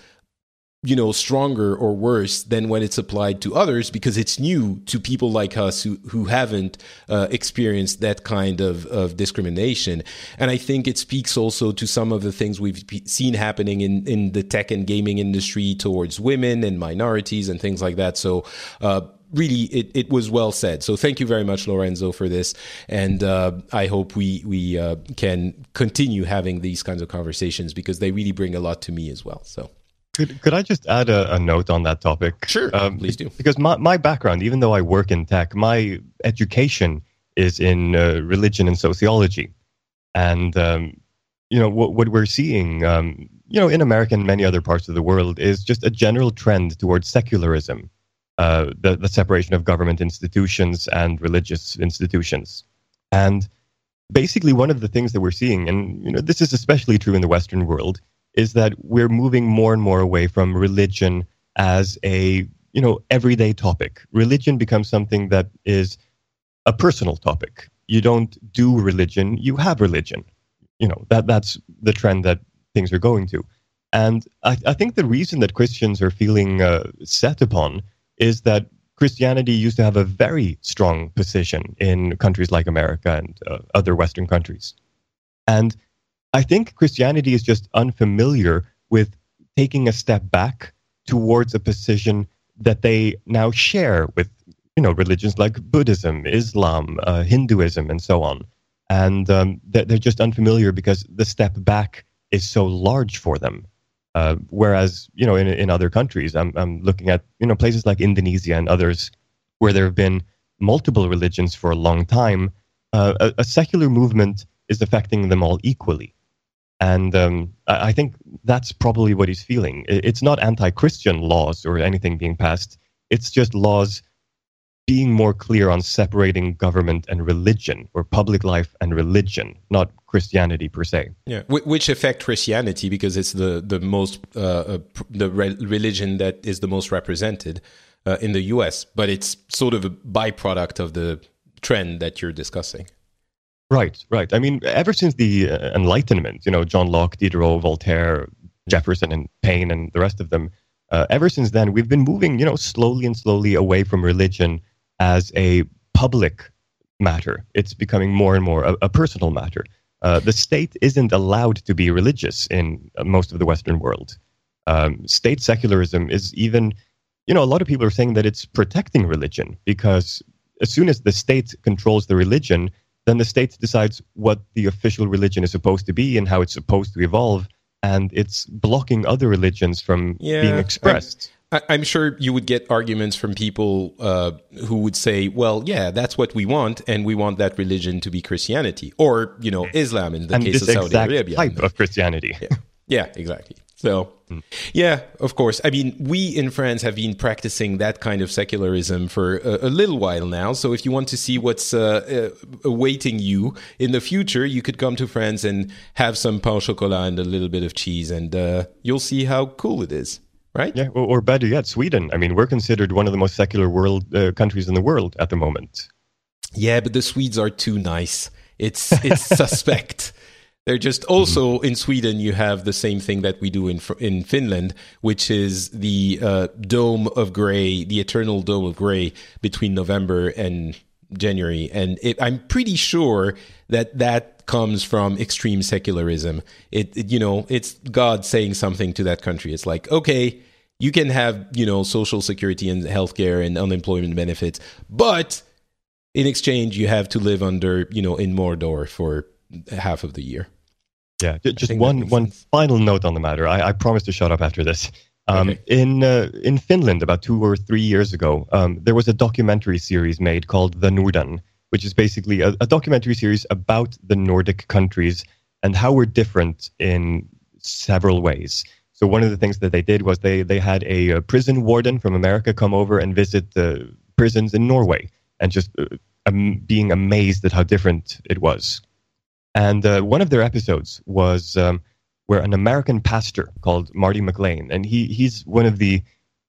Speaker 1: you know stronger or worse than when it's applied to others because it's new to people like us who who haven't uh, experienced that kind of of discrimination. And i think it speaks also to some of the things we've seen happening in in the tech and gaming industry towards women and minorities and things like that. So uh, really it, it was well said. So thank you very much lorenzo for this. And uh, i hope we we uh, can continue having these kinds of conversations because they really bring a lot to me as well. So
Speaker 3: could, could I just add a, a note on that topic?
Speaker 1: Sure, um, please do.
Speaker 3: Because my, my background, even though I work in tech, my education is in uh, religion and sociology. And, um, you know, what, what we're seeing, um, you know, in America and many other parts of the world is just a general trend towards secularism, uh, the, the separation of government institutions and religious institutions. And basically, one of the things that we're seeing, and, you know, this is especially true in the Western world, is that we're moving more and more away from religion as a you know everyday topic. Religion becomes something that is a personal topic. You don't do religion; you have religion. You know that that's the trend that things are going to. And I, I think the reason that Christians are feeling uh, set upon is that Christianity used to have a very strong position in countries like America and uh, other Western countries. And I think Christianity is just unfamiliar with taking a step back towards a position that they now share with you know religions like Buddhism, Islam, uh, Hinduism, and so on, and um, they're just unfamiliar because the step back is so large for them. Uh, whereas you know in in other countries, I'm I'm looking at you know places like Indonesia and others where there have been multiple religions for a long time. Uh, a, a secular movement is affecting them all equally. And um, I, think that's probably what he's feeling. It's not anti Christian laws or anything being passed, it's just laws being more clear on separating government and religion, or public life and religion, not Christianity per se.
Speaker 1: Yeah, which affect Christianity because it's the the most uh, uh the re- religion that is the most represented uh, in the U.S. But it's sort of a byproduct of the trend that you're discussing.
Speaker 3: Right, right. I mean, ever since the uh, Enlightenment, you know, John Locke, Diderot, Voltaire, Jefferson, and Paine, and the rest of them, uh, ever since then, we've been moving, you know, slowly and slowly away from religion as a public matter. It's becoming more and more a, a personal matter. Uh, the state isn't allowed to be religious in uh, most of the Western world. Um, state secularism is even, you know, a lot of people are saying that it's protecting religion because as soon as the state controls the religion, then the state decides what the official religion is supposed to be and how it's supposed to evolve, and it's blocking other religions from yeah, being expressed.
Speaker 1: I'm, I'm, sure you would get arguments from people uh, who would say, "Well, yeah, that's what we want, and we want that religion to be Christianity, or you know, Islam in the
Speaker 3: and
Speaker 1: case
Speaker 3: of
Speaker 1: Saudi
Speaker 3: Arabia." Type of Christianity.
Speaker 1: Yeah, yeah exactly. So, yeah, of course. I mean, we in France have been practicing that kind of secularism for a, a little while now. So, if you want to see what's uh, uh, awaiting you in the future, you could come to France and have some pain au chocolat and a little bit of cheese, and uh, you'll see how cool it is. Right?
Speaker 3: Yeah, or, or, better yet, Sweden. I mean, we're considered one of the most secular world uh, countries in the world at the moment.
Speaker 1: Yeah, but the Swedes are too nice. It's it's suspect. They're just also mm-hmm. in Sweden. You have the same thing that we do in in Finland, which is the uh, dome of gray, the eternal dome of gray between November and January, and it, I'm pretty sure that that comes from extreme secularism. It, it, you know, it's God saying something to that country. It's like, okay, you can have you know social security and healthcare and unemployment benefits, but in exchange, you have to live under you know in Mordor for half of the year.
Speaker 3: Yeah, just one one final note on the matter. I, I promise to shut up after this. Um, okay. In uh, in Finland, about two or three years ago, um, there was a documentary series made called The Norden, which is basically a, a, documentary series about the Nordic countries and how we're different in several ways. So one of the things that they did was they they had a, a prison warden from America come over and visit the prisons in Norway, and just uh, um, being amazed at how different it was. And uh, one of their episodes was um, where an American pastor called Marty McLean, and he he's one of the,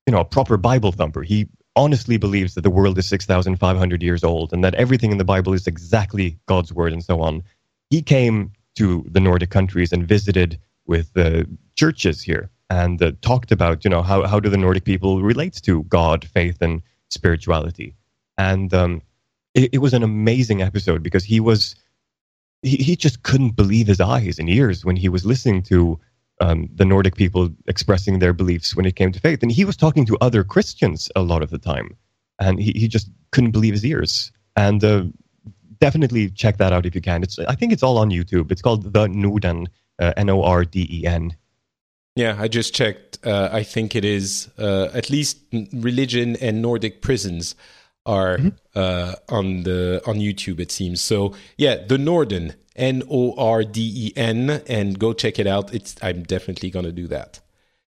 Speaker 3: you know, a proper Bible thumper. He honestly believes that the world is 6,500 years old and that everything in the Bible is exactly God's word and so on. He came to the Nordic countries and visited with the churches here. and uh, talked about you know how how do the Nordic people relate to God, faith, and spirituality. And um, it, it was an amazing episode because he was he, he just couldn't believe his eyes and ears when he was listening to um, the Nordic people expressing their beliefs when it came to faith. And he was talking to other Christians a lot of the time, and he, he just couldn't believe his ears. And uh, definitely check that out if you can. It's I think it's all on YouTube. It's called the Norden, uh, N O R D E N.
Speaker 1: Yeah, I just checked. Uh, I think it is uh, at least religion and Nordic prisons are mm-hmm. uh, on the on YouTube. It seems so. Yeah, the Norden, N O R D E N, and go check it out. It's I'm definitely gonna do that.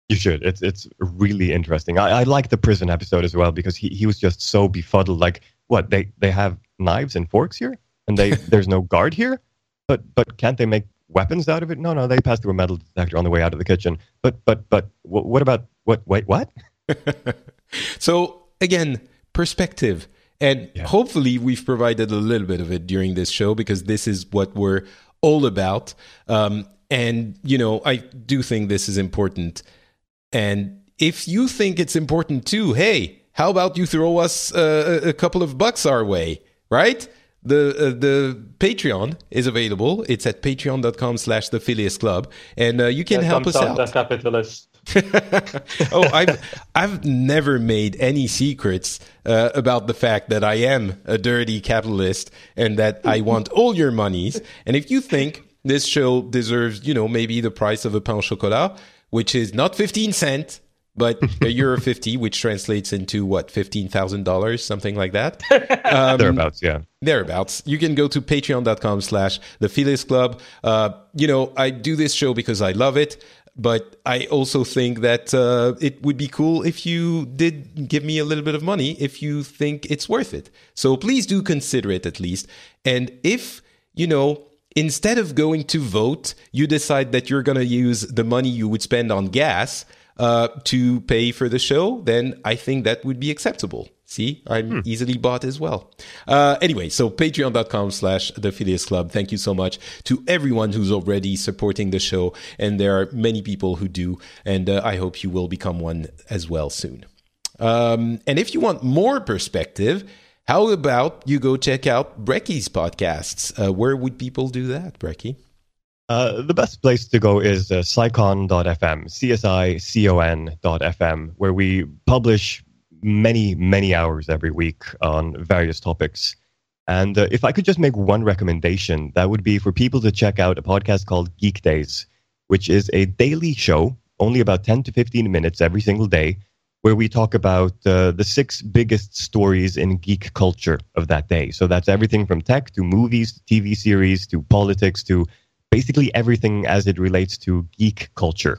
Speaker 3: You should. It's it's really interesting. I, I like the prison episode as well because he, he was just so befuddled. Like, what they they have knives and forks here, and they there's no guard here, but but can't they make weapons out of it? No, no, they passed through a metal detector on the way out of the kitchen. But but but what about what? Wait, what?
Speaker 1: so again, perspective. And yeah. hopefully, we've provided a little bit of it during this show because this is what we're all about. Um, and, you know, I do think this is important. And if you think it's important too, hey, how about you throw us uh, a couple of bucks our way, right? The uh, the Patreon is available. It's at patreon.com slash the Phileas Club. And uh, you can help us out.
Speaker 2: The capitalist.
Speaker 1: oh, I've I've never made any secrets uh, about the fact that I am a dirty capitalist and that I want all your monies. And if you think this show deserves, you know, maybe the price of a pain au chocolat, which is not fifteen cent, but a euro fifty, which translates into what fifteen thousand dollars, something like that.
Speaker 3: Um, thereabouts, yeah.
Speaker 1: Thereabouts. You can go to patreon.com/slash the Phileas Club. Uh, you know, I do this show because I love it but I also think that uh, it would be cool if you did give me a little bit of money if you think it's worth it. So please do consider it at least. And if, you know, instead of going to vote, you decide that you're going to use the money you would spend on gas uh, to pay for the show, then I think that would be acceptable. See, I'm hmm. easily bought as well. Uh, anyway, so patreon.com slash the Phileas Club. Thank you so much to everyone who's already supporting the show. And there are many people who do. And uh, I hope you will become one as well soon. Um, and if you want more perspective, how about you go check out Breki's podcasts? Uh, where would people do that, Breki?
Speaker 3: Uh, the best place to go is uh, csicon.fm, C-S-I-C-O-N.fm, where we publish many, many hours every week on various topics. And uh, if I could just make one recommendation, that would be for people to check out a podcast called Geek Days, which is a daily show, only about 10 to 15 minutes every single day, where we talk about uh, the six biggest stories in geek culture of that day. So that's everything from tech to movies, to TV series, to politics, to basically everything as it relates to geek culture.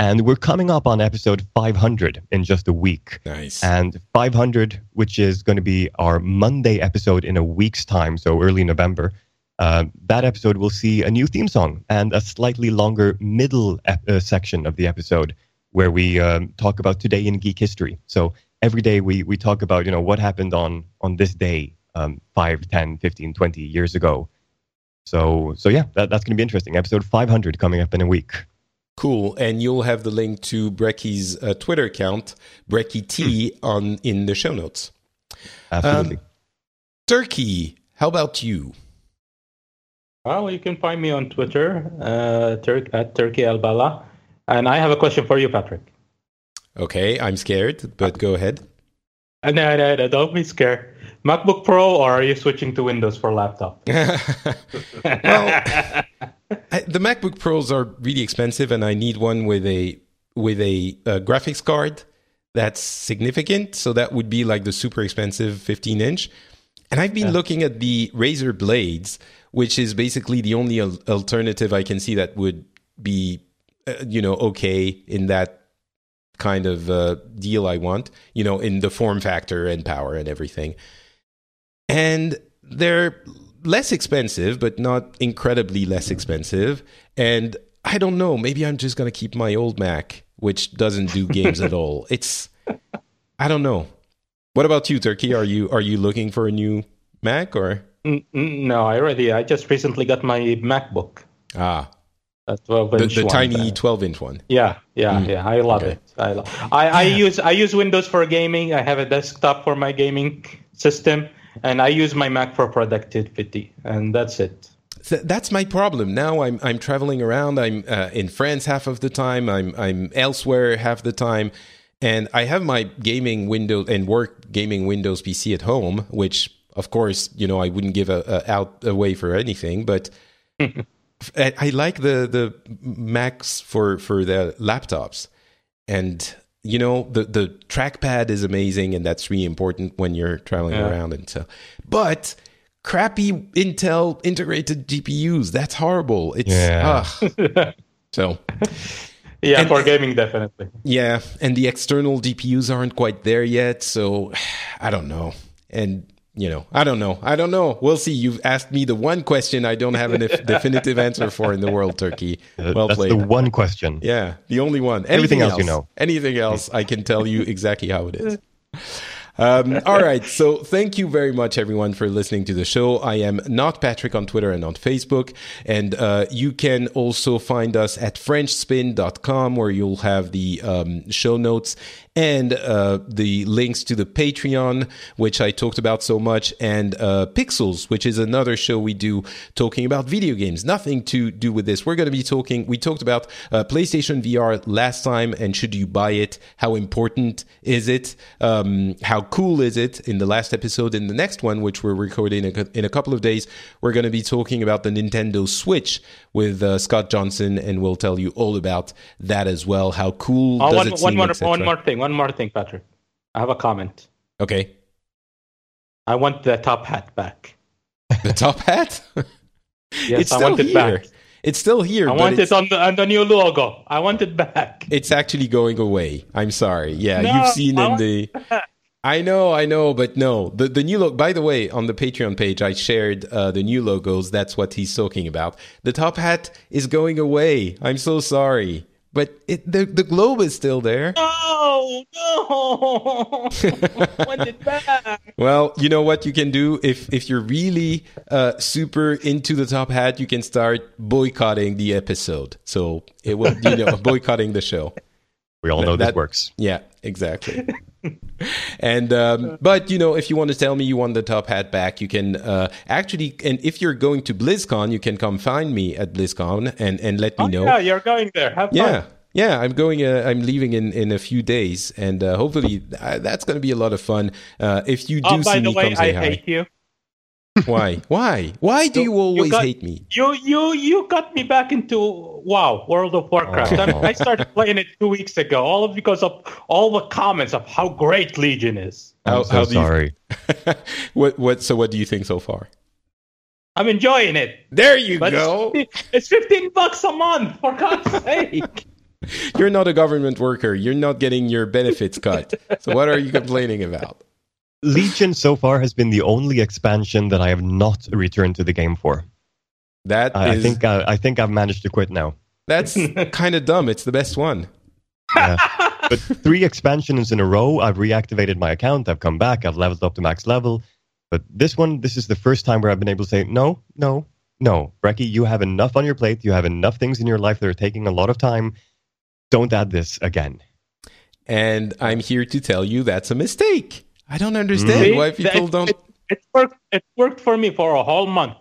Speaker 3: And we're coming up on episode 500 in just a week.
Speaker 1: Nice.
Speaker 3: And 500, which is going to be our Monday episode in a week's time, so early November. Uh, that episode will see a new theme song and a slightly longer middle ep- uh, section of the episode where we um, talk about today in geek history. So every day we, we talk about, you know, what happened on, on this day um, 5, 10, 15, 20 years ago. So, so yeah, that, that's going to be interesting. Episode 500 coming up in a week.
Speaker 1: Cool, and you'll have the link to Breki's uh, Twitter account, Breki T, hmm. on in the show notes.
Speaker 3: Absolutely. Um,
Speaker 1: Turki, how about you?
Speaker 2: Well, you can find me on Twitter uh, Tur- at Turki Alballaa, and I have a question for you, Patrick.
Speaker 1: Okay, I'm scared, but go ahead.
Speaker 2: Uh, no, no, no, don't be scared. MacBook Pro, or are you switching to Windows for laptop?
Speaker 1: well, I, the MacBook Pros are really expensive, and I need one with a with a, a graphics card that's significant. So that would be like the super expensive 15 inch. And I've been yeah. looking at the Razer Blades, which is basically the only al- alternative I can see that would be, uh, you know, okay in that kind of uh, deal I want, you know, in the form factor and power and everything. And they're less expensive, but not incredibly less expensive. And I don't know, maybe I'm just going to keep my old Mac, which doesn't do games at all. It's, I don't know. What about you, Turki? Are you are you looking for a new Mac or?
Speaker 2: Mm, mm, no, I already. I just recently got my MacBook.
Speaker 1: Ah,
Speaker 2: A 12
Speaker 1: The,
Speaker 2: inch
Speaker 1: the
Speaker 2: one.
Speaker 1: tiny 12 inch one.
Speaker 2: Yeah, yeah, mm. yeah. I love
Speaker 1: Okay.
Speaker 2: it. I, love, I I use I use Windows for gaming. I have a desktop for my gaming system, and I use my Mac for productivity, and that's it.
Speaker 1: Th- that's my problem. Now I'm I'm traveling around. I'm uh, in France half of the time. I'm I'm elsewhere half the time, and I have my gaming Windows and work gaming Windows PC at home, which of course you know I wouldn't give a, a out away for anything. But I, I like the the Macs for for the laptops, and you know the the trackpad is amazing, and that's really important when you're traveling
Speaker 2: Yeah.
Speaker 1: around and so. But crappy Intel integrated GPUs. That's horrible. It's
Speaker 3: Yeah.
Speaker 1: ugh. so
Speaker 2: Yeah,
Speaker 1: And-
Speaker 2: for gaming definitely.
Speaker 1: yeah, and the external GPUs aren't quite there yet. So I don't know, and you know I don't know. I don't know. We'll see. You've asked me the one question I don't have a definitive answer for in the world,
Speaker 3: Turki.
Speaker 1: Well
Speaker 3: That's
Speaker 1: played.
Speaker 3: the one question.
Speaker 1: Yeah, the only one.
Speaker 3: Everything
Speaker 1: Anything
Speaker 3: else you know.
Speaker 1: Anything else, I can tell you exactly how it is. Um, all right. So thank you very much, everyone, for listening to the show. I am not Patrick on Twitter and on Facebook. And uh, you can also find us at FrenchSpin.com, where you'll have the um, show notes and uh, the links to the Patreon, which I talked about so much, and uh, Pixels, which is another show we do talking about video games. Nothing to do with this. We're going to be talking, we talked about uh, PlayStation VR last time, and should you buy it? How important is it? Um, how cool is it? In the last episode, in the next one, which we're recording in a, in a couple of days, we're going to be talking about the Nintendo Switch with uh, Scott Johnson, and we'll tell you all about that as well. How cool
Speaker 2: Oh,
Speaker 1: does
Speaker 2: one,
Speaker 1: it
Speaker 2: one
Speaker 1: seem,
Speaker 2: more, one more thing, one more thing, Patrick. I have a comment.
Speaker 1: Okay.
Speaker 2: I want the top hat back.
Speaker 1: The top hat?
Speaker 2: Yes,
Speaker 1: it's
Speaker 2: I
Speaker 1: still
Speaker 2: want it
Speaker 1: here.
Speaker 2: back.
Speaker 1: It's still here.
Speaker 2: I want it on the on the new logo. I want it back.
Speaker 1: it's actually going away. I'm sorry. Yeah,
Speaker 2: No,
Speaker 1: you've seen in the. I know, I know, but no. The the new look. By the way, on the Patreon page, I shared uh, the new logos. That's what he's talking about. The top hat is going away. I'm so sorry, but it, the the globe is still there.
Speaker 2: No, no. I want it back.
Speaker 1: Well, you know what you can do if if you're really uh, super into the top hat, you can start boycotting the episode. So it will, you know, boycotting the show.
Speaker 3: We all know
Speaker 1: That-
Speaker 3: this works.
Speaker 1: Yeah, exactly. and um, but you know, if you want to tell me you want the top hat back, you can uh, actually. And if you're going to BlizzCon, you can come find me at BlizzCon and and let me
Speaker 2: Oh,
Speaker 1: know.
Speaker 2: yeah, you're going there. Have fun.
Speaker 1: Yeah. Yeah, I'm going. Uh, I'm leaving in, in a few days, and uh, hopefully uh, that's going to be a lot of fun. Uh, if you do
Speaker 2: Oh,
Speaker 1: see
Speaker 2: the
Speaker 1: me,
Speaker 2: way,
Speaker 1: come say
Speaker 2: I
Speaker 1: hi.
Speaker 2: hate you.
Speaker 1: Why? Why? Why do
Speaker 2: You-
Speaker 1: you always
Speaker 2: you got-
Speaker 1: hate me?
Speaker 2: You you you got me back into WoW, World of Warcraft.
Speaker 3: Oh.
Speaker 2: And I started playing it two weeks ago, all because of all the comments of how great Legion is.
Speaker 3: I'm
Speaker 1: How-
Speaker 3: so
Speaker 1: how do you-
Speaker 3: sorry.
Speaker 1: what? What? So, what do you think so far?
Speaker 2: I'm enjoying it.
Speaker 1: There you
Speaker 2: But
Speaker 1: go.
Speaker 2: it's, it's 15 bucks a month, for God's sake.
Speaker 1: You're not a government worker. You're not getting your benefits cut. So, what are you complaining about?
Speaker 3: Legion so far has been the only expansion that I have not returned to the game for.
Speaker 1: That
Speaker 3: I, I think I, I think I've managed to quit now.
Speaker 1: that's kind of dumb. It's the best one.
Speaker 3: But three expansions in a row, I've reactivated my account. I've come back. I've leveled up to max level. But this one, this is the first time where I've been able to say, no, no, no, Breki, you have enough on your plate. You have enough things in your life that are taking a lot of time. Don't add this again.
Speaker 1: And I'm here to tell you that's a mistake. I don't understand
Speaker 2: See?
Speaker 1: why people
Speaker 2: It-
Speaker 1: don't.
Speaker 2: It, it worked. It worked for me for a whole month,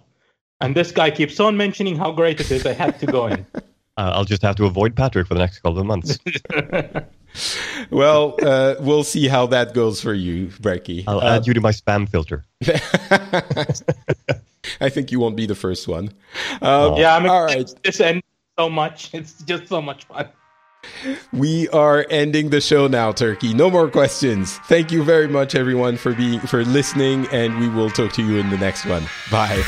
Speaker 2: and this guy keeps on mentioning how great it is. I had to go in.
Speaker 3: Uh, I'll just have to avoid Patrick for the next couple of months.
Speaker 1: Well, uh, we'll see how that goes for you, Breki.
Speaker 3: I'll
Speaker 1: Uh,
Speaker 3: add you to my spam filter.
Speaker 1: I think you won't be the first one. Um,
Speaker 2: yeah, I'm
Speaker 1: all
Speaker 2: excited this end so much. It's just so much fun.
Speaker 1: We are ending the show now, Turki. No more questions. Thank you very much, everyone, for being for listening, and we will talk to you in the next one. Bye.